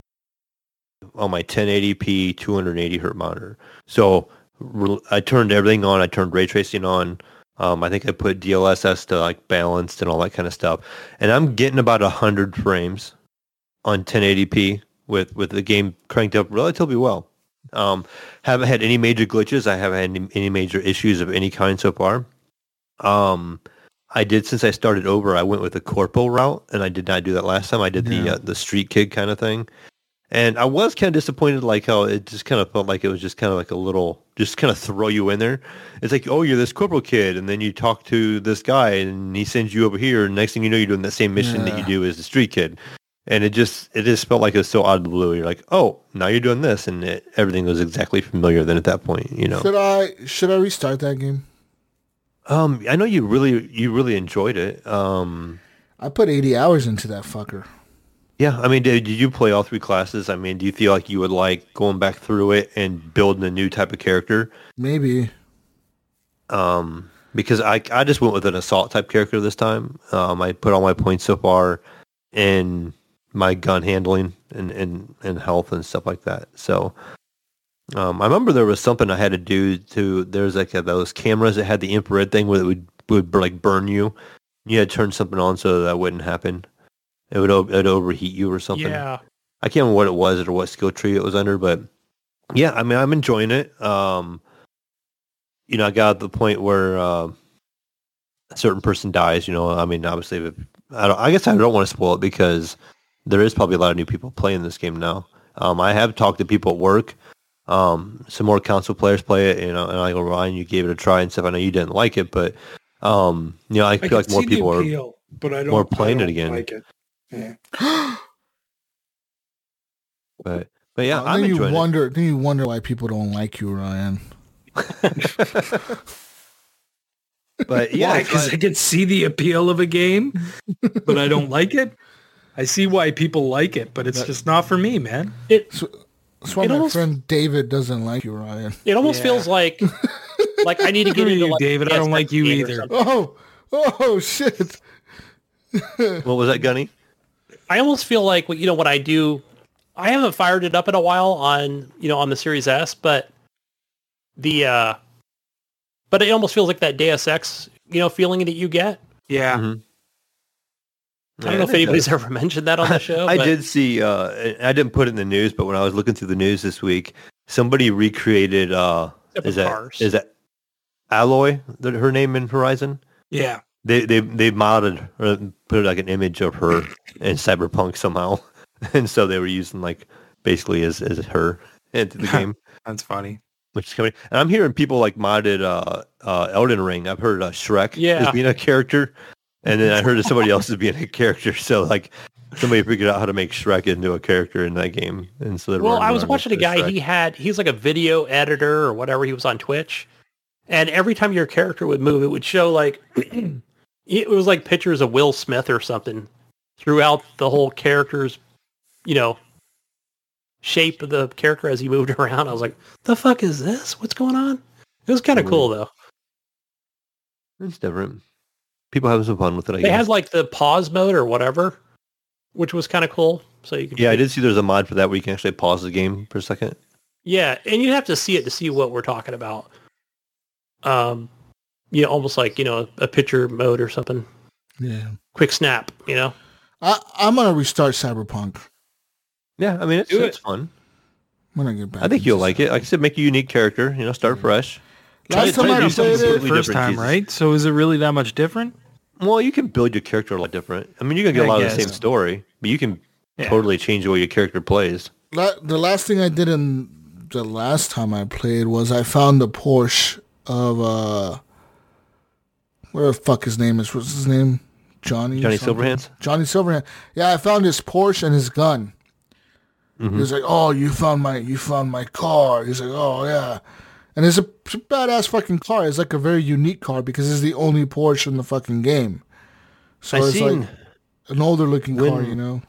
D: on my 1080p 280 hertz monitor. So re- I turned everything on. I turned ray tracing on. Um, I think I put DLSS to like balanced and all that kind of stuff. And I'm getting about 100 frames on 1080p with with the game cranked up relatively well. Um, haven't had any major glitches. I haven't had any, any major issues of any kind so far. Um, I did since I started over. I went with the corpo route, and I did not do that last time. I did the uh, the street kid kind of thing, and I was kind of disappointed, like how it just kind of felt like it was just kind of like a little, just kind of throw you in there. It's like, oh, you're this corpo kid, and then you talk to this guy, and he sends you over here, and next thing you know, you're doing the same mission that you do as the street kid. And it just it just felt like it was so out of the blue. You're like, oh, now you're doing this, and it, everything was exactly familiar. Then at that point, you know.
B: Should I should I restart that game?
D: Um, I know you really you really enjoyed it. Um,
B: I put 80 hours into that fucker.
D: Yeah, I mean, did, did you play all three classes? I mean, do you feel like you would like going back through it and building a new type of character?
B: Maybe.
D: Um, because I I just went with an assault type character this time. Um, I put all my points so far in my gun handling and and, and health and stuff like that. So. Um, I remember there was something I had to do to. There's like a, those cameras that had the infrared thing where it would would like burn you. You had to turn something on so that wouldn't happen. It would it'd overheat you or something.
C: Yeah.
D: I can't remember what it was or what skill tree it was under, but yeah, I mean, I'm enjoying it. Um, you know, I got to the point where uh, a certain person dies. You know, I mean, obviously, if, I don't. I guess I don't want to spoil it because there is probably a lot of new people playing this game now. Um, I have talked to people at work. Um, some more council players play it, you know, and I go, Ryan, you gave it a try and stuff. I know you didn't like it, but um, you know, I feel like more people are.
F: but I don't,
D: more playing
F: I
D: it
F: don't
D: again.
F: Like it. Yeah.
D: But but yeah,
B: Uh,
D: I'm
B: then you
D: enjoying it.
B: wonder. Then you wonder why people don't like you, Ryan.
D: But yeah,
E: Because I can see the appeal of a game, but I don't like it. I see why people like it, but it's just not for me, man.
B: That's why
C: It
B: my
C: almost-
B: friend David doesn't like you, Ryan.
C: It almost
E: Yeah.
C: feels like like I need to get into
E: you,
C: like
E: David. I don't like you either.
B: Oh, oh shit!
D: what was that, Gunny?
C: I almost feel like you know what I do. I haven't fired it up in a while on you know on the Series S, but the uh but it almost feels like that Deus Ex you know feeling that you get.
E: Yeah.
D: Mhm.
C: I don't know if anybody's ever mentioned that on the show.
D: I
C: but
D: did see. Uh, I didn't put it in the news, but when I was looking through the news this week, somebody recreated. Uh,
C: Except
D: is
C: for
D: that
C: cars.
D: is that Aloy? That her name in Horizon?
E: Yeah.
D: They they they modded or put like an image of her in Cyberpunk somehow, and so they were using like basically as as her into the game.
E: That's funny.
D: Which is coming, and I'm hearing people like modded uh, uh, Elden Ring. I've heard uh, Shrek
C: Yeah.
D: as being a character, and then I heard of somebody else as being a character. So like somebody figured out how to make Shrek into a character in that game, and so
C: well, I was watching a guy.
D: Shrek.
C: He had he's like a video editor or whatever. He was on Twitch, and every time your character would move, it would show like it was like pictures of Will Smith or something throughout the whole character's, you know, shape of the character as he moved around. I was like, the fuck is this? What's going on? It was kind of
D: Mhm.
C: cool though.
D: It's different. People having some fun with it. I
C: They
D: guess.
C: had like the pause mode or whatever, which was kind of cool. So you could
D: yeah, I did see there's a mod for that where you can actually pause the game for a second.
C: Yeah, and you have to see it to see what we're talking about. Um, you know, almost like you know a picture mode or something.
B: Yeah,
C: Quick snap, you know.
B: I, I'm gonna restart Cyberpunk.
D: Yeah, I mean it's
E: Do it.
D: it's fun.
B: I'm get back.
D: I think you'll like it. Like I said, make a unique character. You know, start fresh.
B: Last
D: Try-
B: time
D: try
B: I played it,
E: First time,
D: Jesus.
E: right? So is it really that much different?
D: Well, you can build your character a lot different. I mean, you're gonna get a
E: I
D: lot of the same story, but you can
E: Yeah.
D: totally change the way your character plays.
B: La- the last thing I did in the last time I played was I found the Porsche of uh, where the fuck his name is? What's his name? Johnny.
D: Johnny
B: something?
D: Silverhands.
B: Johnny Silverhand. Yeah, I found his Porsche and his gun. He was like, "Oh, you found my you found my car." He's like, "Oh yeah," and it's a badass fucking car. It's like a very unique car because it's the only Porsche in the fucking game. So
D: I
B: it's
D: seen.
B: like an older looking car, you know.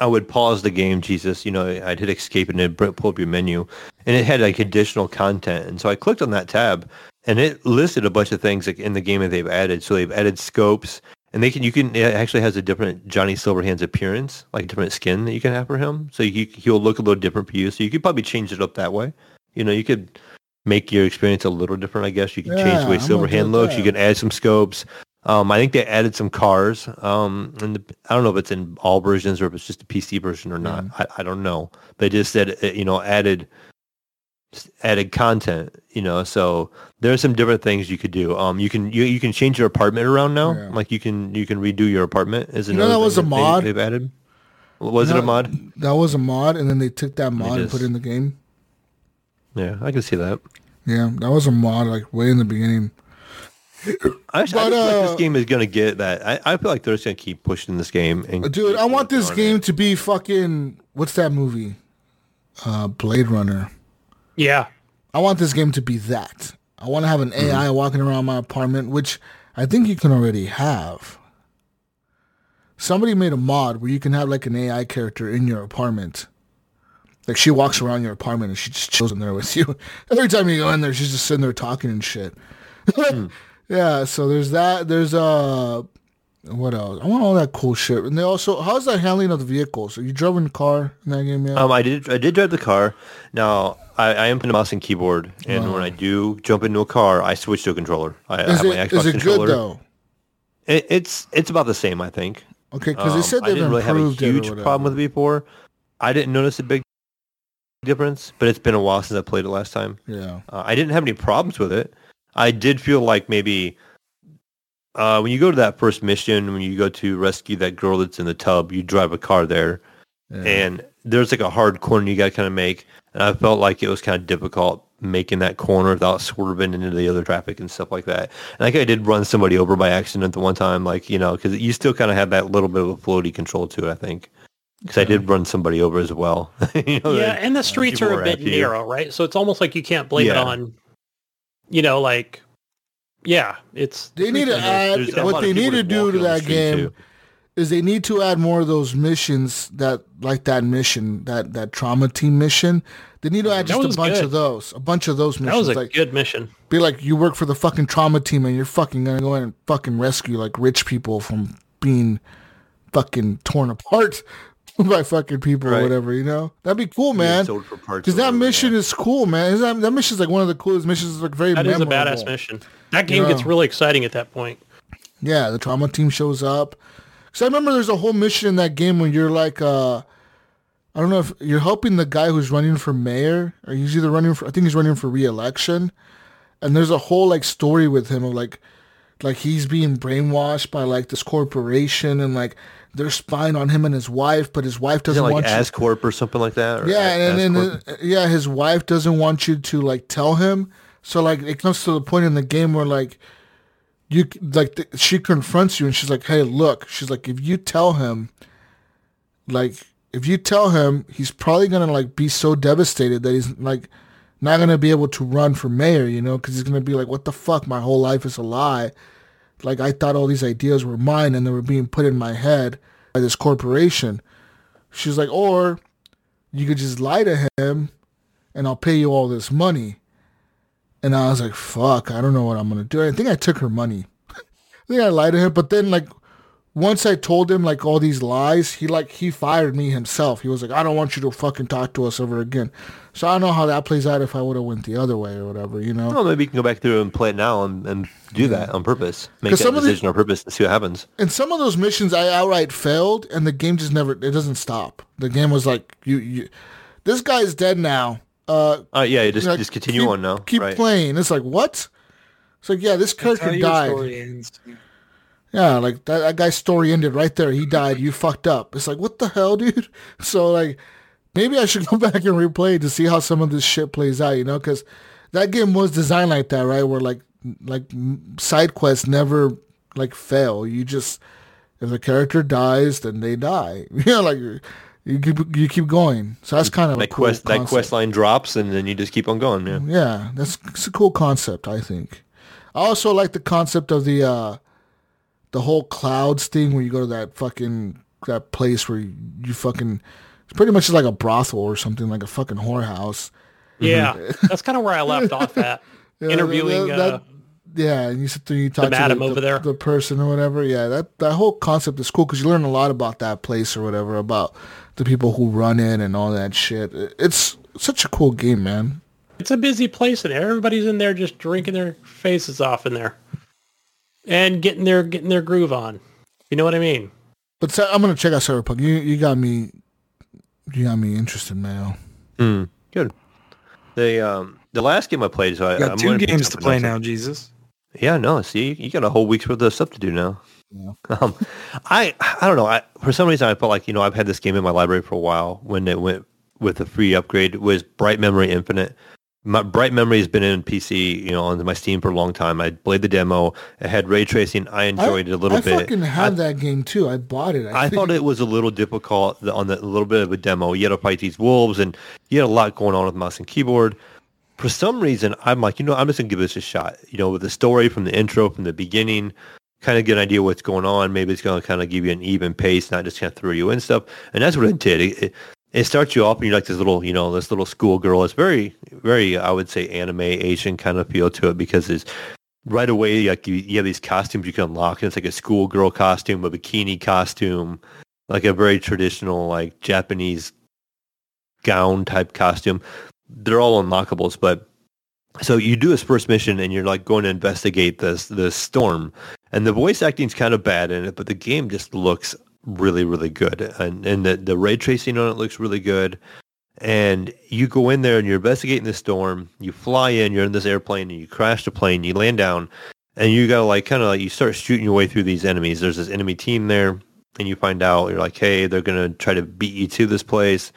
D: I would pause the game, Jesus, you know, I'd hit escape and it'd pull up your menu and it had like additional content. And so I clicked on that tab and it listed a bunch of things like in the game that they've added. So they've added scopes and they can, you can, it actually has a different Johnny Silverhand's appearance, like a different skin that you can have for him. So you, he'll look a little different for you. So you could probably change it up that way. You know, you could make your experience a little different, I guess. You can change the way
B: I'm
D: Silverhand looks. You can add some scopes. Um, I think they added some cars. Um, and the, I don't know if it's in all versions or if it's just a PC version or not. I, I don't know. They just said uh, you know added added content. You know, so there are some different things you could do. Um, you can you, you can change your apartment around now.
B: Yeah.
D: Like you can you can redo your apartment. Is
B: You know that was a
D: they-
B: mod?
D: they've added. Was it a mod?
B: That was a mod, and then they took that mod and put it in the game.
D: Yeah, I can see that.
B: Yeah, that was a mod like way in the beginning.
D: I, actually, I
B: But,
D: just feel like
B: uh,
D: this game is gonna get that. I, I feel like they're just gonna keep pushing this game. And
B: Dude, I want this game
D: it.
B: to be fucking what's that movie? Uh Blade Runner.
C: Yeah,
B: I want this game to be that. I want to have an AI walking around my apartment, which I think you can already have. somebody made a mod where you can have like an AI character in your apartment. Like she walks around your apartment and she just chills in there with you. Every time you go in there, she's just sitting there talking and shit. Yeah, so there's that. There's uh, what else? I want all that cool shit. And they also, how's the handling of the vehicles? Are you driving the car in that game yet?
D: Um, I did I did drive the car. Now I, I am putting a mouse and keyboard, and when I do jump into a car, I switch to a controller. I, I
B: is
D: have my
B: it
D: Xbox
B: is it
D: controller.
B: good though?
D: It, it's it's about the same, I think.
B: Okay, because they
D: Um,
B: said they've
D: didn't really have a
B: improved it or
D: huge problem with it before. I didn't notice a big difference, but it's been a while since I played it last time.
B: Yeah.
D: Uh, I didn't have any problems with it. I did feel like maybe uh, when you go to that first mission, when you go to rescue that girl that's in the tub, you drive a car there,
B: yeah.
D: and there's like a hard corner you got to kind of make, and I felt like it was kind of difficult making that corner without swerving into the other traffic and stuff like that. And I think I did run somebody over by accident the one time, like you know, because you still kind of have that little bit of a floaty control to it. I think because I did run somebody over as well. you know,
C: yeah,
D: that-
C: and the uh,
D: streets
C: are a bit narrow, right? So it's almost like you can't blame it on, you know, like, yeah, it's
B: They need to
C: streets
B: add
D: There's
B: what they need to do to that game
D: too.
B: is they need to add more of those missions that like that mission that that trauma team mission. They need to add mm-hmm.
C: That
B: just a bunch
C: good.
B: of those, a bunch of those missions.
C: That
B: missions.
C: was a
B: like
C: good mission.
B: be like you work for the fucking trauma team and you're fucking gonna go in and fucking rescue like rich people from being fucking torn apart by fucking people or whatever. You know that'd be cool, man.
D: sold for parts
B: Because that mission is cool, man. Is that, that mission is like one of the coolest missions. Like very
C: That is a badass mission. That game
B: Yeah.
C: gets really exciting at that point.
B: Yeah, the trauma team shows up. Because I remember there's a whole mission in that game when you're like, uh, I don't know if you're helping the guy who's running for mayor, or he's either running for, I think he's running for re-election. And there's a whole like story with him of like, like he's being brainwashed by like this corporation and like they're spying on him and his wife, but his wife doesn't
D: like
B: want you.
D: Ascorp or something like that? or
B: Yeah, and then
D: Ascorp?
B: uh, yeah, his wife doesn't want you to like tell him. So like it comes to the point in the game where like you like th- she confronts you and she's like, "Hey, look." She's like, "If you tell him like if you tell him, he's probably going to like be so devastated that he's like not going to be able to run for mayor, you know, cuz he's going to be like, "What the fuck? My whole life is a lie." Like I thought all these ideas were mine and they were being put in my head by this corporation. She's like, "Or you could just lie to him and I'll pay you all this money. And I was like, fuck, I don't know what I'm going to do. I think I took her money. I think I lied to him. But then, like, once I told him, like, all these lies, he, like, he fired me himself. He was like, I don't want you to fucking talk to us ever again. So I don't know how that plays out if I would have went the other way or whatever, you know?
D: Well, maybe you can go back through and play it now and, and do that on purpose. Make
B: 'Cause
D: that
B: some of the-
D: decision on purpose and see what happens.
B: And some of those missions I outright failed and the game just never, it doesn't stop. The game was like, you, you this guy's dead now. Uh,
D: Uh, yeah, just
B: Like,
D: just continue
B: keep-
D: on now.
B: Keep
D: right.
B: playing. It's like what? It's like yeah, this
F: That's how
B: character
F: your
B: died. Yeah, like that, that guy's story ended right there. He died. You fucked up. It's like what the hell, dude? So like, maybe I should go back and replay to see how some of this shit plays out. You know, because that game was designed like that, right? Where like like side quests never like fail. You just if the character dies, then they die. You know, like you keep you keep going. So that's kind of a
D: That
B: cool
D: quest that quest line drops and then you just keep on going. Yeah.
B: Yeah, that's it's a cool concept, I think. I also like the concept of the uh the whole clouds thing where you go to that fucking that place where you, you fucking it's pretty much like a brothel or something like a fucking whorehouse.
C: Yeah, that's kind of where I left off at.
B: Yeah,
C: Interviewing
B: that-
C: uh,
B: yeah, and you sit there, and you talk to
C: madam
B: the,
C: over
B: the,
C: there.
B: the person or whatever. Yeah, that that whole concept is cool because you learn a lot about that place or whatever about the people who run it and all that shit. It's such a cool game, man.
C: it's a busy place and everybody's in there just drinking their faces off in there and getting their getting their groove on. You know what I mean?
B: But so, I'm gonna check out Cyberpunk. You you got me, you got me interested, now.
D: Mm, good. The um the last game I played, so I
E: You got
D: I'm
E: two
D: gonna pick
E: games to play now, Jesus.
D: Yeah, no. See, you got a whole week's worth of stuff to do now. Um, I I don't know. I for some reason I felt like you know I've had this game in my library for a while. When it went with the free upgrade was Bright Memory Infinite. My Bright Memory has been in PC, you know, on my Steam for a long time. I played the demo. It had ray tracing. I enjoyed
B: I,
D: it a little
B: I
D: bit.
B: I fucking had that game too. I bought it.
D: I
B: think.
D: thought it was a little difficult on the a little bit of a demo. You had to fight these wolves, and you had a lot going on with mouse and keyboard. For some reason, I'm like, you know, I'm just gonna give this a shot. You know, with the story from the intro, from the beginning, kind of get an idea what's going on. Maybe it's going to kind of give you an even pace, not just kind of throw you in stuff. And that's what it did. It, it, it starts you off and you're like this little, you know, this little schoolgirl. It's very, very, I would say, anime Asian kind of feel to it because it's right away like you, you have these costumes you can unlock, and it's like a schoolgirl costume, a bikini costume, like a very traditional like Japanese gown type costume. They're all unlockables, but so you do this first mission and you're like going to investigate this this storm and the voice acting's kind of bad in it but the game just looks really really good and and the, the ray tracing on it looks really good. And you go in there and you're investigating the storm you fly in you're in this airplane and you crash the plane you land down and you gotta like kind of like you start shooting your way through these enemies. There's this enemy team there and you find out you're like hey they're gonna try to beat you to this place.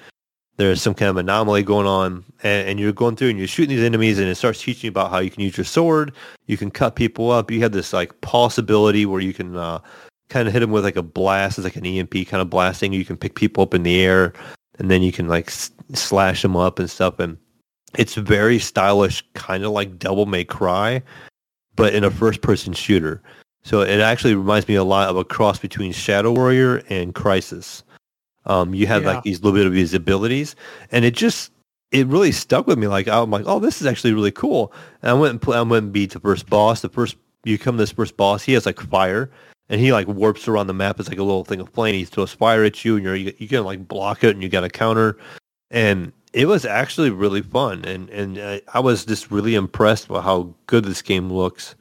D: There's some kind of anomaly going on and, and, you're going through and you're shooting these enemies and it starts teaching you about how you can use your sword you can cut people up. You have this like possibility where you can uh, kind of hit them with like a blast it's like an emp kind of blasting you can pick people up in the air and then you can like s- slash them up and stuff and it's very stylish kind of like devil may cry but in a first person shooter so it actually reminds me a lot of a cross between shadow warrior and Crysis. um, you have
C: Yeah.
D: like these little bit of these abilities, and it just it really stuck with me. Like I'm like, oh, this is actually really cool. And I went and I went and beat the first boss. The first you come to this first boss, he has like fire, and he like warps around the map. It's like a little thing of flame. He throws fire at you, and you're you, you can like block it, and you got to counter. And it was actually really fun, and and uh, I was just really impressed by how good this game looks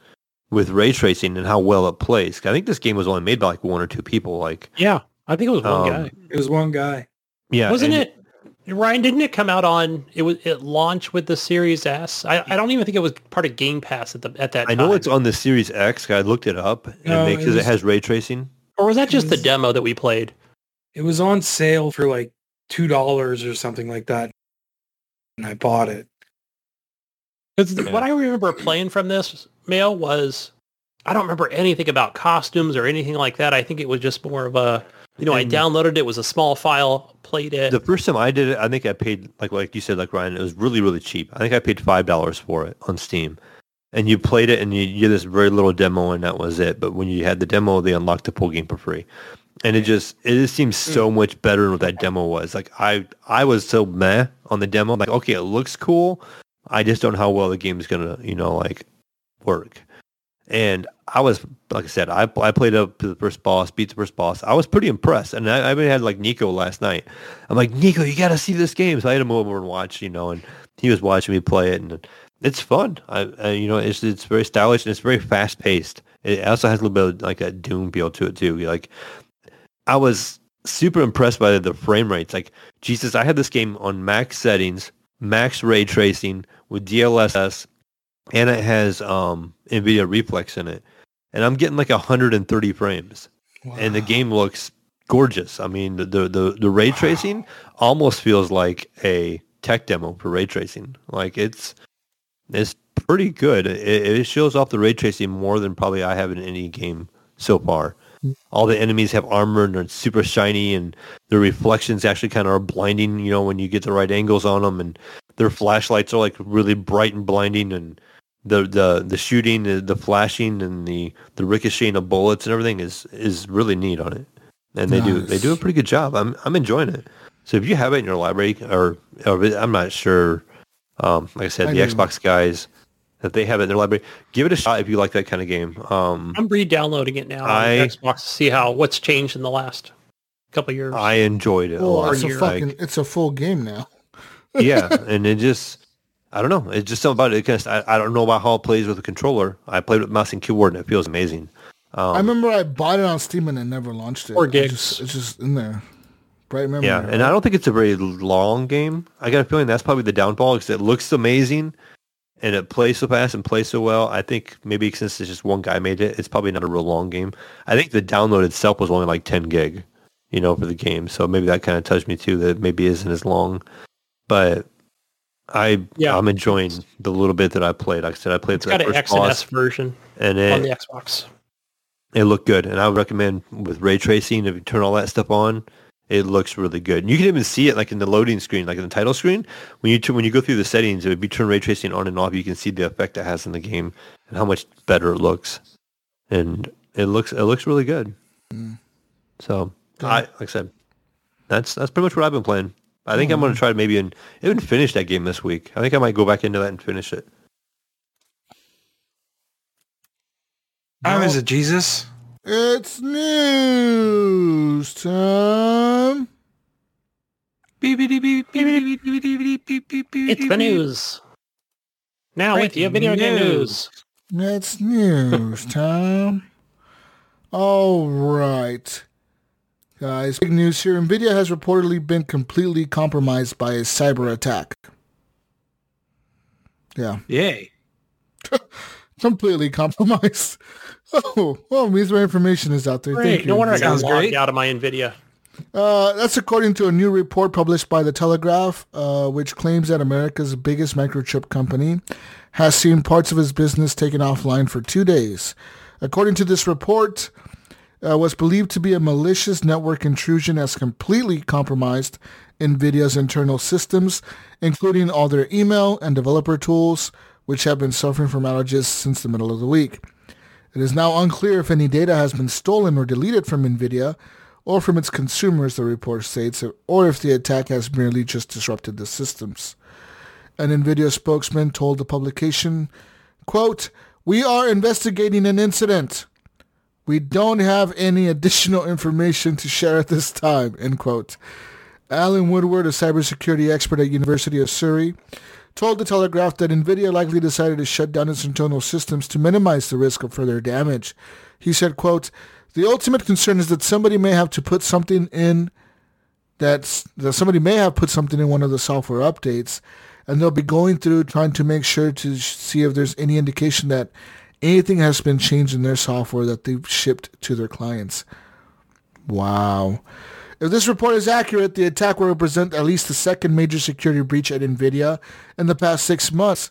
D: with ray tracing and how well it plays. I think this game was only made by like one or two people. Like,
C: Yeah, I think it was one
D: Um,
C: guy.
F: It was one guy.
D: yeah,
C: Wasn't
D: and-
C: it? Ryan, didn't it come out on it was it launched with the Series S? I, I don't even think it was part of Game Pass at the at that
D: I
C: time.
D: know it's on the Series X. I looked it up
F: No,
D: and
F: it
D: because it, has ray tracing.
C: or was that just the demo that we played?
F: It was on sale for like two dollars or something like that, and I bought it.
C: 'Cause
D: Yeah.
C: what I remember playing from this mail was I don't remember anything about costumes or anything like that. I think it was just more of a you know,
D: And-
C: I downloaded it, it was a small file, played it.
D: The first time I did it, I think I paid like like you said, like Ryan, it was really really cheap. I think I paid five dollars for it on Steam, and you played it and you, you did this very little demo and that was it. But when you had the demo, they unlocked the full game for free, and it just it just seems hmm. so much better than what that demo was. Like I I was so meh on the demo. like okay, it looks cool. I just don't know how well the game is gonna you know like work. And I was, like I said, I, I played up to the first boss, beat the first boss. I was pretty impressed. And I, I even had like Nico last night. I'm like, Nico, you got to see this game. So I had him over and watch, you know, and he was watching me play it. And it's fun. I, I you know, it's it's very stylish and it's very fast paced. It also has a little bit of like a Doom feel to it too. Like I was super impressed by the frame rates. Like Jesus, I had this game on max settings, max ray tracing with DLSS, and it has um, NVIDIA Reflex in it, and I'm getting like 130 frames, and the game looks gorgeous. I mean, the the the, the ray tracing almost feels like a tech demo for ray tracing. Like it's it's pretty good. It, it shows off the ray tracing more than probably I have in any game so far. All the enemies have armor and they're super shiny, and the reflections actually kind of are blinding. You know, when you get the right angles on them, and their flashlights are like really bright and blinding, and the the the shooting, the, the flashing, and the the ricocheting of bullets and everything is is really neat on it. And they do they do a pretty good job. I'm I'm enjoying it. So if you have it in your library, or, or I'm not sure, um, like I said,
B: I
D: the
B: do.
D: Xbox guys, that they have it in their library, give it a shot if you like that kind of game. Um,
C: I'm re-downloading it now
D: I-
C: on Xbox to see how what's changed in the last couple of years.
D: I enjoyed it a
B: Well,
D: lot.
B: it's a fucking,
D: Like,
B: it's a full game now.
D: yeah, and it just, I don't know, it's just something about it. it kinda- I, I don't know about how it plays with a controller. I played with mouse and keyboard, and it feels amazing. Um,
B: I remember I bought it on Steam and I never launched it.
C: Four
B: I
C: gigs.
B: just- it's just in there. Bright memory.
D: Yeah, and I don't think it's a very long game. I got a feeling that's probably the downfall because it looks amazing and it plays so fast and plays so well. I think maybe since it's just one guy made it, it's probably not a real long game. I think the download itself was only like 10 gig, you know, for the game. So maybe that kind of touched me too that it maybe isn't as long. But I
C: Yeah.
D: I'm enjoying the little bit that I played. Like I said, I played
C: it's
D: the
C: got an X and
D: boss
C: S version
D: and
C: on
D: it,
C: the Xbox.
D: it looked good, and I would recommend with ray tracing if you turn all that stuff on, it looks really good. And you can even see it like in the loading screen, like in the title screen. When you tu- when you go through the settings, if you turn ray tracing on and off, you can see the effect it has in the game and how much better it looks. And it looks it looks really good. Mm. So I like I said, that's that's pretty much what I've been playing. I think I'm going to try to maybe and even finish that game this week. I think I might go back into that and finish it.
F: Time is it, Jesus?
B: It's news time.
C: It's the news. Now with you, video game news.
B: It's news time. All right. Guys, big news here. NVIDIA has reportedly been completely compromised by a cyber attack. Yeah,
E: Yay.
B: completely compromised. Oh, well, means my information is out there. Thank you.
C: No wonder I got
E: Sounds
C: logged
E: great.
C: out of my Nvidia.
B: Uh, that's according to a new report published by The Telegraph, uh, which claims that America's biggest microchip company has seen parts of its business taken offline for two days. According to this report, uh, what's believed to be a malicious network intrusion has completely compromised NVIDIA's internal systems, including all their email and developer tools, which have been suffering from outages since the middle of the week. It is now unclear if any data has been stolen or deleted from NVIDIA or from its consumers, the report states, or if the attack has merely just disrupted the systems. An NVIDIA spokesman told the publication, quote, We are investigating an incident. We don't have any additional information to share at this time, end quote. Alan Woodward, a cybersecurity expert at University of Surrey, told the Telegraph that NVIDIA likely decided to shut down its internal systems to minimize the risk of further damage. He said, quote, the ultimate concern is that somebody may have to put something in that's, that somebody may have put something in one of the software updates and they'll be going through trying to make sure to see if there's any indication that anything has been changed in their software that they've shipped to their clients. Wow. If this report is accurate, the attack will represent at least the second major security breach at NVIDIA in the past six months.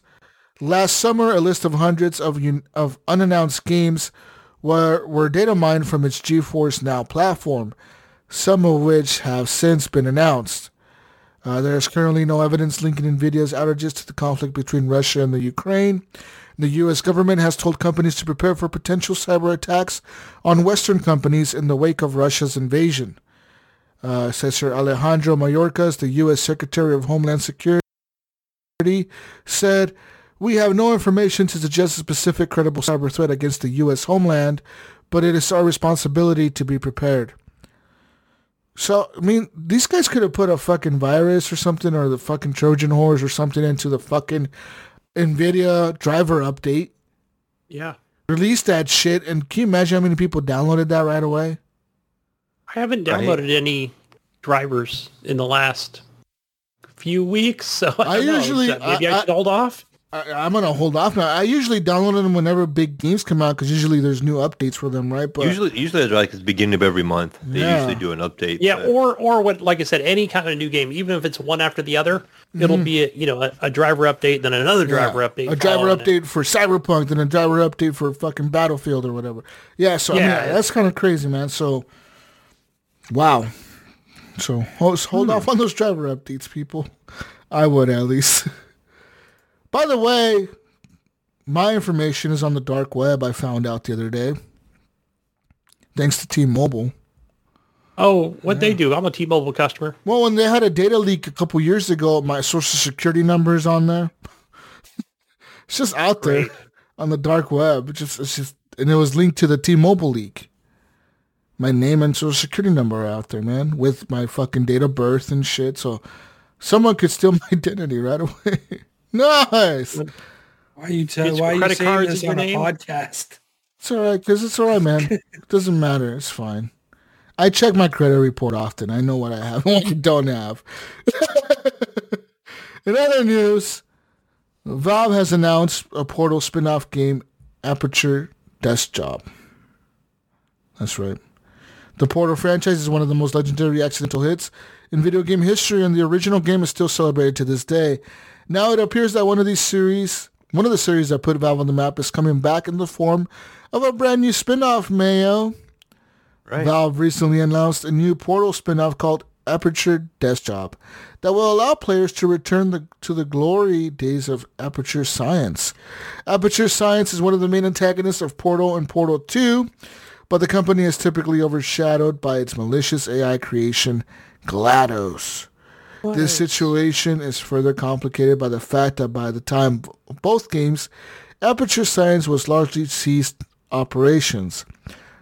B: Last summer, a list of hundreds of, un- of unannounced games were, were data mined from its GeForce Now platform, some of which have since been announced. Uh, there is currently no evidence linking NVIDIA's outages to the conflict between Russia and the Ukraine. The U.S. government has told companies to prepare for potential cyber attacks on Western companies in the wake of Russia's invasion. Uh, Sir Alejandro Mayorkas, the U.S. Secretary of Homeland Security, said, We have no information to suggest a specific credible cyber threat against the U.S. homeland, but it is our responsibility to be prepared. So, I mean, these guys could have put a fucking virus or something or the fucking Trojan horse or something into the fucking NVIDIA driver update.
C: Yeah.
B: Release that shit, and can you imagine how many people downloaded that right away?
C: I haven't downloaded any drivers in the last few weeks, so I,
B: I
C: don't know.
B: usually-
C: maybe I,
B: I-
C: should hold off.
B: I, I'm gonna hold off now. I usually download them whenever big games come out because usually there's new updates for them, right? But
D: usually, usually it's like at the beginning of every month. They
B: Yeah.
D: usually do an update.
C: Yeah,
D: but-
C: or or what, like I said, any kind of new game, even if it's one after the other, it'll be a, you know a, a driver update, then another driver
B: Mm-hmm. Yeah.
C: update,
B: a driver
C: following it.
B: update for Cyberpunk, then a driver update for fucking Battlefield or whatever. Yeah, so I
C: Yeah.
B: mean that's kind of crazy, man. So, wow. So hold, hold
C: Hmm.
B: off on those driver updates, people. I would at least. By the way, my information is on the dark web. I found out the other day, thanks to T-Mobile.
C: Oh, what they do? I'm a T-Mobile customer.
B: Well, when they had a data leak a couple years ago, my social security number is on there. it's just out there on the dark web. It's just, it's just, and it was linked to the T-Mobile leak. My name and social security number are out there, man, with my fucking date of birth and shit. So someone could steal my identity right away. nice.
F: Why are you tell,
C: It's
F: Why are you saying this
C: in your
F: on a
C: name?
F: podcast?
B: It's all right, because it's all right, man. it doesn't matter. It's fine. I check my credit report often. I know what I have and what I don't have. In other news, Valve has announced a Portal spin-off game, Aperture Desk Job. That's right. The Portal franchise is one of the most legendary accidental hits in video game history, and the original game is still celebrated to this day. Now it appears that one of these series, one of the series that put Valve on the map, is coming back in the form of a brand new spin-off, Mayo.
D: right.
B: Valve recently announced a new Portal spin-off called Aperture Desk Job that will allow players to return the, to the glory days of Aperture Science. Aperture Science is one of the main antagonists of Portal and Portal 2, but the company is typically overshadowed by its malicious AI creation, GLaDOS. This situation is further complicated by the fact that by the time of both games, Aperture Science was largely ceased operations,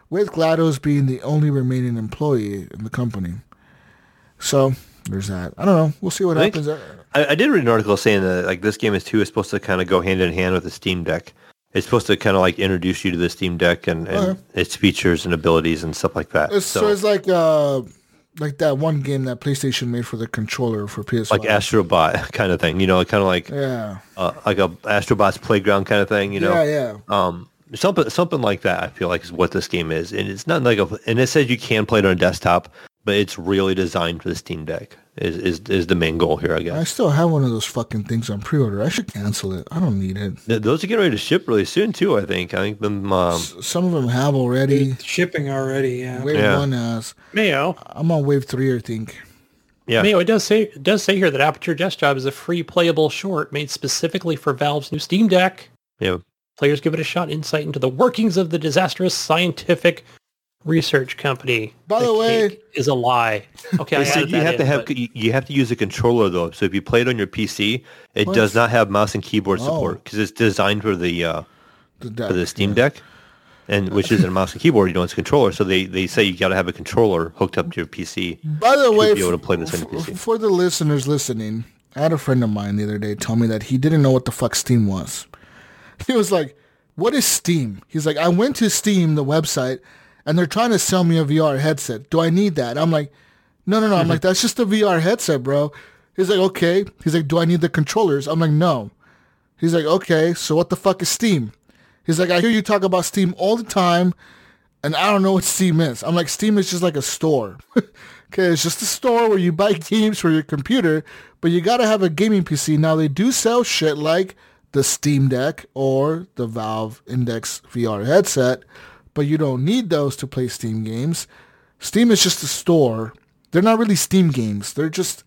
B: with GLaDOS being the only remaining employee in the company. So there's that. I don't know. We'll see what
D: I think-
B: happens.
D: I, I did read an article saying that like this game is too is supposed to kind of go hand in hand with the Steam Deck. It's supposed to kind of like introduce you to the Steam Deck and, and
B: Okay.
D: its features and abilities and stuff like that.
B: It's, so, it's like uh, like that one game that PlayStation made for the controller for PS5.
D: like Astrobot kind of thing, you know, kind of like
B: yeah,
D: uh, like a Astrobot's playground kind of thing, you know.
B: yeah, yeah.
D: Um, something something like that. I feel like is what this game is, and it's not like a. And it says you can play it on a desktop, but it's really designed for the Steam Deck. Is is is the main goal here? I guess.
B: I still have one of those fucking things on pre-order. I should cancel it. I don't need it.
D: Th- Those are getting ready to ship really soon too. I think. I think them. Um,
B: S- Some of them have already.
F: Shipping already, yeah.
B: Wave
D: Yeah.
B: one has.
C: Mayo,
B: I'm on wave three, I think.
D: yeah.
C: Mayo, it does say it does say here that Aperture Desk Job is a free playable short made specifically for Valve's new Steam Deck.
D: Yeah.
C: Players give it a shot insight into the workings of the disastrous scientific research company.
B: By the way-
C: cake is a lie. Okay, I
D: They you
C: that
D: have to have
C: but-
D: you you have to use a controller though. So if you play it on your PC, it
B: What?
D: does not have mouse and keyboard
B: Oh.
D: support because it's designed for the uh,
B: The deck,
D: for the Steam
B: yeah.
D: Deck, and which isn't a mouse and keyboard. You know, it's a controller. So they, they say you got to have a controller hooked up to your PC.
B: By the way,
D: be able to play this on
B: f-
D: PC.
B: for the listeners listening, I had a friend of mine the other day tell me that he didn't know what the fuck Steam was. He was like, "What is Steam?" He's like, "I went to Steam, the website, and they're trying to sell me a VR headset. Do I need that?" I'm like, "No, no, no." I'm like, "That's just a VR headset, bro." He's like, "Okay." He's like, "Do I need the controllers?" I'm like, "No." He's like, "Okay, so what the fuck is Steam?" He's like, "I hear you talk about Steam all the time." and I don't know what Steam is. I'm like, Steam is just like a store. okay, it's just a store where you buy games for your computer, but you gotta have a gaming PC. Now they do sell shit like the Steam Deck or the Valve Index VR headset, but you don't need those to play Steam games. Steam is just a store. They're not really Steam games. They're just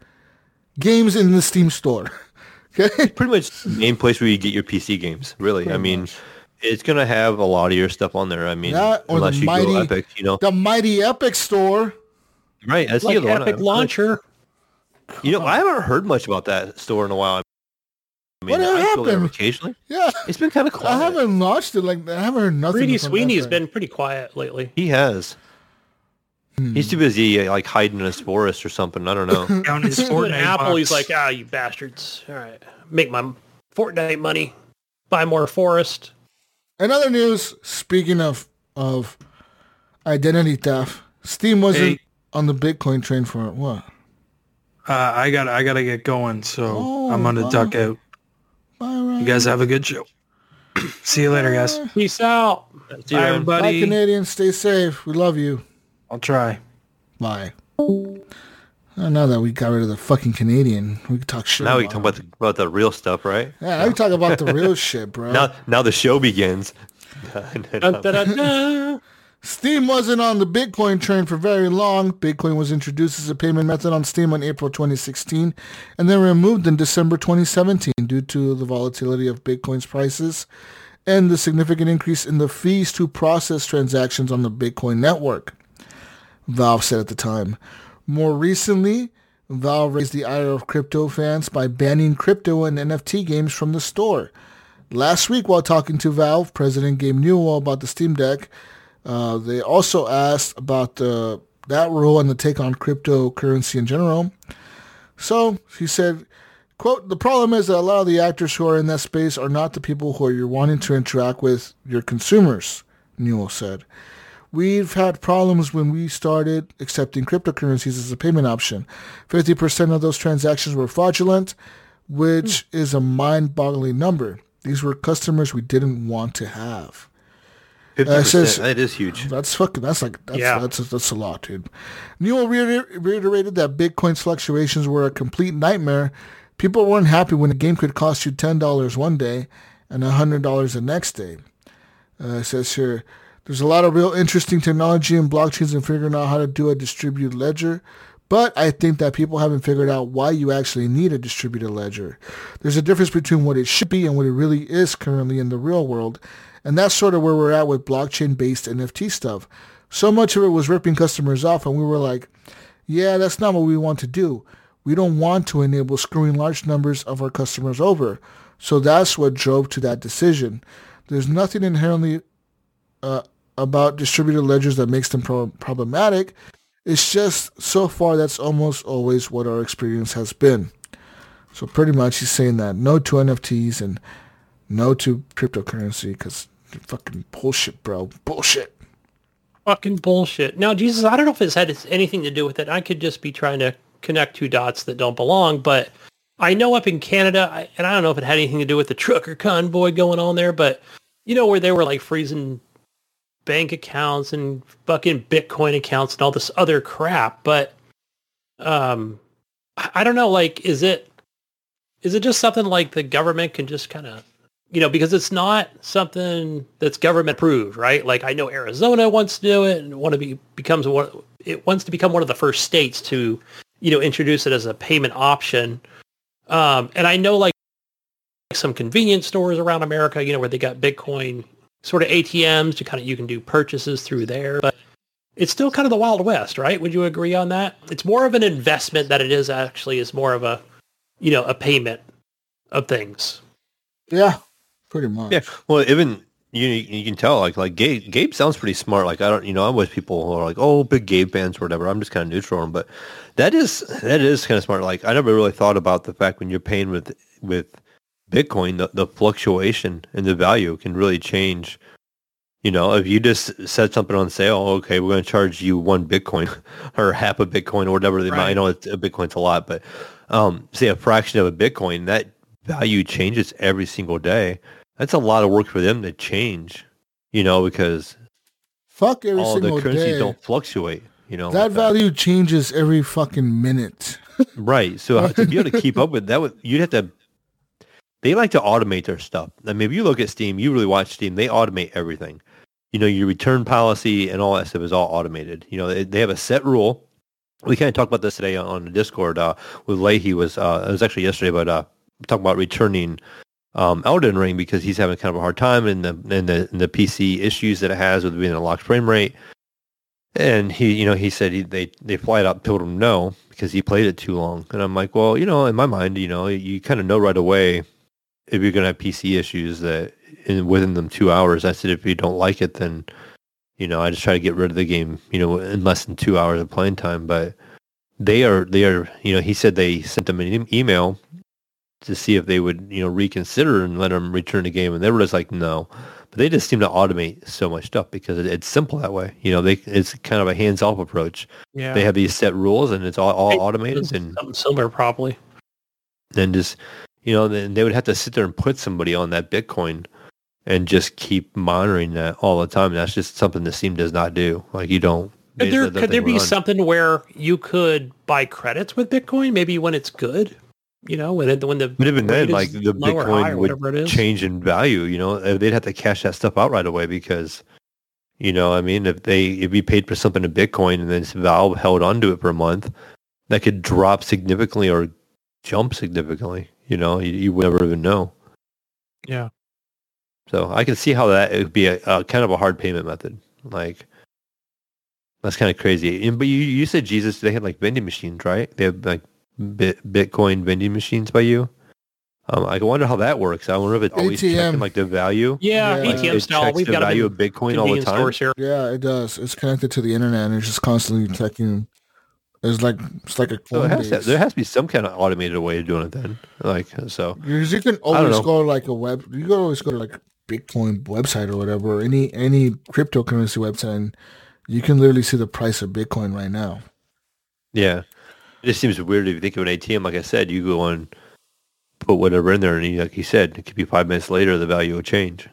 B: games in the Steam store. okay?
D: Pretty much the main place where you get your PC games. Really, I mean, it's gonna have a lot of your stuff on there. I mean,
B: That or
D: unless
B: the
D: you
B: mighty
D: go Epic, you know,
B: the mighty Epic store.
D: right? That's
C: like
D: the other one.
C: Epic
D: I-
C: Launcher.
D: You know, I haven't heard much about that store in a while. I mean,
B: What
D: I
B: happened?
D: occasionally.
B: Yeah.
D: It's been kind of quiet.
B: I haven't watched it like I haven't heard nothing.
C: Greedy
B: from
C: Sweeney has been pretty quiet lately.
D: He has.
B: Hmm.
D: He's too busy like hiding in his forest or something. I don't know.
E: Down his Fortnite
C: Apple, he's like, ah, you bastards. All right, make my Fortnite money, buy more Forest.
B: In other news, speaking of of identity theft, Steam wasn't
E: Hey.
B: on the Bitcoin train for what?
E: Uh, I got I gotta get going, so
B: Oh,
E: I'm gonna
B: wow.
E: duck out.
B: Bye,
E: You guys have a good show. See you later, guys.
C: Peace out.
D: See you,
E: Bye,
D: man.
B: Bye. Canadians. Stay safe. We love you.
E: I'll try.
B: Bye. Now that we got rid of the fucking Canadian, we can talk shit.
D: Now we can talk about the, about the real stuff, right?
B: Yeah, now we talk about the real shit, bro.
D: Now, now the show begins.
C: Dun, dun, dun, dun.
B: Steam wasn't on the Bitcoin train for very long. Bitcoin was introduced as a payment method on Steam in April 2016 and then removed in December 2017 due to the volatility of Bitcoin's prices and the significant increase in the fees to process transactions on the Bitcoin network, Valve said at the time. More recently, Valve raised the ire of crypto fans by banning crypto and NFT games from the store. Last week, while talking to Valve, President Gabe Newell about the Steam Deck, uh, they also asked about the that rule and the take on cryptocurrency in general. So he said, quote, the problem is that a lot of the actors who are in that space are not the people who you're wanting to interact with your consumers, Newell said. We've had problems when we started accepting cryptocurrencies as a payment option. 50% of those transactions were fraudulent, which is a mind-boggling number. These were customers we didn't want to have.
D: 50%,
B: says-
D: that is huge.
B: That's fucking. That's like. That's,
C: Yeah.
B: that's that's a lot, dude. Newell reiterated that Bitcoin's fluctuations were a complete nightmare. People weren't happy when a game could cost you ten dollars one day and hundred dollars the next day. Uh, it says here, there's a lot of real interesting technology in blockchains and figuring out how to do a distributed ledger, But I think that people haven't figured out why you actually need a distributed ledger. There's a difference between what it should be and what it really is currently in the real world. And that's sort of where we're at with blockchain-based NFT stuff. So much of it was ripping customers off, and we were like, yeah, that's not what we want to do. We don't want to enable screwing large numbers of our customers over. So that's what drove to that decision. There's nothing inherently uh, about distributed ledgers that makes them pro- problematic. It's just so far that's almost always what our experience has been. So pretty much he's saying that no to NFTs and no to cryptocurrency because fucking bullshit, bro. Bullshit.
C: Fucking bullshit. Now, Jesus, I don't know if it's had anything to do with it. I could just be trying to connect two dots that don't belong, but I know up in Canada, I, and I don't know if it had anything to do with the trucker convoy going on there, but you know where they were like freezing bank accounts and fucking Bitcoin accounts and all this other crap. But um, I don't know. Like, is it is it just something like the government can just kind of you know because it's not something that's government approved, right? Like I know Arizona wants to do it and want to be becomes one. It wants to become one of the first states to you know introduce it as a payment option. Um, and I know like some convenience stores around America, you know, where they got Bitcoin sort of ATMs to kind of you can do purchases through there, but it's still kind of the wild west, right? Would you agree on that? It's more of an investment that it is actually is more of a you know a payment of things.
B: Yeah, pretty much.
D: Yeah. Well, even you you can tell like like Gabe Gabe sounds pretty smart. Like I don't you know I'm with people who are like oh big Gabe fans or whatever. I'm just kind of neutral on him, but that is that is kind of smart. Like I never really thought about the fact when you're paying with with Bitcoin, the, the fluctuation in the value can really change. You know, if you just set something on sale, okay, we're going to charge you one Bitcoin or half a Bitcoin or whatever. They might, I know it's, a Bitcoin's a lot, but um, say a fraction of a Bitcoin, that value changes every single day. That's a lot of work for them to change. You know, because
B: fuck every
D: all
B: single
D: the currencies
B: day.
D: don't fluctuate. You know,
B: that
D: like
B: value changes every fucking minute.
D: Right. So to be able to keep up with that, would you'd have to. They like to automate their stuff. I mean, if you look at Steam, you really watch Steam. They automate everything. You know, your return policy and all that stuff is all automated. You know, they, they have a set rule. We kind of talked about this today on, on the Discord uh, with Leahy. Was uh, it was actually yesterday, but uh, talking about returning um, Elden Ring because he's having kind of a hard time in the in the in the PC issues that it has with being a locked frame rate. And he, you know, he said he, they they flat out told him no because he played it too long. And I'm like, well, you know, in my mind, you know, you kind of know right away if you're going to have PC issues that in within them two hours. I said if you don't like it, then you know, I just try to get rid of the game, you know, in less than two hours of playing time. But they are they are, you know, he said they sent them an e- email to see if they would, you know, reconsider and let him return the game, and they were just like, no. But they just seem to automate so much stuff because it, it's simple that way. You know, they it's kind of a hands-off approach.
C: Yeah,
D: They have these set rules, and it's all, all automated, and
C: something similar probably.
D: then just you know, then they would have to sit there and put somebody on that Bitcoin and just keep monitoring that all the time. And that's just something the Steam does not do. Like you don't.
C: Could there could there be
D: run.
C: something where you could buy credits with Bitcoin? Maybe when it's good, you know, when it, when the
D: But even then, like the
C: low or high
D: Bitcoin would
C: whatever it is.
D: change in value. You know, Uh, they'd have to cash that stuff out right away because, you know, I mean, if they if you paid for something in Bitcoin and then Valve held onto it for a month, that could drop significantly or jump significantly. You know, you, you would never even know.
C: Yeah.
D: So I can see how that it would be a, a kind of a hard payment method. Like that's kind of crazy. And, but you you said Jesus, they had like vending machines, right? They have like Bitcoin vending machines by you. Um, I wonder how that works. I wonder if it's always
B: ATM.
D: checking like the value.
C: Yeah,
B: Yeah.
D: Like,
C: ATM style. We've
D: the
C: got
D: value
C: them
D: of Bitcoin all the time.
C: stores here.
B: Yeah, it does. It's connected to the internet and it's just constantly checking. It's like it's like a
D: So it has to, there has to be some kind of automated way of doing it then. Like so.
B: Because you can always go like a web. You can always go to like Bitcoin website or whatever, or any any cryptocurrency website, and you can literally see the price of Bitcoin right now.
D: Yeah. It just seems weird if you think of an ATM. Like I said, you go and put whatever in there, and you, like you said, it could be five minutes later, the value will change.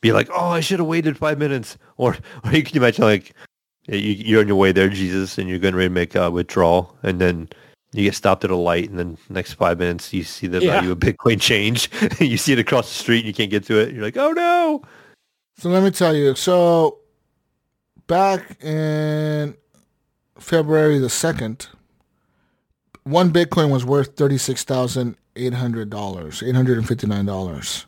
D: Be like, oh, I should have waited five minutes. Or, or you can imagine like you, you're on your way there, Jesus, and you're getting ready to make a withdrawal, and then you get stopped at a light, and then next five minutes you see the
C: Yeah.
D: value of Bitcoin change. you see it across the street, and you can't get to it. You're like, oh no.
B: So let me tell you. So back in February the second, one Bitcoin was worth thirty six thousand eight hundred dollars, eight hundred and fifty nine dollars.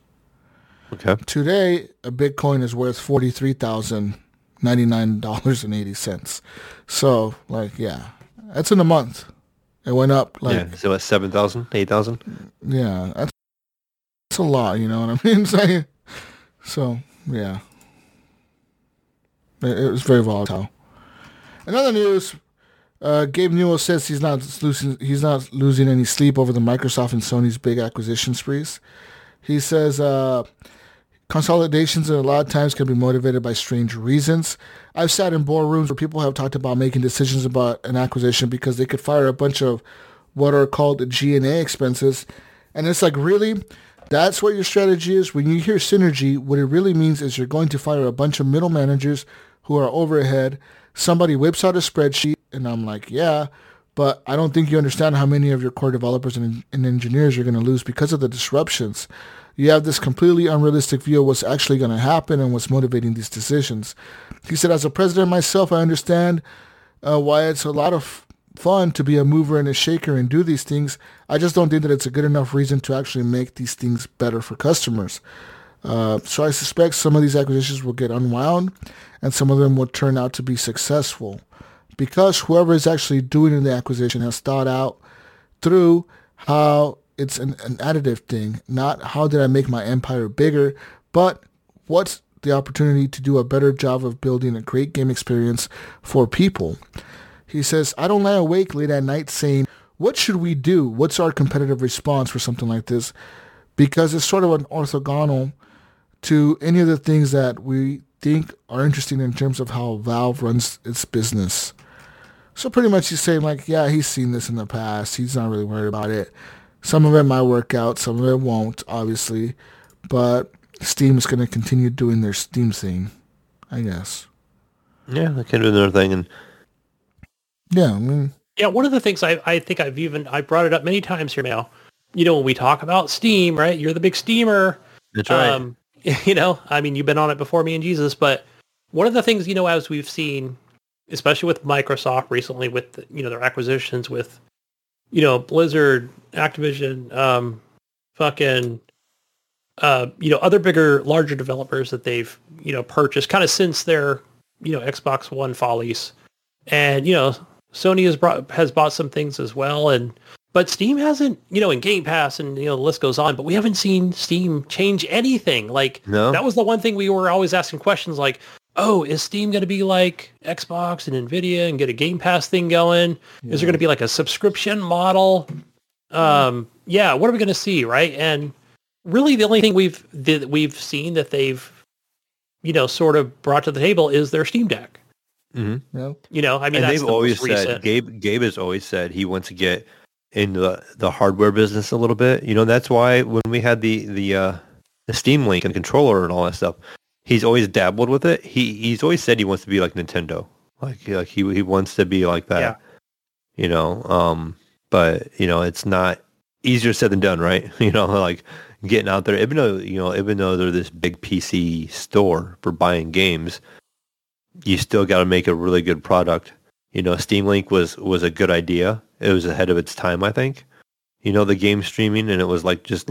D: Okay.
B: Today, a Bitcoin is worth forty three thousand ninety nine dollars and eighty cents. So, like, yeah, that's in a month. It went up like
D: yeah. So at 7,000, 8,000?
B: Yeah, that's, that's a lot, you know what I mean? Saying, so yeah, it, it was very volatile. In other news, uh, Gabe Newell says he's not losing he's not losing any sleep over the Microsoft and Sony's big acquisition sprees. He says uh, consolidations a lot of times can be motivated by strange reasons. I've sat in boardrooms where people have talked about making decisions about an acquisition because they could fire a bunch of what are called G&A expenses. And it's like, really? That's what your strategy is? When you hear synergy, what it really means is you're going to fire a bunch of middle managers who are overhead. Somebody whips out a spreadsheet, and I'm like, yeah, but I don't think you understand how many of your core developers and, and engineers you're going to lose because of the disruptions. You have this completely unrealistic view of what's actually going to happen and what's motivating these decisions. He said, as a president myself, I understand uh, why it's a lot of fun to be a mover and a shaker and do these things. I just don't think that it's a good enough reason to actually make these things better for customers. Uh, so I suspect some of these acquisitions will get unwound and some of them will turn out to be successful because whoever is actually doing the acquisition has thought out through how it's an, an additive thing, not how did I make my empire bigger, but what's the opportunity to do a better job of building a great game experience for people. He says, I don't lie awake late at night saying, what should we do? What's our competitive response for something like this? Because it's sort of an orthogonal to any of the things that we think are interesting in terms of how Valve runs its business. So pretty much he's saying like, yeah, he's seen this in the past. He's not really worried about it. Some of it might work out, some of it won't, obviously. But Steam is going to continue doing their Steam thing, I guess.
D: Yeah, they can do another thing. And
B: Yeah, I mean,
C: Yeah, one of the things I, I think I've even I brought it up many times here now. You know, when we talk about Steam, right? You're the big steamer.
D: that's right.
C: Um, you know, I mean, you've been on it before me and Jesus, but one of the things, you know, as we've seen, especially with Microsoft recently, with the, you know their acquisitions with, you know, Blizzard, Activision, um, fucking, uh, you know, other bigger, larger developers that they've you know purchased, kind of since their you know Xbox One follies, and you know, Sony has brought has bought some things as well, and but Steam hasn't, you know, in Game Pass and you know the list goes on, but we haven't seen Steam change anything. Like
D: No.
C: that was the one thing we were always asking questions like, "Oh, is Steam going to be like Xbox and Nvidia and get a Game Pass thing going? Is there going to be like a subscription model? Um, yeah, what are we going to see, right?" And really the only thing we've that we've seen that they've you know sort of brought to the table is their Steam Deck.
D: hmm
B: you know,
C: You know, I mean,
D: and
C: that's
D: they've
C: the
D: always
C: most
D: said
C: recent.
D: Gabe Gabe has always said he wants to get into the, the hardware business a little bit. You know, that's why when we had the the uh, the Steam Link and controller and all that stuff, he's always dabbled with it. He he's always said he wants to be like Nintendo, like like he he wants to be like that.
C: Yeah.
D: You know, um, but you know, it's not easier said than done, right? You know, like getting out there, even though you know, even though they're this big PC store for buying games, you still got to make a really good product. You know, Steam Link was was a good idea. It was ahead of its time, I think. You know, the game streaming, and it was like just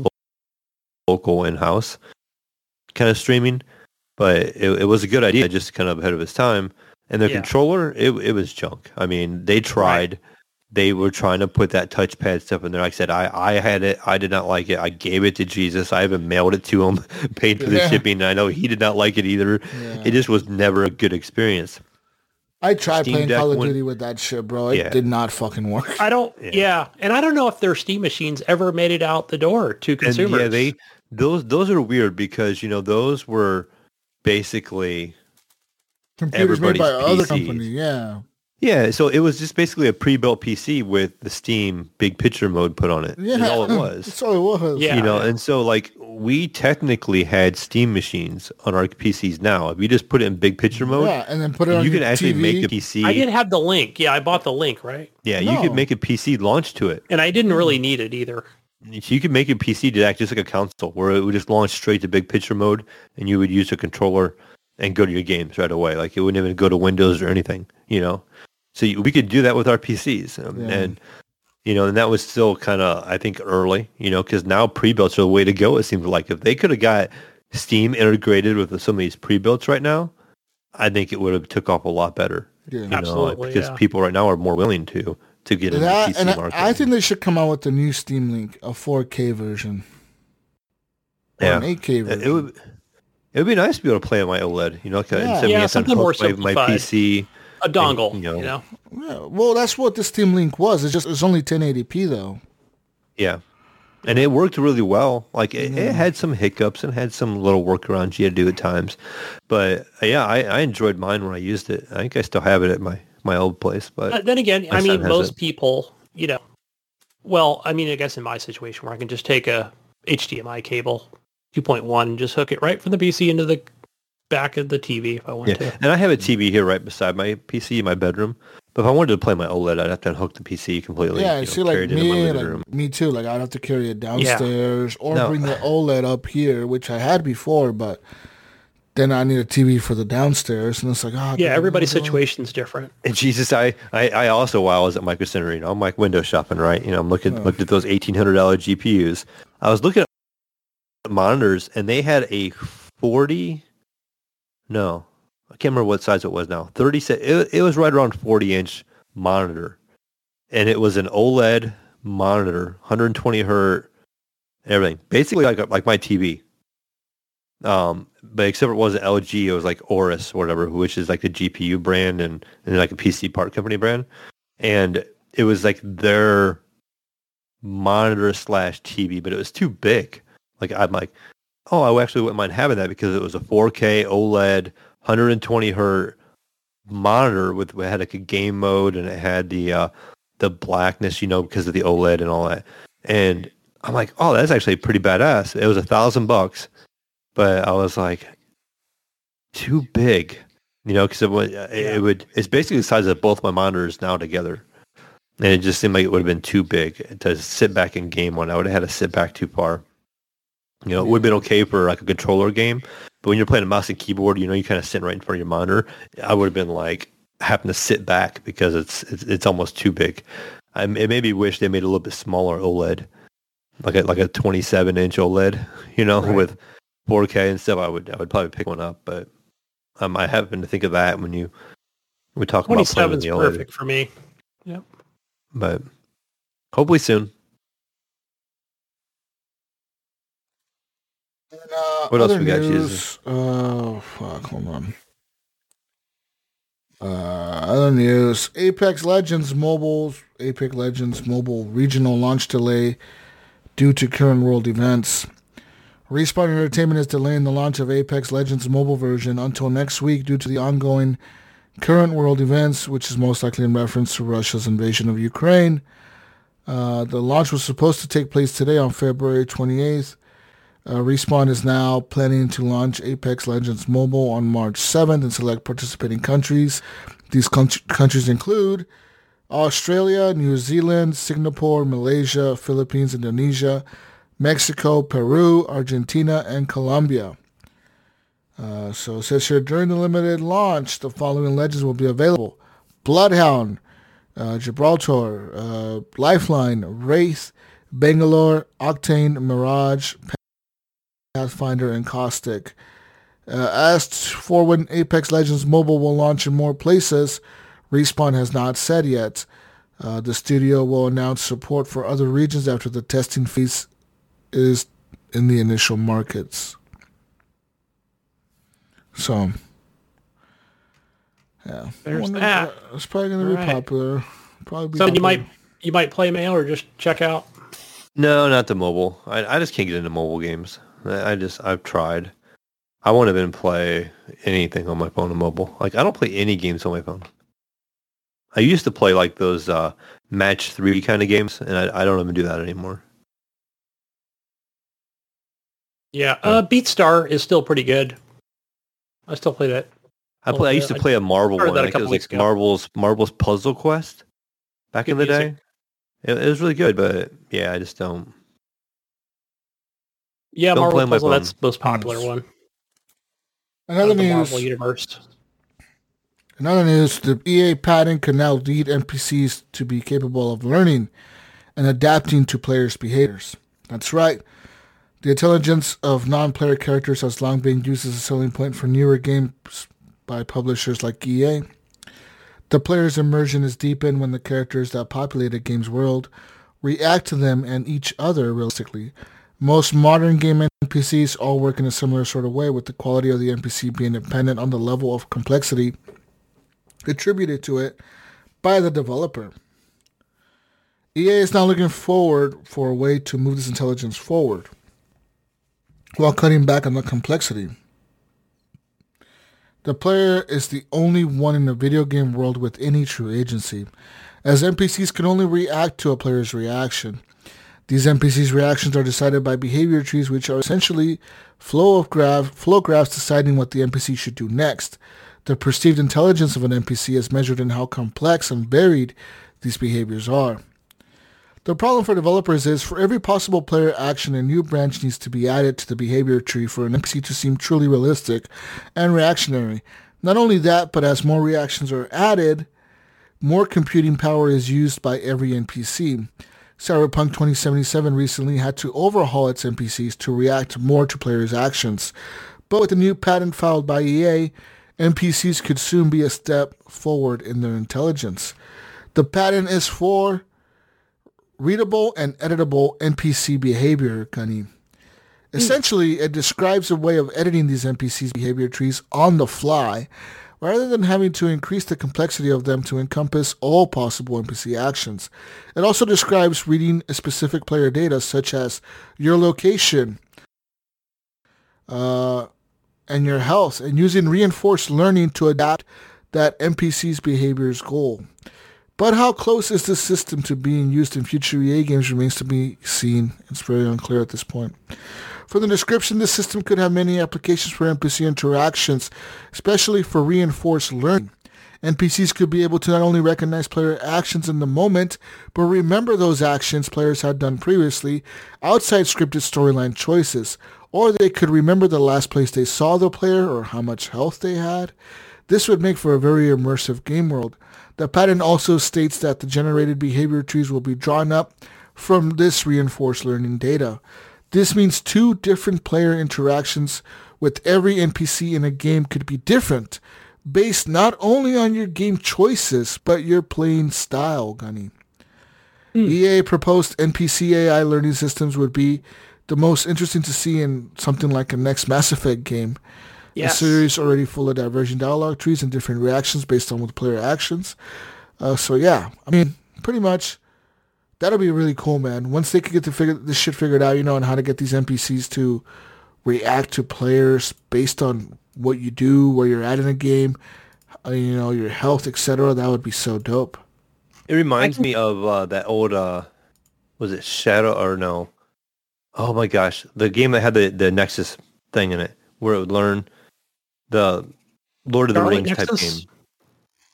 D: local in house kind of streaming, but it, it was a good idea, just kind of ahead of its time. And their
C: Yeah.
D: controller, it it was junk. I mean, they tried. They were trying to put that touchpad stuff in there. Like I said, I, I had it. I did not like it. I gave it to Jesus. I even mailed it to him, paid for the
B: Yeah.
D: shipping. I know he did not like it either.
B: Yeah.
D: It just was never a good experience.
B: I tried
D: Steam
B: playing
D: Deck
B: Call of
D: went-
B: Duty with that shit, bro. It
D: Yeah.
B: did not fucking work.
C: I don't.
D: Yeah.
C: Yeah. and I don't know if their Steam machines ever made it out the door to consumers.
D: And yeah, they those those are weird because you know those were basically
B: Computers made by
D: everybody's
B: other
D: PCs.
B: company, yeah.
D: yeah. So it was just basically a pre-built PC with the Steam big picture mode put on it.
B: Yeah.
D: is all it was.
B: That's all it was.
C: Yeah.
D: you know, and so like we technically had Steam machines on our PCs now. If you just put it in big picture mode,
B: Yeah, and then put it on
D: you can actually
B: TV.
D: make a PC.
C: I did have the link. Yeah, I bought the link, right?
D: yeah, you could make a PC launch to it.
C: And I didn't really mm-hmm. need it either.
D: So you could make your PC to act just like a console, where it would just launch straight to big picture mode, and you would use a controller and go to your games right away. Like it wouldn't even go to Windows or anything, you know. So you, we could do that with our PCs, um,
B: Yeah.
D: and You know, and that was still kind of I think early. You know, because now pre-builts are the way to go. It seems like if they could have got Steam integrated with some of these pre-builts right now, I think it would have took off a lot better.
B: Yeah.
D: You know,
C: Absolutely,
D: because
C: yeah.
D: people right now are more willing to to get into
B: That,
D: the PC
B: and I,
D: market.
B: I think they should come out with a new Steam Link, a 4K version. Or
D: Yeah.
B: an 8K
D: It-
B: version.
D: it would it would be nice to be able to play on my OLED. You know,
B: Yeah.
D: instead of
C: Yeah,
D: me
C: something more
D: my, my. PC.
C: A dongle,
D: you
C: you
D: know.
C: know.
B: Yeah, well, that's what the Steam Link was. It's just it's only 1080p though.
D: Yeah. And it worked really well. Like it, it had some hiccups and had some little workarounds you had to do at times. But uh, yeah, I, I enjoyed mine when I used it. I think I still have it at my, my old place. But
C: Uh, then again, I mean,
D: son has
C: most
D: it.
C: people, you know, well, I mean, I guess in my situation where I can just take a HDMI cable, 2.1, and just hook it right from the PC into the back of the TV if I want
D: yeah,
C: to.
D: and I have a TV here right beside my PC in my bedroom. But if I wanted to play my OLED, I'd have to unhook the PC completely.
B: yeah,
D: you
B: you
D: know,
B: see, like
D: it into my
B: me, like me too. Like I'd have to carry it downstairs or
D: No.
B: bring the OLED up here, which I had before, but then I need a TV for the downstairs, and it's like, oh,
C: Yeah, everybody's
B: situation.
C: situation's different.
D: And Jesus, I, I, I also while I was at Micro Center, you know, I'm like window shopping, right? You know, I'm looking looked at those eighteen hundred dollar GPUs. I was looking at monitors, and they had a forty. No, I can't remember what size it was now. Thirty. It, it was right around forty inch monitor, and it was an OLED monitor, 120 hertz, everything, basically like like my TV. Um, but except it wasn't LG, it was like Aorus or whatever, which is like the GPU brand and, and like a PC part company brand. And it was like their monitor slash TV, but it was too big. Like I'm like, oh, I actually wouldn't mind having that because it was a 4K OLED, 120 hertz monitor with it had like a game mode and it had the uh, the blackness, you know, because of the OLED and all that. And I'm like, oh, that's actually pretty badass. It was a thousand bucks, but I was like, too big, you know, because it would, uh, it would, it's basically the size of both my monitors now together. And it just seemed like it would have been too big to sit back and game one. I would have had to sit back too far. You know, it would have been okay for like a controller game, but when you're playing a mouse and keyboard, you know, you kind of sit right in front of your monitor. I would have been like having to sit back because it's it's, it's almost too big. I it made me wish they made a little bit smaller OLED, like a like a 27 inch OLED, you know, with 4K and stuff. I would I would probably pick one up, but um, I happen to think of that when you we talk about playing
C: 27
D: with the OLED,
C: perfect for me. Yep.
D: but hopefully soon.
B: And, uh,
D: What else we got,
B: news, oh fuck, hold on. Uh, other news: Apex Legends Mobile's Apex Legends Mobile regional launch delay due to current world events. Respawn Entertainment is delaying the launch of Apex Legends mobile version until next week due to the ongoing current world events, which is most likely in reference to Russia's invasion of Ukraine. Uh, the launch was supposed to take place today on February 28th. Uh, Respawn is now planning to launch Apex Legends Mobile on March 7th in select participating countries. These country- countries include Australia, New Zealand, Singapore, Malaysia, Philippines, Indonesia, Mexico, Peru, Argentina, and Colombia. Uh, so it says here, during the limited launch, the following legends will be available. Bloodhound, uh, Gibraltar, uh, Lifeline, Wraith, Bangalore, Octane, Mirage, Pathfinder, and Caustic. Uh, asked for when Apex Legends Mobile will launch in more places, Respawn has not said yet. Uh, the studio will announce support for other regions after the testing phase is in the initial markets. So, yeah,
C: There's
B: I wonder-
C: that.
B: It's probably going to be
C: All right.
B: popular. Probably be
C: So you might you might play mail or just check out.
D: No, not the mobile. I, I just can't get into mobile games. I, I just I've tried. I won't even play anything on my phone and mobile. Like I don't play any games on my phone. I used to play like those uh, match three kind of games, and I, I don't even do that anymore.
C: Yeah, uh, BeatStar is still pretty good. I still play that.
D: I play. I used to play a Marvel
C: started
D: one.
C: that a
D: I think it
C: couple
D: was
C: weeks
D: like
C: ago.
D: Marvel's Marvel's Puzzle Quest back in the
C: Good
D: day. It, it was really good, but yeah, I just don't.
C: Yeah,
D: Don't play
C: Marvel Puzzle. That's the most popular
B: Nice.
C: one.
B: Another
C: of the
B: news.
C: Marvel universe.
B: Another news, the EA patent can now lead NPCs to be capable of learning and adapting to players' behaviors. That's right. The intelligence of non-player characters has long been used as a selling point for newer games by publishers like EA. The player's immersion is deepened when the characters that populate a game's world react to them and each other realistically. Most modern game NPCs all work in a similar sort of way, with the quality of the NPC being dependent on the level of complexity attributed to it by the developer. EA is now looking forward for a way to move this intelligence forward while cutting back on the complexity. The player is the only one in the video game world with any true agency, as NPCs can only react to a player's reaction. These NPCs' reactions are decided by behavior trees, which are essentially flow of graph, flow graphs deciding what the NPC should do next. The perceived intelligence of an NPC is measured in how complex and varied these behaviors are. The problem for developers is for every possible player action, a new branch needs to be added to the behavior tree for an NPC to seem truly realistic and reactionary. Not only that, but as more reactions are added, more computing power is used by every NPC. Cyberpunk 2077 recently had to overhaul its NPCs to react more to players' actions. But with the new patent filed by EA, NPCs could soon be a step forward in their intelligence. The patent is for readable and editable NPC behavior, Gunny. Essentially, it describes a way of editing these NPCs' behavior trees on the fly, rather than having to increase the complexity of them to encompass all possible NPC actions. It also describes reading a specific player data, such as your location uh, and your health, and using reinforced learning to adapt that NPC's behavior's goal. But how close is this system to being used in future EA games remains to be seen. It's very unclear at this point. From the description, this system could have many applications for NPC interactions, especially for reinforced learning. NPCs could be able to not only recognize player actions in the moment, but remember those actions players had done previously outside scripted storyline choices. Or they could remember the last place they saw the player or how much health they had. This would make for a very immersive game world. The patent also states that the generated behavior trees will be drawn up from this reinforced learning data. This means two different player interactions with every NPC in a game could be different, based not only on your game choices, but your playing style, Gunny. Hmm. EA proposed NPC AI learning systems would be the most interesting to see in something like a next Mass Effect game.
C: Yes.
B: The series already full of divergent dialogue trees and different reactions based on the player actions. Uh, so yeah, I mean, pretty much that'll be really cool, man. Once they can get to figure this shit figured out, you know, and how to get these NPCs to react to players based on what you do, where you're at in a game, uh, you know, your health, etc. That would be so dope.
D: It reminds me of uh, that old, uh, was it Shadow or no? Oh my gosh, the game that had the, the Nexus thing in it, where it would learn the Lord of the
C: Scarlet
D: Rings type game.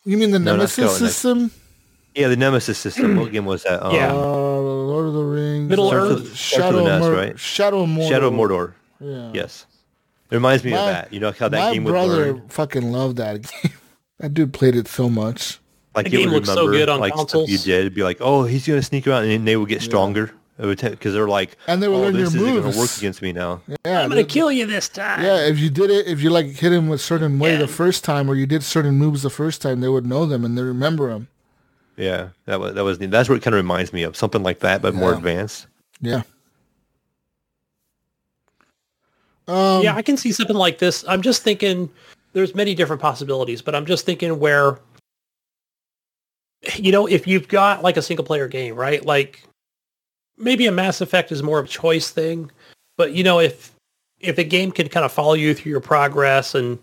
B: You mean the
D: No,
B: Nemesis
D: Scarlet Nexus.
B: system?
D: Yeah, the Nemesis system. what game was that? Um,
C: Yeah.
B: Uh, Lord of the Rings.
C: Middle Earth.
B: Shadow,
D: Starts with
B: of
D: S, right?
B: Shadow of Mordor.
D: Shadow of Mordor.
B: Yeah.
D: Yes. It reminds me
B: My-
D: of that. You know how that
B: My
D: game would
B: brother
D: learn.
B: fucking loved that game. that dude played it so much.
D: Like
C: The
D: you
C: game
D: would
C: looks so good on
D: like
C: consoles.
D: you did. It'd be like, oh, he's gonna sneak around, and then they would get stronger. Because they're like,
B: And they would
D: oh,
B: learn
D: this
B: your
D: isn't gonna
B: moves.
D: work against me now.
B: Yeah,
C: I'm gonna
B: dude.
C: kill you this time.
B: Yeah, if you did it, if you like hit him a certain way
C: Yeah.
B: the first time, or you did certain moves the first time, they would know them and they remember them.
D: Yeah, that was that was neat. That's what it kind of reminds me of something like that, but more advanced.
B: Yeah. Um,
C: yeah, I can see something like this. I'm just thinking there's many different possibilities, but I'm just thinking where you know, if you've got like a single player game, right? Like maybe a Mass Effect is more of a choice thing, but you know, if if a game can kind of follow you through your progress and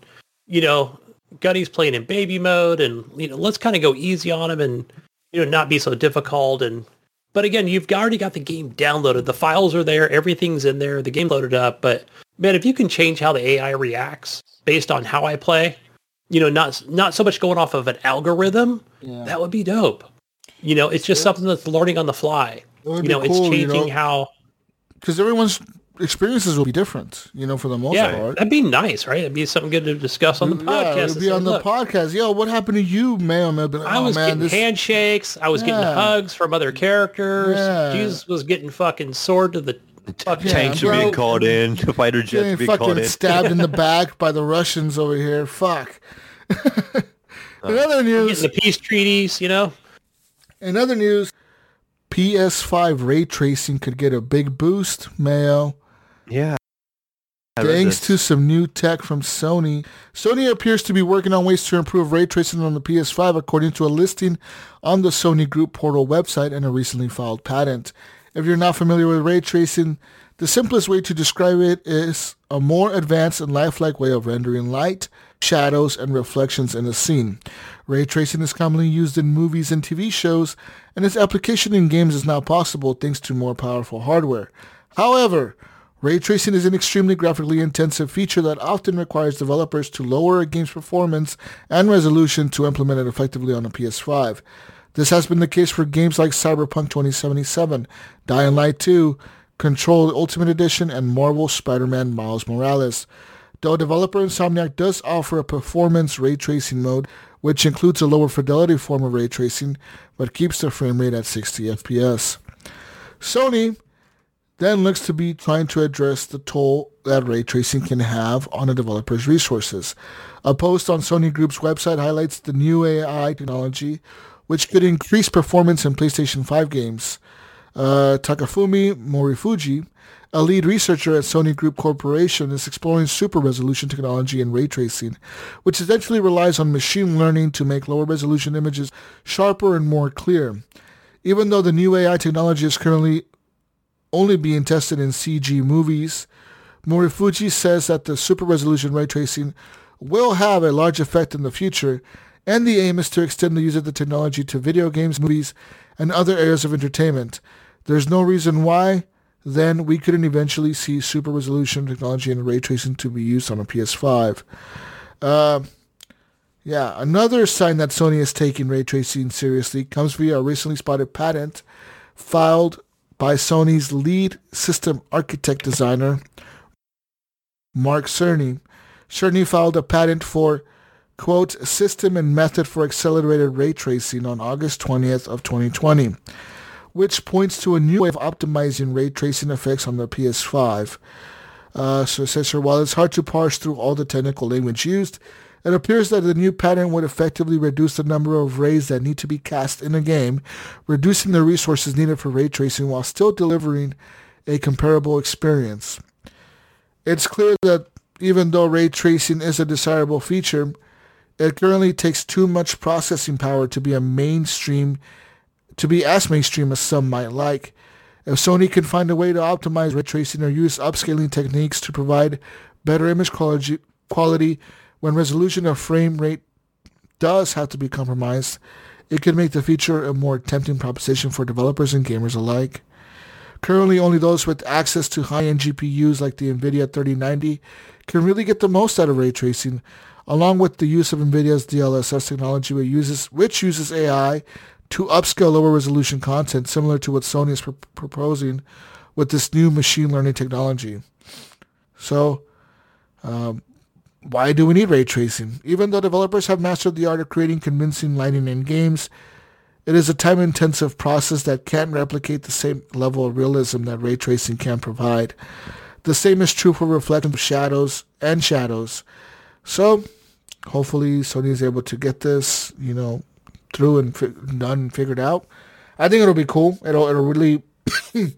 C: you know, Gunny's playing in baby mode and you know, let's kind of go easy on him and you know, not be so difficult and but again, you've already got the game downloaded. The files are there, everything's in there, the game loaded up, but man, if you can change how the AI reacts based on how I play, you know, not not so much going off of an algorithm,
B: Yeah.
C: that would be dope. You know, it's just something that's learning on the fly.
B: It would
C: You know,
B: cool,
C: it's
B: you
C: changing
B: know?
C: how
B: because everyone's experiences will be different. You know, for the most
C: Yeah,
B: part.
C: that'd be nice, right? It'd be something good to discuss on the podcast.
B: Yeah,
C: podcast.
B: it'll
C: and
B: be
C: say,
B: on the
C: "Look,
B: podcast. Yo, what happened to you, man? I'll be like,
C: I
B: oh,
C: was
B: man,
C: getting
B: this,
C: handshakes. I was getting hugs from other characters.
B: Yeah.
C: Jesus was getting fucking sword to the fucking
D: Tanks are
B: bro.
D: being called in. Fighter jets
B: getting
D: are being called
B: fucking
D: in.
B: stabbed in the back by the Russians over here. Fuck. in uh, other news,
C: the peace treaties. You know,
B: in other news, PS5 ray tracing could get a big boost. Mayo.
D: Yeah.
B: Thanks to some new tech from Sony. Sony appears to be working on ways to improve ray tracing on the PS5 according to a listing on the Sony Group Portal website and a recently filed patent. If you're not familiar with ray tracing, the simplest way to describe it is a more advanced and lifelike way of rendering light, shadows, and reflections in a scene. Ray tracing is commonly used in movies and TV shows, and its application in games is now possible thanks to more powerful hardware. However, Ray tracing is an extremely graphically intensive feature that often requires developers to lower a game's performance and resolution to implement it effectively on a PS5. This has been the case for games like Cyberpunk 2077, Dying Light 2, Control Ultimate Edition, and Marvel Spider-Man Miles Morales. Though developer Insomniac does offer a performance ray tracing mode, which includes a lower fidelity form of ray tracing, but keeps the frame rate at 60 FPS. Sony then looks to be trying to address the toll that ray tracing can have on a developer's resources. A post on Sony Group's website highlights the new AI technology, which could increase performance in PlayStation 5 games. Uh, Takafumi Morifuji, a lead researcher at Sony Group Corporation, is exploring super resolution technology and ray tracing, which essentially relies on machine learning to make lower resolution images sharper and more clear. Even though the new AI technology is currently only being tested in CG movies, Morifuji says that the super resolution ray tracing will have a large effect in the future, and the aim is to extend the use of the technology to video games, movies, and other areas of entertainment. There's no reason why then we couldn't eventually see super resolution technology and ray tracing to be used on a PS5. Uh, yeah, another sign that Sony is taking ray tracing seriously comes via a recently spotted patent filed by Sony's lead system architect designer, Mark Cerny. Cerny filed a patent for, quote, system and method for accelerated ray tracing on August 20th of 2020, which points to a new way of optimizing ray tracing effects on the PS5. Uh, so it says here, while it's hard to parse through all the technical language used, it appears that the new pattern would effectively reduce the number of rays that need to be cast in a game, reducing the resources needed for ray tracing while still delivering a comparable experience. It's clear that even though ray tracing is a desirable feature, it currently takes too much processing power to be a mainstream, to be as mainstream as some might like. If Sony can find a way to optimize ray tracing or use upscaling techniques to provide better image quality, when resolution or frame rate does have to be compromised, it could make the feature a more tempting proposition for developers and gamers alike. Currently, only those with access to high-end GPUs like the NVIDIA 3090 can really get the most out of ray tracing, along with the use of NVIDIA's DLSS technology, which uses, which uses AI to upscale lower resolution content, similar to what Sony is pr- proposing with this new machine learning technology. So, um, why do we need ray tracing? Even though developers have mastered the art of creating convincing lighting in games, it is a time-intensive process that can't replicate the same level of realism that ray tracing can provide. The same is true for reflective shadows and shadows. So, hopefully, Sony is able to get this, you know, through and fi- done and figured out. I think it'll be cool. It'll it'll really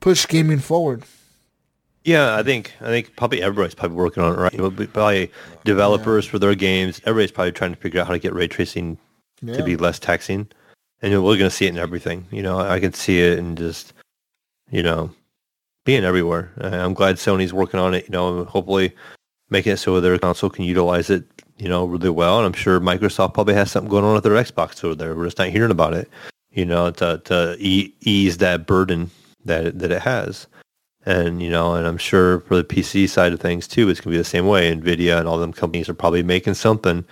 B: push gaming forward.
D: Yeah, I think I think probably everybody's probably working on it, right? Probably- developers for their games. Everybody's probably trying to figure out how to get ray tracing
B: Yeah.
D: to be less taxing, and we're going to see it in everything. You know, I can see it in just you know being everywhere. I'm glad Sony's working on it. You know, hopefully making it so their console can utilize it. You know, really well, and I'm sure Microsoft probably has something going on with their Xbox over there. We're just not hearing about it. You know, to to e- ease that burden that it, that it has. And, you know, and I'm sure for the PC side of things too, it's going to be the same way. NVIDIA and all them companies are probably making something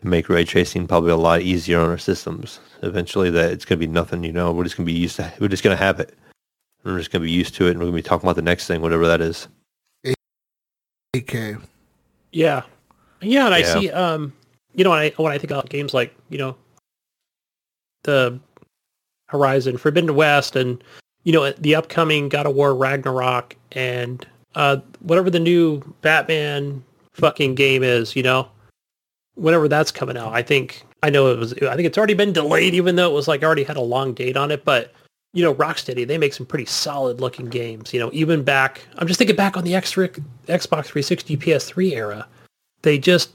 D: to make ray tracing probably a lot easier on our systems. Eventually that it's going to be nothing, you know, we're just going to be used to, we're just going to have it. We're just gonna be used to it, and we're gonna be talking about the next thing, whatever that is.
B: 8K.
C: Yeah, yeah, and I
D: Yeah.
C: see. Um, you know, when I when I think about games like you know, the Horizon Forbidden West, and you know the upcoming God of War Ragnarok, and uh, whatever the new Batman fucking game is, you know, whenever that's coming out, I think I know it was. I think it's already been delayed, even though it was like already had a long date on it, but. You know, Rocksteady, they make some pretty solid looking games. You know, even back, I'm just thinking back on the X- Xbox 360 PS3 era they just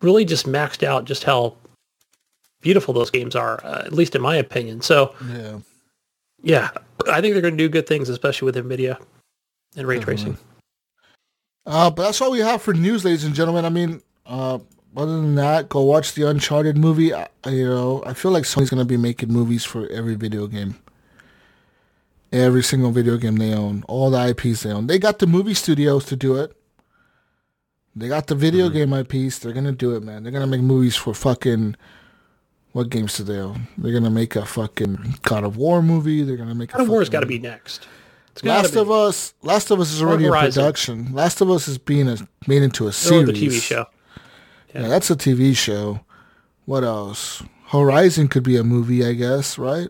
C: really just maxed out just how beautiful those games are, uh, at least in my opinion. So
B: Yeah.
C: yeah, I think they're going to do good things, especially with Nvidia and ray tracing.
B: Uh, but that's all we have for news, ladies and gentlemen. I mean, uh, other than that, go watch the Uncharted movie. I, you know, I feel like Sony's gonna be making movies for every video game, every single video game they own, all the IPs they own. They got the movie studios to do it. They got the video game IPs. They're gonna do it, man. They're gonna make movies for fucking. What games do they own? They're gonna make a fucking God of War movie. They're gonna make.
C: God of War's got to be next.
B: Last
C: be.
B: of Us. Last of Us is already in production. Last of Us is being a, made into a series.
C: the TV show.
B: Yeah. that's a TV show. What else? Horizon could be a movie, I guess, right?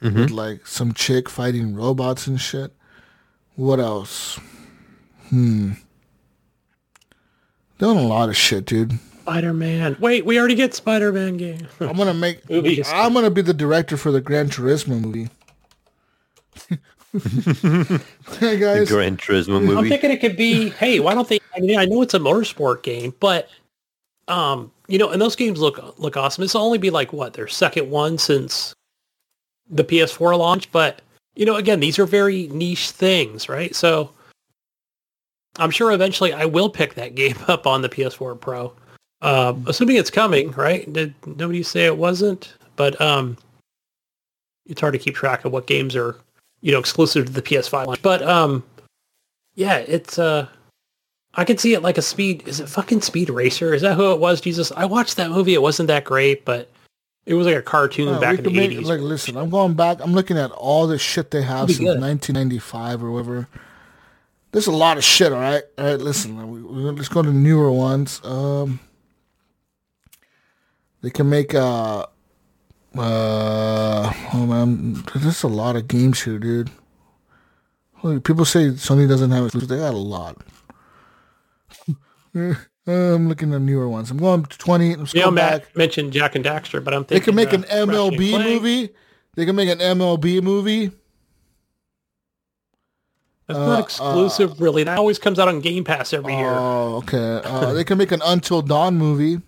B: With like some chick fighting robots and shit. What else? Hmm. Doing a lot of shit, dude.
C: Spider-Man. Wait, we already get Spider-Man game.
B: I'm gonna make.
C: Movies.
B: I'm gonna be the director for the Gran Turismo movie. hey
D: The
B: guys,
D: Gran Turismo movie.
C: I'm thinking it could be, hey, why don't they? I mean, I know it's a motorsport game, but um, you know, and those games look look awesome. This will only be like what their second one since the PS4 launch, but you know, again, these are very niche things, right? So I'm sure eventually I will pick that game up on the PS4 Pro, um, assuming it's coming, right? Did nobody say it wasn't? But um, it's hard to keep track of what games are you know exclusive to the PS5 launch. But um, yeah, it's uh I could see it like a speed is it fucking Speed Racer? Is that who it was? Jesus. I watched that movie. It wasn't that great, but it was like a cartoon
B: Uh,
C: back in the
B: make-
C: eighties.
B: Like, listen, I'm going back. I'm looking at all the shit they have since
C: good.
B: 1995 or whatever. There's a lot of shit. All right, all right. Listen, let's go to newer ones. Um, they can make uh, uh, oh man, there's a lot of games here, dude. Holy- People say Sony doesn't have exclusives. They got a lot. I'm looking at newer ones. I'm going to 20. Let's go back.
C: Mentioned Jak and Daxter, but I'm thinking They
B: can make an MLB movie. They can make an MLB movie. Uh,
C: not exclusive, really. That always comes out on Game Pass every year.
B: Oh, okay. Uh, they can make an Until Dawn movie.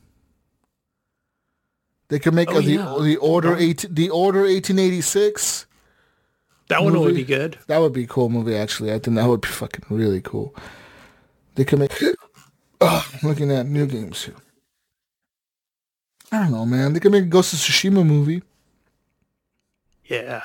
B: They can make
C: Oh,
B: uh, the
C: yeah.
B: the order eight the order 1886.
C: That one would
B: movie.
C: be good.
B: That would be a cool movie. Actually, I think that would be fucking really cool. They can make. I'm looking at new games here. I don't know, man. They can make a Ghost of Tsushima movie.
C: Yeah.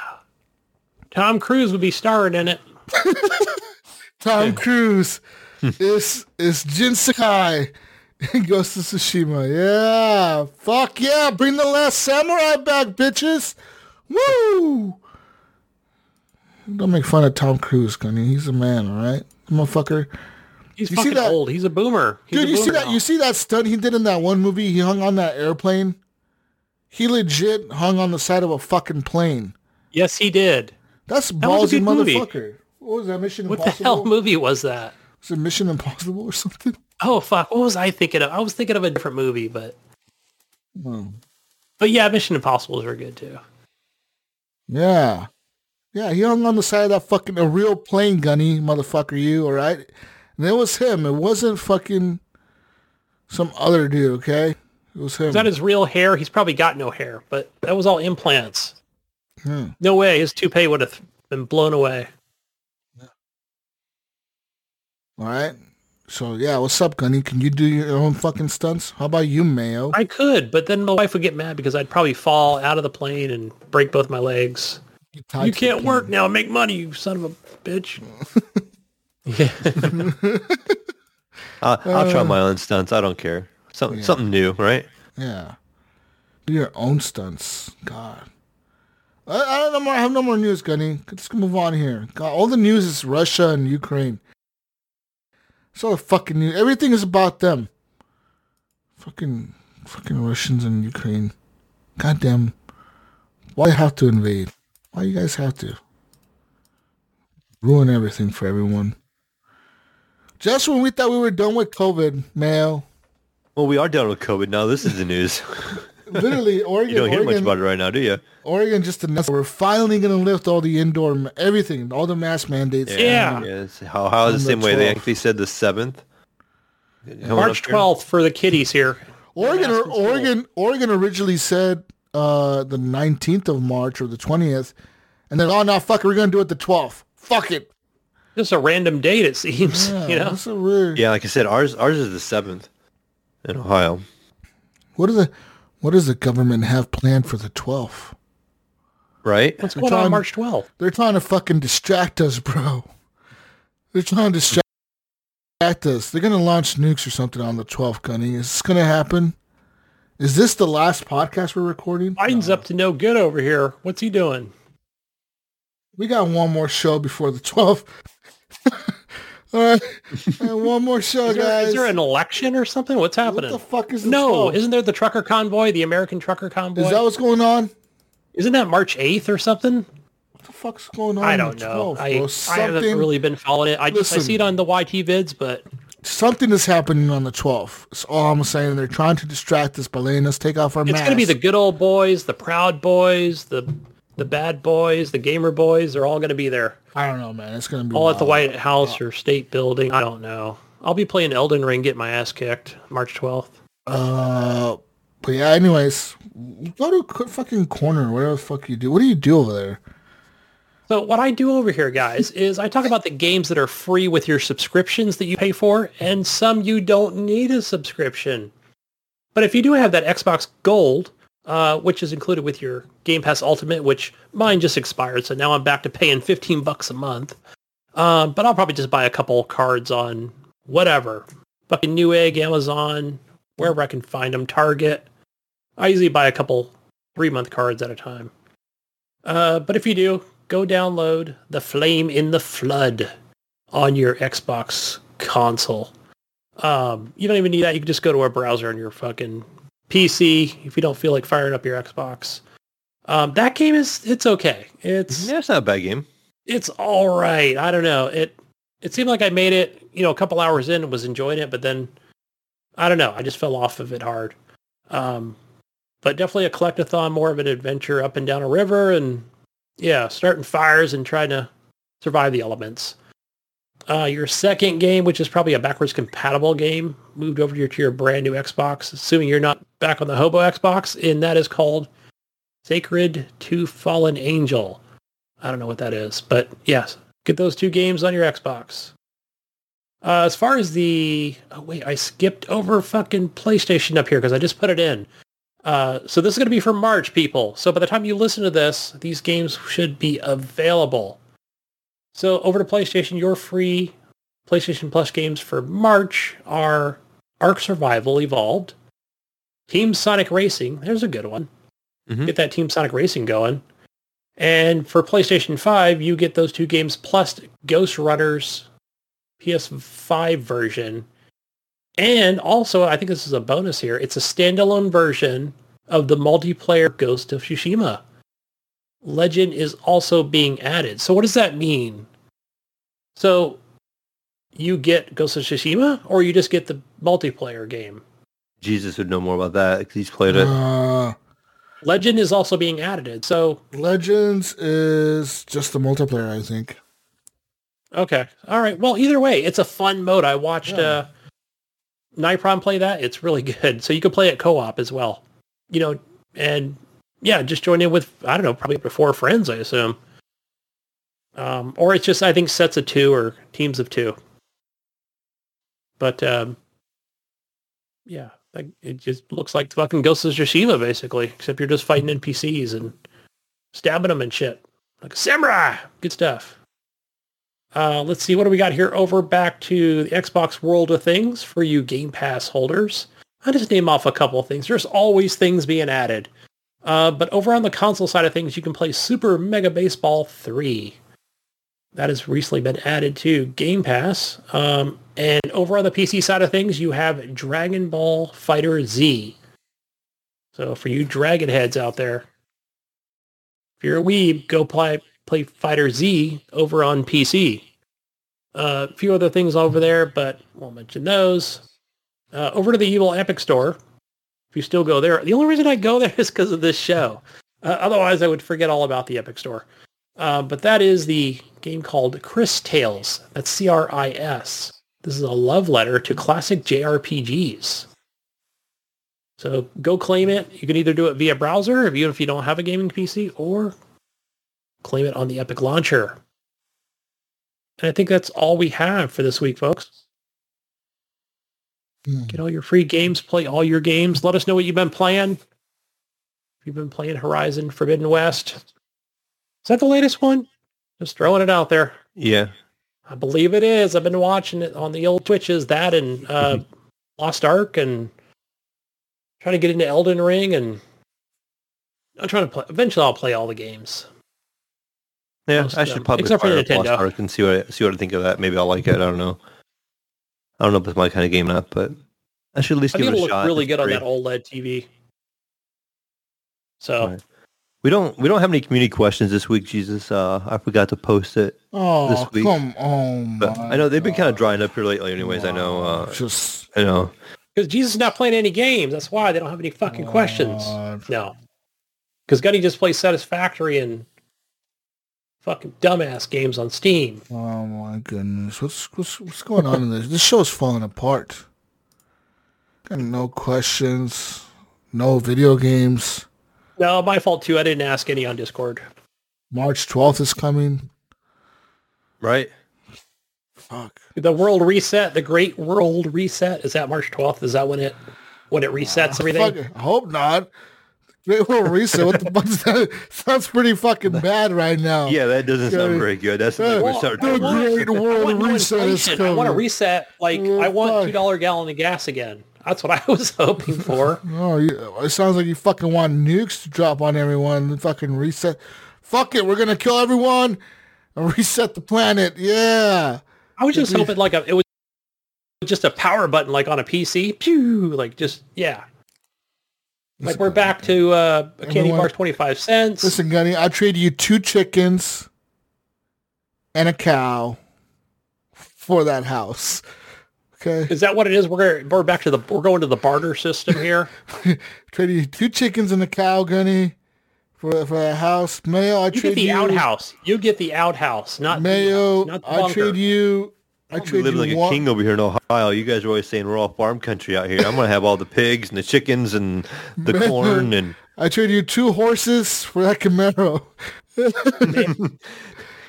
C: Tom Cruise would be starring in it.
B: Tom Cruise hmm. is is Jin Sakai Ghost of Tsushima. Yeah, fuck yeah! Bring the last samurai back, bitches! Woo! Don't make fun of Tom Cruise, Gunny. He's a man, all right, motherfucker.
C: He's
B: You see
C: fucking
B: that-
C: old. He's a boomer. He's
B: Dude,
C: a
B: you see that?
C: now.
B: You see that stunt he did in that one movie? He hung on that airplane. He legit hung on the side of a fucking plane.
C: Yes, he did.
B: That's
C: a
B: ballsy,
C: good movie.
B: What was that? Mission
C: What the hell movie was that?
B: Was it Mission Impossible or something?
C: Oh fuck! What was I thinking of? I was thinking of a different movie, but
B: Hmm.
C: but yeah, Mission Impossible is very good too.
B: Yeah. Yeah, he hung on the side of that fucking a real plane gunny, motherfucker, you, alright? And it was him. It wasn't fucking some other dude, okay? It was him.
C: Is that his real hair? He's probably got no hair, but that was all implants.
B: Hmm.
C: No way his toupee would have been blown away.
B: Alright? So yeah, what's up, Gunny? Can you do your own fucking stunts? How about you, Mayo?
C: I could, but then my wife would get mad because I'd probably fall out of the plane and break both my legs.
B: tied
C: you can't work now make money, you son of a bitch. yeah.
D: I'll, I'll try my own stunts. I don't care. Something something new, right?
B: Yeah. Do your own stunts. God. I, I don't know more. I have no more news, Gunny. Let's move on here. God, all the news is Russia and Ukraine. It's all the fucking news. Everything is about them. Fucking, fucking Russians and Ukraine. Goddamn. Why have to invade? Why you guys have to? Ruin everything for everyone. Just when we thought we were done with COVID, Mayo.
D: Well, we are done with COVID now. This is the news.
B: Literally, Oregon.
D: you don't hear much about it right now, do you?
B: Oregon just announced we're finally going to lift all the indoor, everything, all the mask mandates.
C: Yeah.
D: Yes. How how is
B: On
D: the
B: the
D: same way they actually said the seventh?
C: March 12th for the kiddies here.
B: Oregon,
C: Mask school.
B: Oregon, Oregon originally said uh, the 19th of March or the 20th, and then oh no, fuck it, we're gonna do it the 12th. Fuck it.
C: Just a random date, it seems.
B: Yeah,
C: you know,
B: that's a weird.
D: Yeah, like I said, ours ours is the seventh in Ohio.
B: What is do the what does the government have planned for the 12th?
D: Right?
C: what's
B: We're
C: going on
B: trying-
C: March 12th?
B: They're trying to fucking distract us, bro. They're trying to distract us. They're gonna launch nukes or something on the 12th, Gunny. Is this gonna happen? Is this the last podcast we're recording?
C: Biden's up to no good over here. What's he doing?
B: We got one more show before the 12th. All right. One more show,
C: Is there,
B: guys.
C: is there an election or something? What's
B: what
C: happening?
B: the fuck is
C: no,
B: 12th?
C: isn't there the trucker convoy, the American trucker convoy?
B: Is that what's going on?
C: Isn't that March 8th or something?
B: What the fuck's going on?
C: I don't know.
B: 12th,
C: I? I haven't really been following it. I just I see it on the YT vids, but
B: something is happening on the 12th. That's all I'm saying. They're trying to distract us by letting us take off our
C: it's
B: masks.
C: going to be the good old boys, the proud boys, the the bad boys, the gamer boys. They're all going to be there,
B: I don't know, man. It's going to be
C: all at the. White House or State Building. I don't know. I'll be playing Elden Ring, get my ass kicked March 12th.
B: Uh, but yeah, anyways, go to fucking corner, whatever the fuck you do. What do you do over there?
C: So what I do over here, guys, is I talk about the games that are free with your subscriptions that you pay for, and some you don't need a subscription. But if you do have that Xbox Gold, uh, which is included with your Game Pass Ultimate, which mine just expired, so now I'm back to paying 15 bucks a month. Um, but I'll probably just buy a couple cards on whatever, fucking Newegg, Amazon, wherever I can find them, Target. I usually buy a couple three-month cards at a time. Uh, but if you do, go download The Flame in the Flood on your Xbox console. Um, you don't even need that. You can just go to a browser on your fucking PC if you don't feel like firing up your Xbox. Um, that game is it's okay. It's
D: Yeah, it's not a bad game.
C: it's all right. I don't know. It it seemed like I made it, you know, a couple hours in and was enjoying it, but then I don't know. I just fell off of it hard. Um, but definitely a collectathon, more of an adventure up and down a river, and yeah, starting fires and trying to survive the elements. Uh, your second game, which is probably a backwards compatible game, moved over to your, to your brand new Xbox, assuming you're not back on the Hobo Xbox, and that is called Sacred 2 Fallen Angel. I don't know what that is, but yes, get those two games on your Xbox. Uh, as far as the oh wait, I skipped over fucking PlayStation up here because I just put it in. Uh, so this is going to be for March, people. So by the time you listen to this, these games should be available. So over to PlayStation, your free PlayStation Plus games for March are Ark Survival Evolved, Team Sonic Racing. There's a good one.
D: Mhm.
C: Get that Team Sonic Racing going. And for PlayStation 5, you get those two games plus Ghost Runners PS5 version. And also, I think this is a bonus here. It's a standalone version of the multiplayer Ghost of Tsushima. Legend is also being added. So what does that mean? So you get Ghost of Tsushima or you just get the multiplayer game?
D: Jesus would know more about that 'cause he's played it.
B: Uh,
C: Legend is also being added. So
B: Legends is just the multiplayer, I think.
C: Okay. All right. Well, either way, it's a fun mode. I watched
B: Yeah.
C: uh Nipron play that. It's really good. So you can play it co-op as well. You know, and yeah, just join in with I don't know, probably four friends, I assume. Um, or it's just I think sets of two or teams of two. But um, yeah, it just looks like fucking Ghost of Tsushima basically, except you're just fighting NPCs and stabbing them and shit. Like samurai, good stuff. Uh, let's see, what do we got here? Over back to the Xbox World of Things for you Game Pass holders. I just name off a couple of things. There's always things being added. Uh, but over on the console side of things, you can play Super Mega Baseball 3. That has recently been added to Game Pass. Um, and over on the PC side of things, you have Dragon Ball Fighter Z. So for you Dragon heads out there, if you're a weeb, go play play Fighter Z over on PC. Uh, a few other things over there, but won't mention those. Uh, over to the Evil Epic Store. If you still go there, the only reason I go there is because of this show. Uh, otherwise, I would forget all about the Epic Store. Uh, but that is the game called Cris Tales. That's C-R-I-S. This is a love letter to classic JRPGs. So go claim it. You can either do it via browser, even if you don't have a gaming PC, or claim it on the Epic Launcher. And I think that's all we have for this week, folks.
B: Hmm.
C: Get all your free games, play all your games. Let us know what you've been playing. If you've been playing Horizon Forbidden West. Is that the latest one? Just throwing it out there.
D: Yeah.
C: I believe it is. I've been watching it on the old Twitches, that and uh,
D: Mm-hmm.
C: Lost Ark and trying to get into Elden Ring and I'm trying to play. Eventually I'll play all the games.
D: Yeah,
C: Most
D: I should probably
C: except for
D: Lost Ark and see what I, see what I think of that. Maybe I'll like it. I don't know. I don't know if it's my kind of game or not, but I should at least
C: I
D: give it a
C: look
D: shot.
C: really
D: It's
C: good on
D: free.
C: that OLED TV. So
D: Right. We don't we don't have any community questions this week, Jesus. Uh, I forgot to post it.
B: Oh,
D: This week.
B: come on.
D: But I know they've been kind of drying up here lately anyways. I know uh,
B: Just
D: I know.
C: because Jesus is not playing any games, that's why they don't have any fucking questions. No, because Gunny just plays Satisfactory and fucking dumbass games on Steam.
B: Oh my goodness. What's what's what's going on in this? This show's falling apart. Got no questions. No video games.
C: No, my fault too. I didn't ask any on Discord.
B: March twelfth is coming.
D: Right?
B: Fuck.
C: The world reset, the great world reset, is that March twelfth? Is that when it when it resets ah, everything?
B: Fuck. I hope not. Great World Reset. What the fuck is that? Sounds pretty fucking bad right now.
D: Yeah, that doesn't sound very good. That's
B: Yeah.
D: like we're
B: the great world
C: want
B: reset is.
C: I want to reset. Like
B: Oh,
C: I want two dollar gallon of gas again. That's what I was hoping for.
B: Oh, it sounds like you fucking want nukes to drop on everyone and fucking reset. Fuck it, we're gonna kill everyone and reset the planet. Yeah.
C: I was just hoping like a, it was just a power button like on a PC. Pew, like just yeah. Like we're back to uh, a candy bar twenty five cents.
B: Listen, Gunny, I'll trade you two chickens and a cow for that house. Okay.
C: Is that what it is? We're we're back to the we're going to the barter system here.
B: trade you two chickens and a cow, Gunny, for for that house. Mayo, I trade
C: You
B: trade
C: get the
B: you.
C: outhouse. You get the outhouse, not
B: Mayo,
C: the, not the
B: I trade you. I
D: I'm
B: trade
D: living
B: you
D: like
B: one.
D: a king over here in Ohio. You guys are always saying we're all farm country out here. I'm gonna have all the pigs and the chickens and the
B: Man.
D: corn and
B: I trade you two horses for that Camaro.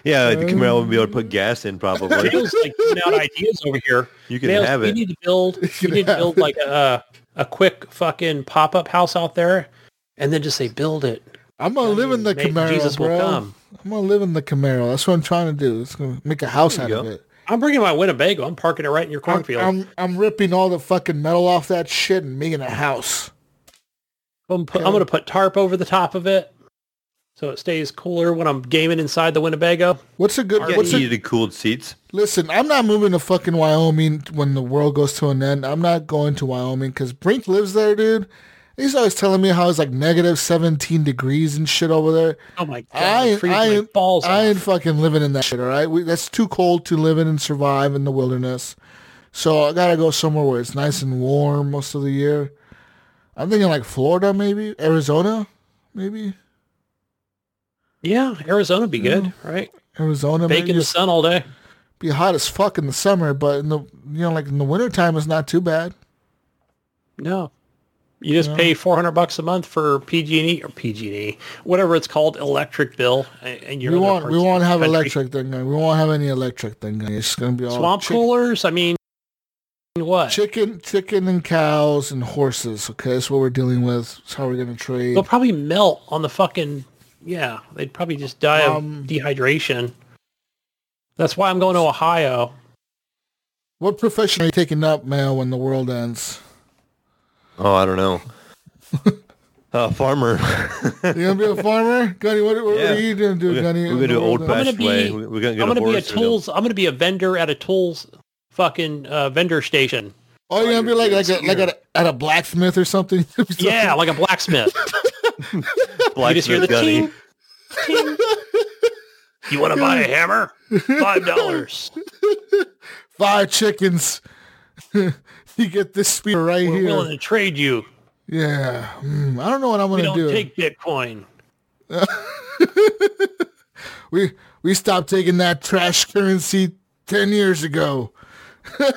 D: yeah, the Camaro would be able to put gas in probably.
C: Nails like giving out ideas over here.
D: You can
C: Nails,
D: have
C: we
D: it.
C: need to build. We need to build like a a quick fucking pop up house out there, and then just say build it.
B: I'm gonna live in the Camaro,
C: Jesus will
B: bro.
C: come.
B: I'm gonna live in the Camaro. That's what I'm trying to do. It's gonna make a house out
D: you
B: of it.
C: I'm bringing my Winnebago. I'm parking it right in your
B: I'm,
C: cornfield.
B: I'm I'm ripping all the fucking metal off that shit and making a house.
C: I'm, put, I'm going to put tarp over the top of it, so it stays cooler when I'm gaming inside the Winnebago.
B: What's a good?
D: Get
B: What's a,
D: heated, cooled seats.
B: listen? I'm not moving to fucking Wyoming when the world goes to an end. I'm not going to Wyoming because Brink lives there, dude. He's always telling me how it's like negative 17 degrees and shit over there.
C: Oh my god!
B: I ain't, I ain't,
C: balls
B: I ain't fucking living in that shit, all right? We, that's too cold to live in and survive in the wilderness. So I gotta go somewhere where it's nice and warm most of the year. I'm thinking like Florida, maybe Arizona, maybe
C: Yeah, Arizona be good, right?
B: Arizona.
C: Bake
B: maybe
C: in the sun all day.
B: be hot as fuck in the summer, but in the you know like in the wintertime it's not too bad.
C: No, you just pay 400 bucks a month for PG&E or PG&E, whatever it's called, electric bill, and you're
B: we won't we won't have
C: country.
B: electric thing. We won't have any electric thing. It's gonna be all
C: swamp coolers. I mean, what?
B: chicken, chicken and cows and horses. Okay, that's what we're dealing with. That's how we're gonna trade.
C: They'll probably melt on the fucking. Yeah, they'd probably just die
B: Um,
C: of dehydration. That's why I'm going to Ohio.
B: What profession are you taking up, man, when the world ends?
D: Oh, I don't know. Uh, farmer.
B: You gonna be a farmer, Gunny? What, what
D: Yeah.
B: are you gonna do,
D: we're
B: Gunny?
D: gonna, we're gonna do old
C: I'm gonna
D: fashioned way. We- We're gonna get
C: I'm gonna be a
D: horse. we're
C: tools. I'm gonna be a vendor at a tools fucking uh, vendor station.
B: Oh, you're gonna be like like a, like at a, at a blacksmith or something?
C: Yeah, like a blacksmith. you just hear the
D: Blacksmith Gunny.
C: ting, ting. You want to buy a hammer? Five dollars.
B: Five chickens. you get this spear right
C: We're
B: here.
C: willing to trade you.
B: Yeah, Mm, I don't know what I'm gonna
C: don't
B: do.
C: take Bitcoin.
B: we we stopped taking that trash currency ten years ago.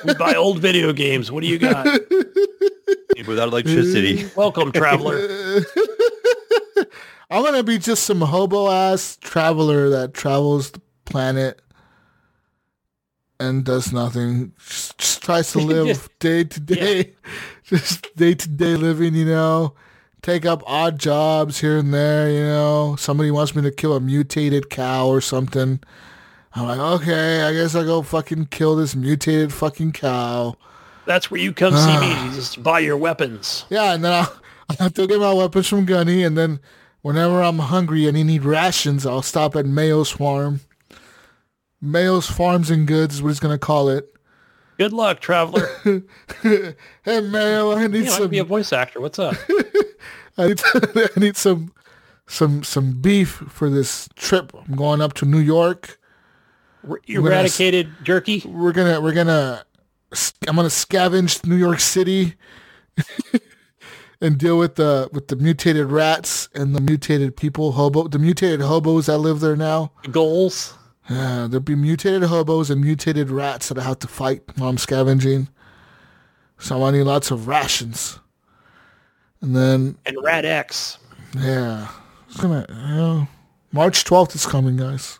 C: We buy old video games. What do you got?
D: Without electricity.
C: Welcome, traveler.
B: I'm gonna be just some hobo ass traveler that travels the planet and does nothing. Just, tries to live day to day, just day to day living. You know, take up odd jobs here and there. You know, somebody wants me to kill a mutated cow or something. I'm like, okay, I guess I'll go fucking kill this mutated fucking cow.
C: That's where you come see me. You just buy your weapons.
B: Yeah, and then I'll, I have to get my weapons from Gunny, and then whenever I'm hungry and I need rations, I'll stop at Mayo's farm. Mayo's Farms and Goods is what he's gonna call it.
C: Good luck, traveler.
B: Hey Mayo, I need
C: I
B: some.
C: can be a voice actor. What's up?
B: I need, I need some, some, some beef for this trip. I'm going up to New York.
C: Eradicated jerky.
B: We're gonna, we're gonna, I'm gonna scavenge New York City. And deal with the with the mutated rats and the mutated people hobo the mutated hobos that live there now.
C: Goals.
B: Yeah, there'll be mutated hobos and mutated rats that I have to fight while I'm scavenging. So I need lots of rations. And then,
C: And Rad-X.
B: yeah, it's gonna, you know, March 12th is coming, guys.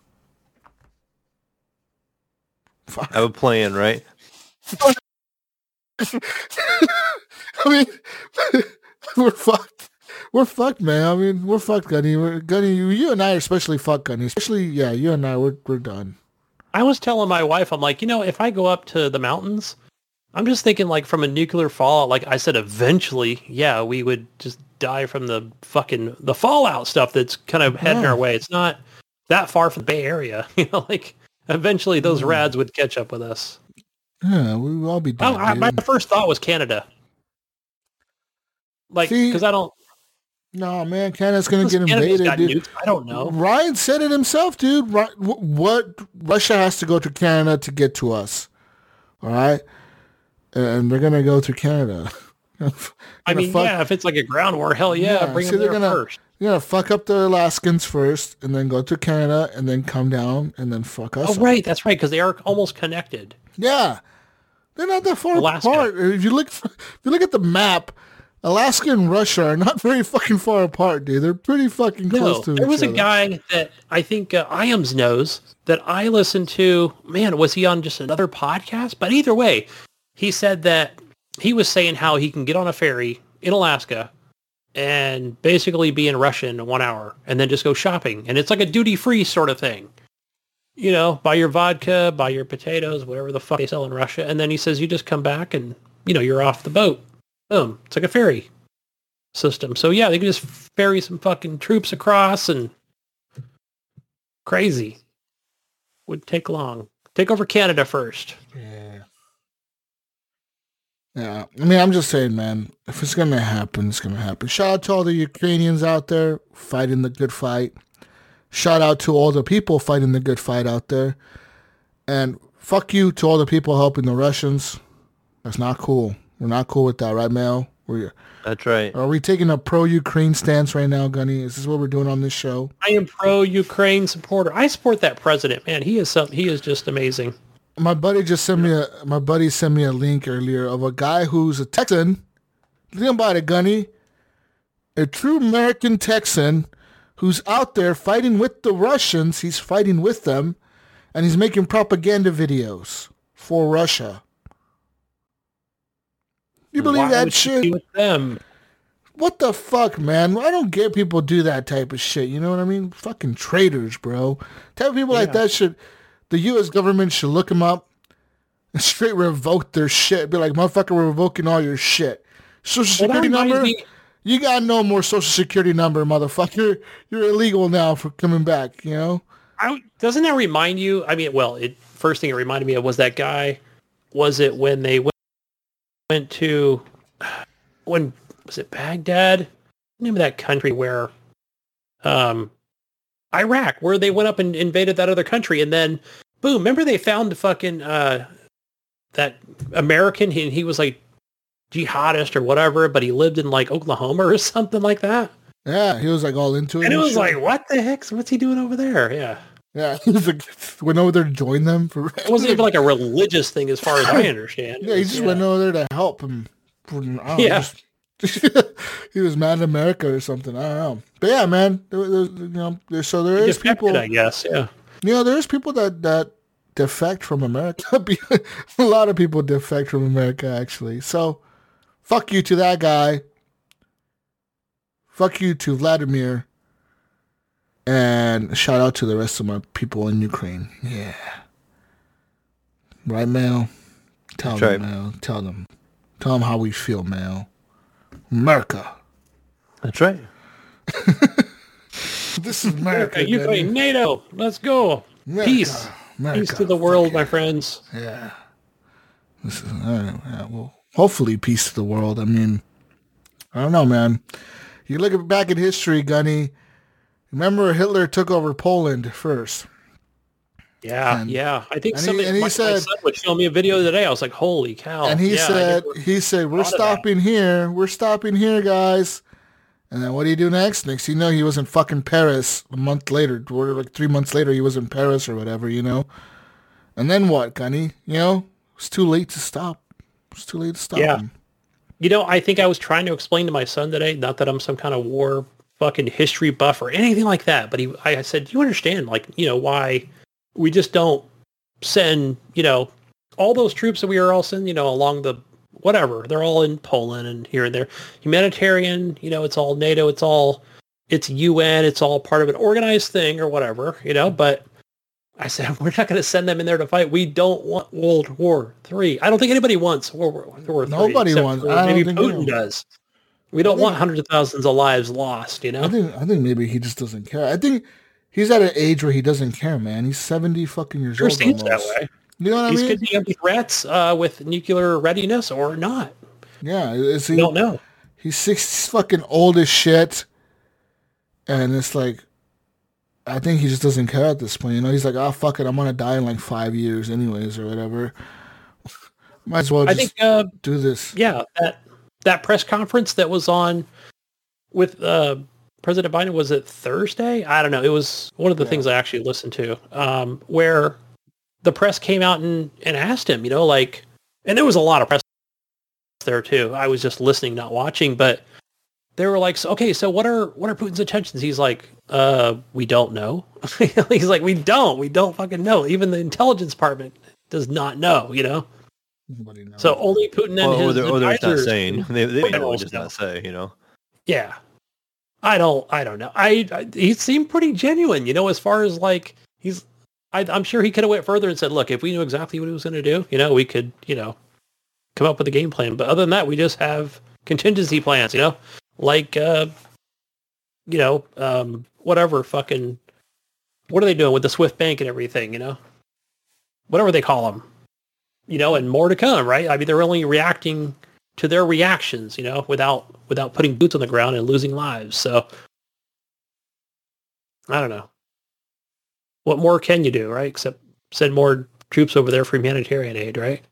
B: Fuck.
D: I have a plan, right?
B: I mean, we're fucked. We're fucked, man. I mean, we're fucked, Gunny. We're, Gunny, you, you and I are especially fucked, Gunny. Especially, yeah, you and I, we're, we're done.
C: I was telling my wife, I'm like, you know, if I go up to the mountains, I'm just thinking like from a nuclear fallout. Like I said, eventually, yeah, we would just die from the fucking the fallout stuff that's kind of heading
B: Yeah.
C: our way. It's not that far from the Bay Area, you know. Like eventually, those rads would catch up with us.
B: Yeah, we will all be dead.
C: Oh, I, my first thought was Canada. Like, because I don't.
B: No, man, Canada's gonna get invaded, dude.
C: I don't know.
B: Ryan said it himself, dude. What Russia has to go to Canada to get to us, all right? And they're gonna go to Canada.
C: I mean,
B: fuck-
C: yeah, if it's like a ground war, hell yeah,
B: Yeah,
C: bring them
B: they're
C: there
B: gonna-
C: first.
B: You're gonna fuck up the Alaskans first, and then go to Canada, and then come down, and then fuck us.
C: Oh,
B: up.
C: right, that's right, because they are almost connected.
B: Yeah, they're not that far
C: Alaska.
B: apart. If you look, if you look at the map, Alaska and Russia are not very fucking far apart, dude. They're pretty fucking
C: No,
B: close to each other.
C: there was a guy that I think uh, Iams knows that I listened to. Man, was he on just another podcast? But either way, he said that he was saying how he can get on a ferry in Alaska and basically be in Russia in one hour and then just go shopping. And it's like a duty free sort of thing. You know, buy your vodka, buy your potatoes, whatever the fuck they sell in Russia. And then he says you just come back and, you know, you're off the boat. Boom. It's like a ferry system. So yeah, they can just ferry some fucking troops across and crazy. Would take long. Take over Canada first.
B: Yeah, Yeah. I mean, I'm just saying, man. If it's gonna happen, it's gonna happen. Shout out to all the Ukrainians out there fighting the good fight. Shout out to all the people fighting the good fight out there. And fuck you to all the people helping the Russians. That's not cool. We're not cool with that, right, Mel? We're,
D: That's right.
B: are we taking a pro-Ukraine stance right now, Gunny? Is this what we're doing on this show?
C: I am pro Ukraine supporter. I support that president, man. He is some, he is just amazing.
B: My buddy just sent me a my buddy sent me a link earlier of a guy who's a Texan. Think about it, Gunny. A true American Texan who's out there fighting with the Russians. He's fighting with them, and he's making propaganda videos for Russia. You believe
C: Why
B: that shit?
C: with them?
B: What the fuck, man? I don't get people do that type of shit. You know what I mean? Fucking traitors, bro. Type of people like that should, the U.S. government should look them up and straight revoke their shit. Be like, motherfucker, we're revoking all your shit. Social security number,
C: me-
B: You got no more social security number, motherfucker. You're illegal now for coming back. You know.
C: I, doesn't that remind you? I mean, well, it first thing it reminded me of was that guy. Was it when they went, went to when was it Baghdad? Name of that country where, um, Iraq, where they went up and invaded that other country, and then boom! Remember they found the fucking uh, that American, and he was like jihadist or whatever, but he lived in like Oklahoma or something like that.
B: Yeah, he was like all into it.
C: And it was
B: shit.
C: like, what the heck? What's he doing over there? Yeah.
B: Yeah, he was like went over there to join them for.
C: It wasn't even like a religious thing as far as I understand.
B: Yeah, he
C: was,
B: just went over there to help him. I don't know,
C: Yeah.
B: just- he was mad at America or something. I don't know. But yeah, man, there, there, you know, there, so there is
C: defected,
B: people.
C: I guess. Yeah.
B: You know, there's people that that defect from America. a lot of people defect from America, actually. So, fuck you to that guy. Fuck you to Vladimir. And shout out to the rest of my people in Ukraine. Yeah. Right, Mel? Tell
D: That's
B: them,
D: right.
B: Mel. Tell them. Tell them how we feel, Mel. America.
D: That's right.
B: This is America.
C: Okay, Ukraine,
B: baby.
C: NATO, let's go.
B: America.
C: Peace.
B: America.
C: Peace to the world, my friends.
B: Yeah. This is, uh, yeah, well, hopefully peace to the world. I mean, I don't know, man. You look back at history, Gunny. Remember Hitler took over Poland first.
C: Yeah,
B: And-
C: yeah. I think somebody,
B: he
C: my, my son was showing me a video today. I was like, holy cow.
B: and he
C: Yeah,
B: said, he said, we're
C: thought of that."
B: stopping here. We're stopping here, guys. And then what do you do next? Next, you know, he was in fucking Paris a month later. Or like three months later, he was in Paris or whatever, you know. And then what, Gunny? You know, it's too late to stop. It's too late to stop
C: Yeah.
B: him.
C: You know, I think I was trying to explain to my son today, not that I'm some kind of war fucking history buff or anything like that, but he, I said, do you understand, like, you know, why we just don't send, you know, all those troops that we are all sending, you know, along the whatever, they're all in Poland and here and there. Humanitarian, you know, it's all NATO, it's all, it's UN, it's all part of an organized thing or whatever, you know, but I said, we're not going to send them in there to fight. We don't want World War Three. I don't think anybody wants World War, Three.
B: Nobody wants-
C: for
B: I don't
C: Maybe Putin does. We don't want hundreds of thousands of lives lost, you
B: I
C: know?
B: think I think maybe he just doesn't care. I think he's at an age where he doesn't care, man. He's seventy fucking years
C: Sure
B: old.
C: seems that way.
B: You know what I
C: These
B: mean?
C: could be threats uh, with nuclear readiness or not.
B: yeah, is
C: We
B: he?
C: don't know.
B: He's six fucking old as shit, and it's like, I think he just doesn't care at this point. You know, he's like, oh fuck it, I'm gonna die in like five years anyways or whatever. Might as well
C: I think, uh,
B: do this.
C: yeah, that that press conference that was on with uh, President Biden was it Thursday? I don't know. It was one of the things I actually listened to, um, where the press came out and, and asked him, you know, like, and there was a lot of press there too. I was just listening, not watching, but they were like, so, okay, so what are what are Putin's intentions? He's like, uh, we don't know. He's like, we don't, we don't fucking know. Even the intelligence department does not know, you know.
B: Nobody knows.
C: So only Putin and
D: Well, or
C: his
D: they're, they're just not saying. They, they
C: Wait,
D: know,
C: no,
D: just
C: no.
D: not say. You know.
C: Yeah. I don't I don't know. I, I he seemed pretty genuine, you know, as far as like he's I I'm sure he could have went further and said, "Look, if we knew exactly what he was going to do, you know, we could, you know, come up with a game plan." But other than that, we just have contingency plans, you know? Like uh you know, um whatever fucking what are they doing with the Swift Bank and everything, you know? Whatever they call them. You know, and more to come, right? I mean, they're only reacting to their reactions, you know, without without putting boots on the ground and losing lives. So I don't know. What more can you do, right? Except send more troops over there for humanitarian aid, right?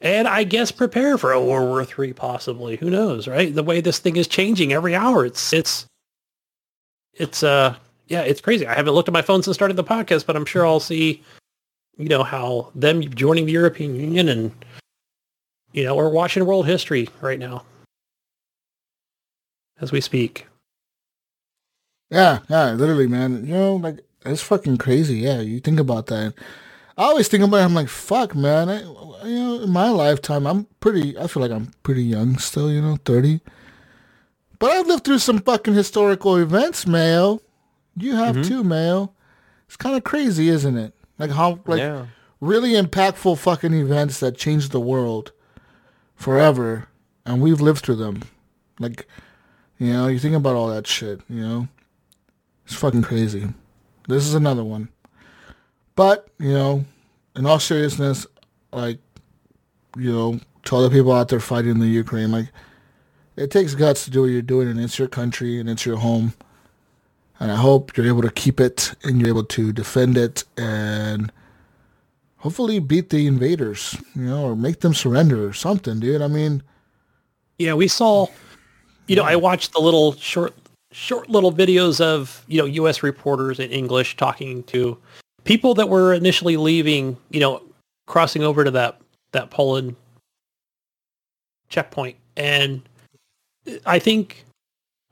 C: And I guess prepare for a World War Three, possibly. Who knows, right? The way this thing is changing every hour, it's it's it's uh yeah, it's crazy. I haven't looked at my phone since starting the podcast, but I'm sure I'll see, you know, how them joining the European Union and you know, we're watching world history right now as we speak.
B: Yeah, yeah, literally, man. You know, like it's fucking crazy. Yeah, you think about that. I always think about it. I'm like, fuck, man. I, you know, in my lifetime, I'm pretty. I feel like I'm pretty young still. You know, thirty. But I've lived through some fucking historical events, Mayo. You have mm-hmm. too, Mayo. It's kind of crazy, isn't it? Like how, like
D: yeah.
B: really impactful fucking events that changed the world forever, and we've lived through them. Like You know, you think about all that shit, you know? It's fucking crazy. This is another one. But, you know, in all seriousness, like, you know, to all the people out there fighting in the Ukraine, like, it takes guts to do what you're doing, and it's your country, and it's your home. And I hope you're able to keep it, and you're able to defend it, and hopefully beat the invaders, you know, or make them surrender or something, dude. I mean,
C: Yeah, we saw. You know, I watched the little short, short little videos of you know U.S. reporters in English talking to people that were initially leaving. You know, crossing over to that that Poland checkpoint, and I think.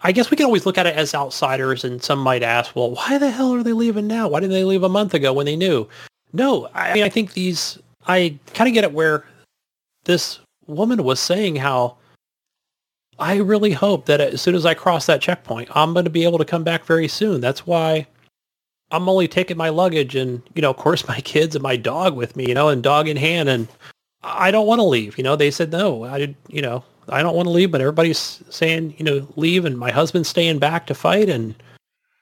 C: I guess we can always look at it as outsiders, and some might ask, "Well, why the hell are they leaving now? Why didn't they leave a month ago when they knew?" No, I mean, I think these. I kind of get it where this woman was saying how I really hope that as soon as I cross that checkpoint, I'm going to be able to come back very soon. That's why I'm only taking my luggage and, you know, of course, my kids and my dog with me, you know, and dog in hand. And I don't want to leave. You know, they said no. I did, you know, I don't want to leave, but everybody's saying, you know, leave, and my husband's staying back to fight. And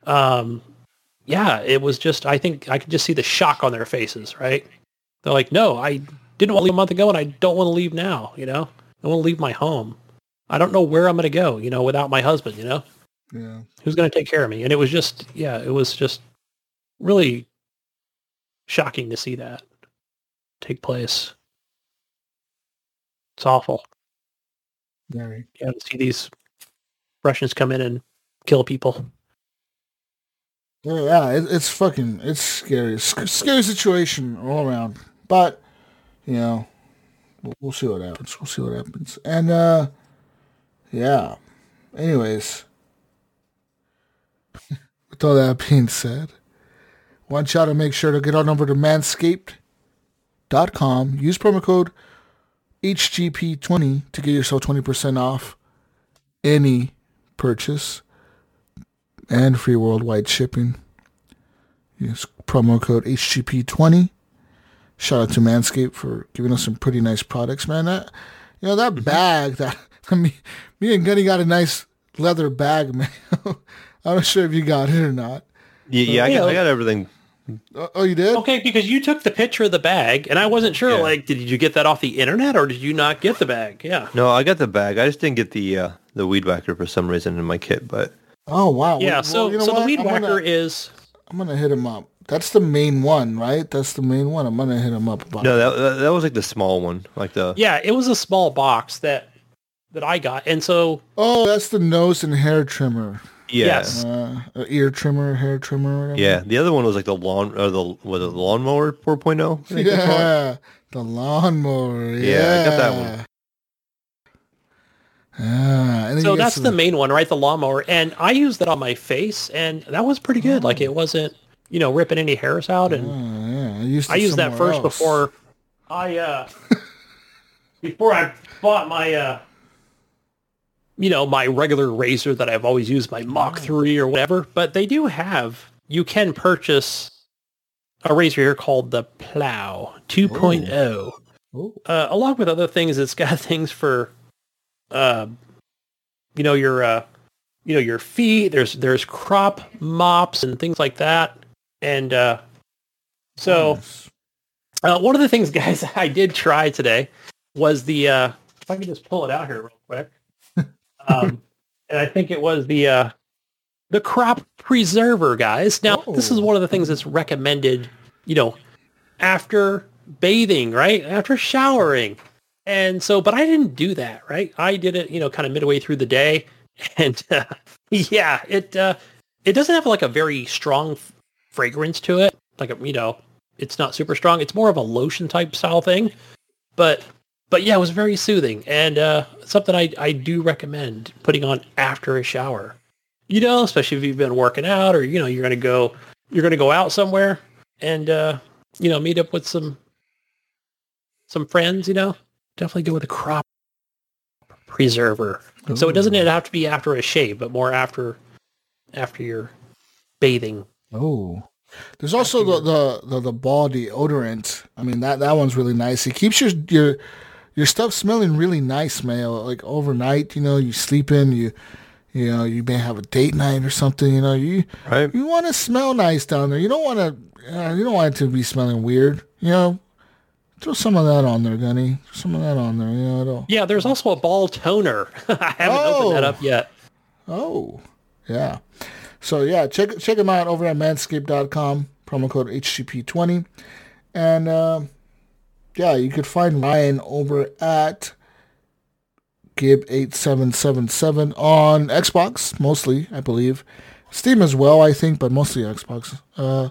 C: um, yeah, it was just. I think I could just see the shock on their faces. Right? They're like, no, I didn't want to leave a month ago, and I don't want to leave now. You know, I want to leave my home. I don't know where I'm going to go, you know, without my husband, you know?
B: yeah.
C: Who's going to take care of me? And it was just, yeah, it was just really shocking to see that take place. It's awful. Yeah, to see these Russians come in and kill people.
B: Yeah, it, it's fucking, it's scary. It's scary situation all around. But, you know, we'll, we'll see what happens. We'll see what happens. And, uh, yeah. Anyways, with all that being said, want y'all to make sure to get on over to manscaped.com. Use promo code HGP20 to get yourself 20% off any purchase and free worldwide shipping. Use promo code HGP20. Shout out to Manscaped for giving us some pretty nice products, man. That you know that mm-hmm. bag that me, me and Gunny got a nice leather bag, man. I'm not sure if you got it or not.
D: Yeah, yeah, I, got, I got everything.
B: Oh, oh, you did?
C: Okay, because you took the picture of the bag, and I wasn't sure,
D: Yeah.
C: like, did you get that off the internet or did you not get the bag? Yeah.
D: No, I got the bag. I just didn't get the uh, the weed whacker for some reason in my kit. But
B: Oh wow.
C: Yeah,
B: Well,
C: so
B: you know
C: so the
B: what?
C: weed
B: I'm
C: whacker
B: Gonna,
C: is
B: I'm gonna hit him up. That's the main one, right? That's the main one. I'm gonna hit him up about.
D: no, that, that that was like the small one, like the
C: yeah, it was a small box that that I got, and so
B: Oh, that's the nose and hair trimmer.
D: Yeah.
C: Yes.
B: Uh, ear trimmer, hair trimmer, whatever.
D: Yeah, the other one was like the lawn or the was it the lawnmower 4.0? I think they call it.
B: Yeah, the lawnmower. Yeah,
D: Yeah, I got that one.
B: Ah,
C: so that's
B: some-
C: the main one, right? The lawnmower, and I used that on my face, and that was pretty good. Like it wasn't, you know, ripping any hairs out, and
B: Oh, yeah, I used,
C: I used that first
B: else.
C: before I uh before I bought my uh you know my regular razor that I've always used, my Mach three or whatever. But they do have you can purchase a razor here called the Plow 2.0.
B: Ooh.
C: Uh, along with other things, it's got things for uh, you know your uh, you know your feet. There's there's crop mops and things like that, and uh, so. Uh, one of the things, guys, I did try today was the, uh, if I could just pull it out here real quick. Um, and I think it was the, uh, the crop preserver, guys. Now, this is
B: Oh.
C: one of the things that's recommended, you know, after bathing, right? After showering. And so, but I didn't do that, right? I did it, you know, kind of midway through the day. And uh, yeah, it, uh, it doesn't have like a very strong f- fragrance to it. Like, a, you know, it's not super strong. It's more of a lotion type style thing. But but yeah, it was very soothing and uh, something I, I do recommend putting on after a shower. You know, especially if you've been working out or you know you're gonna go you're gonna go out somewhere and uh, you know meet up with some some friends. You know, definitely go with a crop preserver. So it doesn't have to be after a shave, but more after after you're bathing.
B: Oh. There's also the, the, the, the ball deodorant. I mean that, that one's really nice. It keeps your your your stuff smelling really nice, man. Like overnight, you know, you sleep in, you You know, you may have a date night or something. You know, you
D: Right.
B: you want to smell nice down there. You don't want to. Uh, you don't want it to be smelling weird. You know, throw some of that on there, Gunny. Throw some of that on there. You know, it'll,
C: Yeah, there's also a ball toner. I haven't opened that
B: Oh.
C: up yet.
B: Oh, yeah. So yeah, check check them out over at manscaped.com. Promo code HGP20, and uh, yeah, you could find Ryan over at Gib8777 on Xbox mostly, I believe. Steam as well, I think, but mostly Xbox. Uh,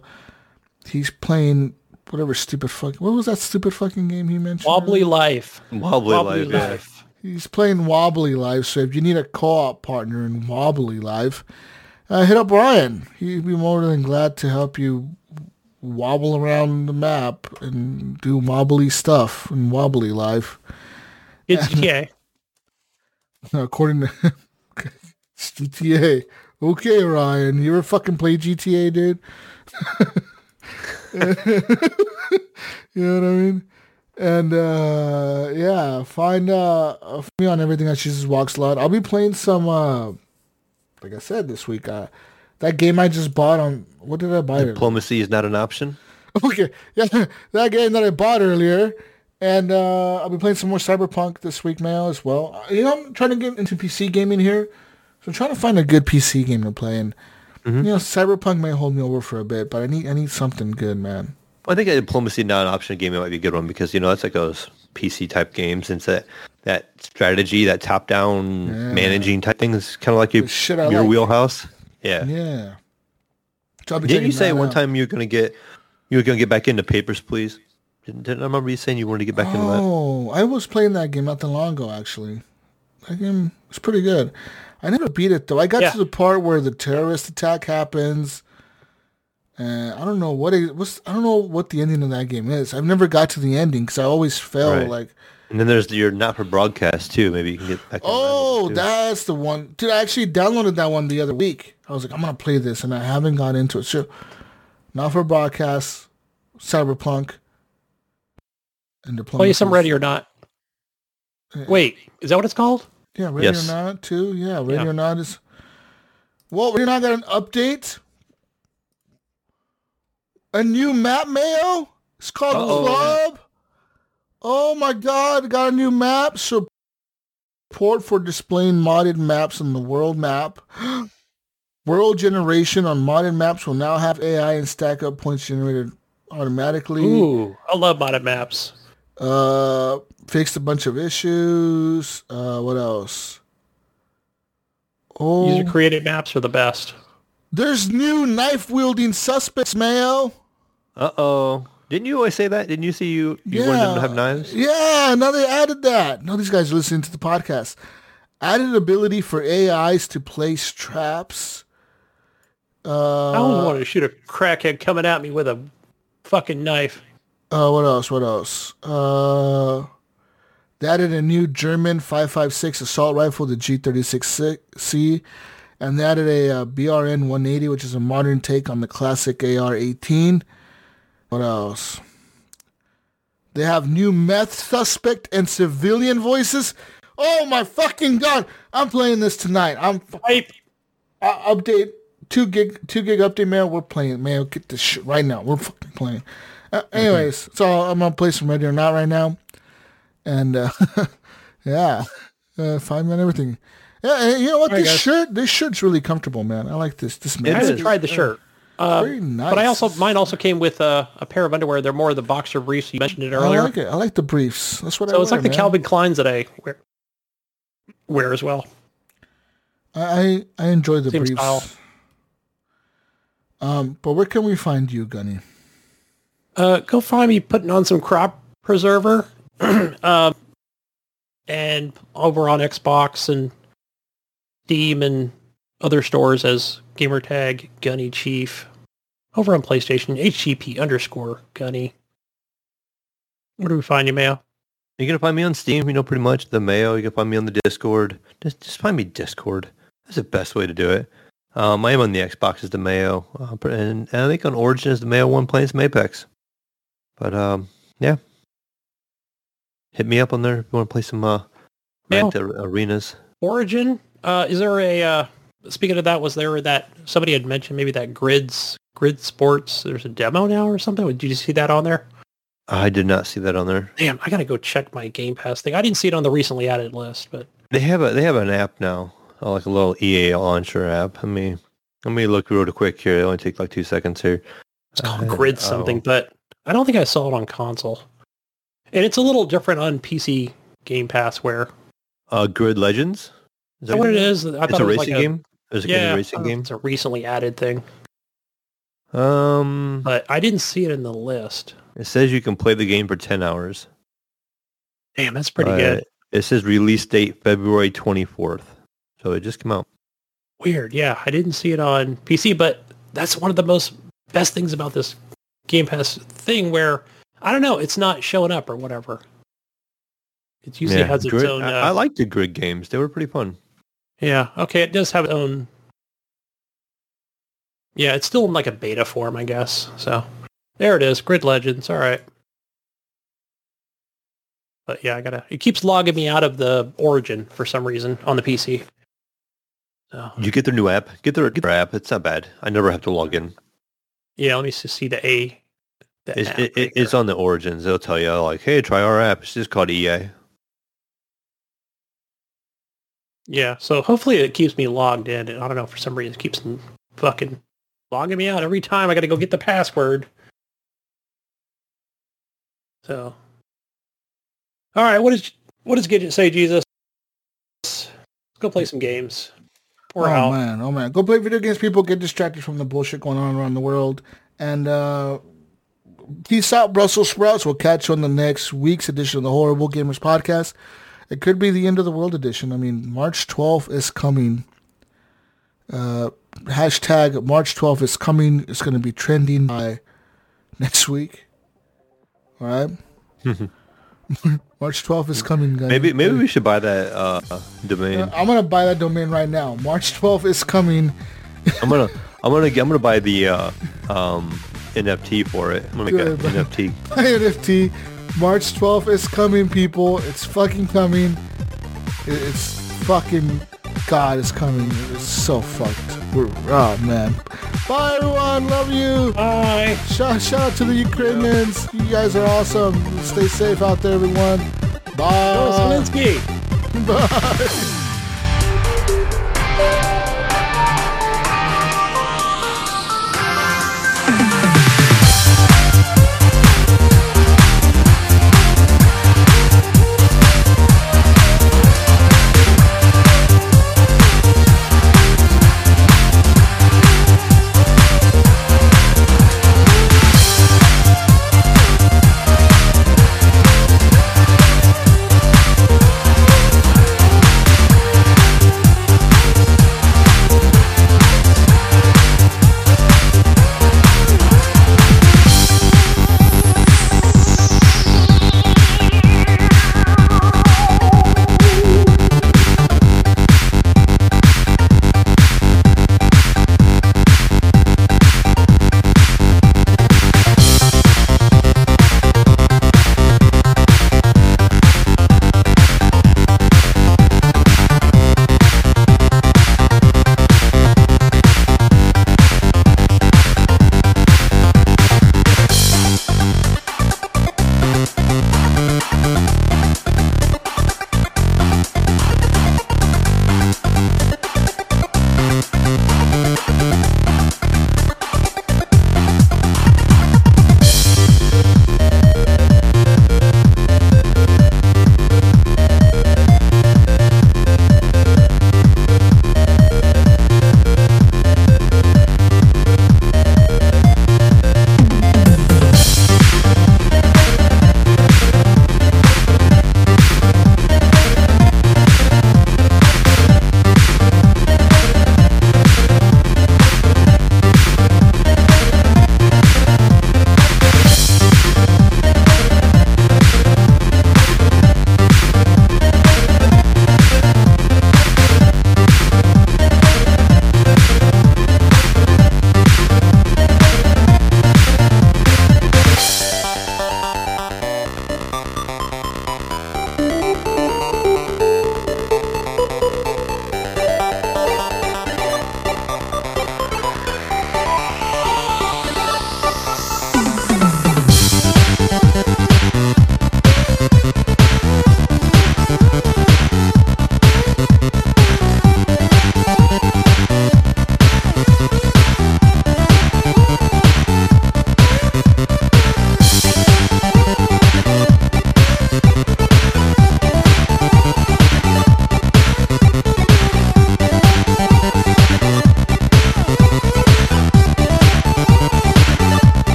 B: he's playing whatever stupid fuck. What was that stupid fucking game he mentioned?
C: Wobbly life.
D: Wobbly,
C: Wobbly
D: life. yeah.
B: He's playing Wobbly Life, so if you need a co-op partner in Wobbly Life, uh, hit up Ryan. He'd be more than glad to help you wobble around the map and do wobbly stuff and Wobbly life.
C: It's GTA.
B: According to it's GTA. Okay, Ryan, you ever fucking play GTA, dude? you know what I mean? And uh yeah, find uh find me on everything at Jesus Walks a Lot. I'll be playing some uh like I said this week, uh that game I just bought on what did I buy?
D: Diplomacy is not an option.
B: Okay, yeah, that game that I bought earlier, and uh, I'll be playing some more Cyberpunk this week, Mayo, as well. Uh, You know, I'm trying to get into PC gaming here, so I'm trying to find a good PC game to play. And you know, Cyberpunk may hold me over for a bit, but I need I need something good, man.
D: I think a diplomacy not an option game might be a good one because you know that's like those PC type games and that that strategy, that top down managing type thing is kind of like your,
B: shit
D: your
B: like.
D: wheelhouse. Yeah.
B: Yeah. So
D: Didn't you say one
B: out.
D: time you were gonna get you were gonna get back into Papers, Please? Didn't, didn't I remember you saying you wanted to get back into that?
B: Oh, I was playing that game not that long ago, actually. That game was pretty good. I never beat it though. I got
C: Yeah.
B: to the part where the terrorist attack happens. And I don't know what it was. I don't know what the ending of that game is. I've never got to the ending because I always fail.
D: Right.
B: Like,
D: And then there's your not for broadcast too. Maybe you can get back. into that
B: oh,
D: one, too.
B: that's the one. Dude, I actually downloaded that one the other week. I was like, I'm gonna play this, and I haven't got into it. So, not for broadcast, Cyberpunk, and diplomacy.
C: Oh, play some Ready or Not. Wait, is that what it's called?
B: Yeah, Ready
D: Yes.
B: or Not too. Yeah, Ready
C: Yeah.
B: or Not is. Well, Ready or Not got an update. A new map, Mayo. It's called
D: Uh-oh.
B: Club. Oh my God! Got a new map. Support for displaying modded maps on the world map. World generation on modded maps will now have AI and stack up points generated automatically.
C: Ooh, I love modded maps.
B: Uh, fixed a bunch of issues. Uh, what else? Oh,
C: User created maps are the best.
B: there's new knife wielding suspects, Mayo.
D: Uh oh. Didn't you always say that? Didn't you see you you wanted them to have knives?
B: Yeah, now they added that. Now these guys are listening to the podcast. Added ability for AIs to place traps. Uh,
C: I don't want to shoot a crackhead coming at me with a fucking knife.
B: Uh, what else? What else? Uh, they added a new German 5.56 assault rifle, the G36C, and they added a uh, BRN 180, which is a modern take on the classic AR-18. What else? They have new meth suspect and civilian voices. Oh my fucking god! I'm playing this tonight. I'm
C: Pipe.
B: uh, update two gig two gig update man we're playing man get this shit right now we're fucking playing uh, anyways so i'm gonna play some ready or not right now and uh yeah uh five man everything yeah you know what
C: All right,
B: this
C: guys.
B: shirt this shirt's really comfortable man i like this this man.
C: I
B: man
C: haven't tried the shirt. Uh,
B: very nice
C: But I also mine also came with uh, a pair of underwear. They're more of the boxer briefs. You mentioned it
B: i
C: earlier.
B: like it i like the briefs that's what i
C: so it's
B: wear,
C: like the
B: man.
C: Calvin Kleins that I wear, wear as well.
B: I, I i enjoy the
C: Same
B: briefs
C: style.
B: um but where can we find you gunny
C: Uh, go find me putting on some crop preserver, um, and over on Xbox and Steam and other stores as gamertag Gunny Chief. Over on PlayStation, HGP underscore Gunny. Where do we find you, Mayo?
D: You're gonna find me on Steam, you know, pretty much the Mayo. You can find me on the Discord. Just just find me Discord. That's the best way to do it. Um, I am on the Xbox as the Mayo, uh, and, and I think on Origin as the Mayo One playing some Apex. But um, yeah, hit me up on there if you want to play some uh,
C: Mayo.
D: arenas.
C: Origin Uh, is there a uh, speaking of that? Was there that somebody had mentioned maybe that grids grid sports? There's a demo now or something. Did you see that on there?
D: I did not see that on there.
C: Damn, I gotta go check my Game Pass thing. I didn't see it on the recently added list, but
D: They have a they have an app now, uh, like a little EA launcher app. Let me let me look real quick here. It only take like two seconds here.
C: it's called
D: Uh,
C: Grid
D: oh.
C: something. But I don't think I saw it on console. And it's a little different on PC Game Pass. Where
D: Uh, Grid Legends.
C: is that what it is? I
D: It's a
C: it was
D: racing
C: like
D: game. Is it
C: Yeah,
D: a racing
C: uh,
D: game?
C: It's a recently added thing,
D: Um,
C: but I didn't see it in the list.
D: it says you can play the game for ten hours.
C: Damn, that's pretty
D: Uh,
C: good.
D: It says release date February twenty fourth. So it just came out.
C: Weird. Yeah, I didn't see it on PC, but that's one of the most best things about this Game Pass thing where I don't know, it's not showing up or whatever. It usually
D: Yeah,
C: has its
D: Grid-
C: own. Uh,
D: I, I like the Grid games. They were pretty fun.
C: Yeah. Okay, it does have its own. Yeah, it's still in like a beta form, I guess. So there it is, Grid Legends. All right. But yeah, I gotta. It keeps logging me out of the Origin for some reason on the PC. So
D: You get their new app. Get their, get their app. It's not bad. I never have to log in.
C: yeah, let me just see the A. The
D: It's, it,
C: right
D: it's on the origins. They'll tell you like, hey, try our app. It's just called EA.
C: Yeah, so hopefully it keeps me logged in. I don't know for some reason it keeps fucking logging me out every time. I got to go get the password. So, all right, what is what does Gidget say, Jesus? Let's go play some games. We're
B: oh
C: out.
B: man, oh man. Go play video games, people. Get distracted from the bullshit going on around the world. And uh peace out, Brussels sprouts. We'll catch you on the next week's edition of the Horrible Gamers Podcast. It could be the end of the world edition. I mean, March 12th is coming. Uh, hashtag March 12th is coming. It's going to be trending by next week. All right. March 12th is coming, guys.
D: Maybe maybe we should buy that uh, domain.
B: Uh, I'm gonna buy that domain right now. March 12th is coming.
D: I'm gonna I'm gonna I'm gonna buy the uh, um, NFT for it. I'm gonna make
B: Good,
D: an
B: man.
D: NFT.
B: My NFT. March 12th is coming, people. It's fucking coming. It's fucking God is coming. It's so fucked. We're, oh man. Bye everyone. Love you.
C: Bye.
B: Shout, shout out to the Ukrainians. You guys are awesome. Stay safe out there, everyone. Bye.
C: Zelensky.
B: Bye.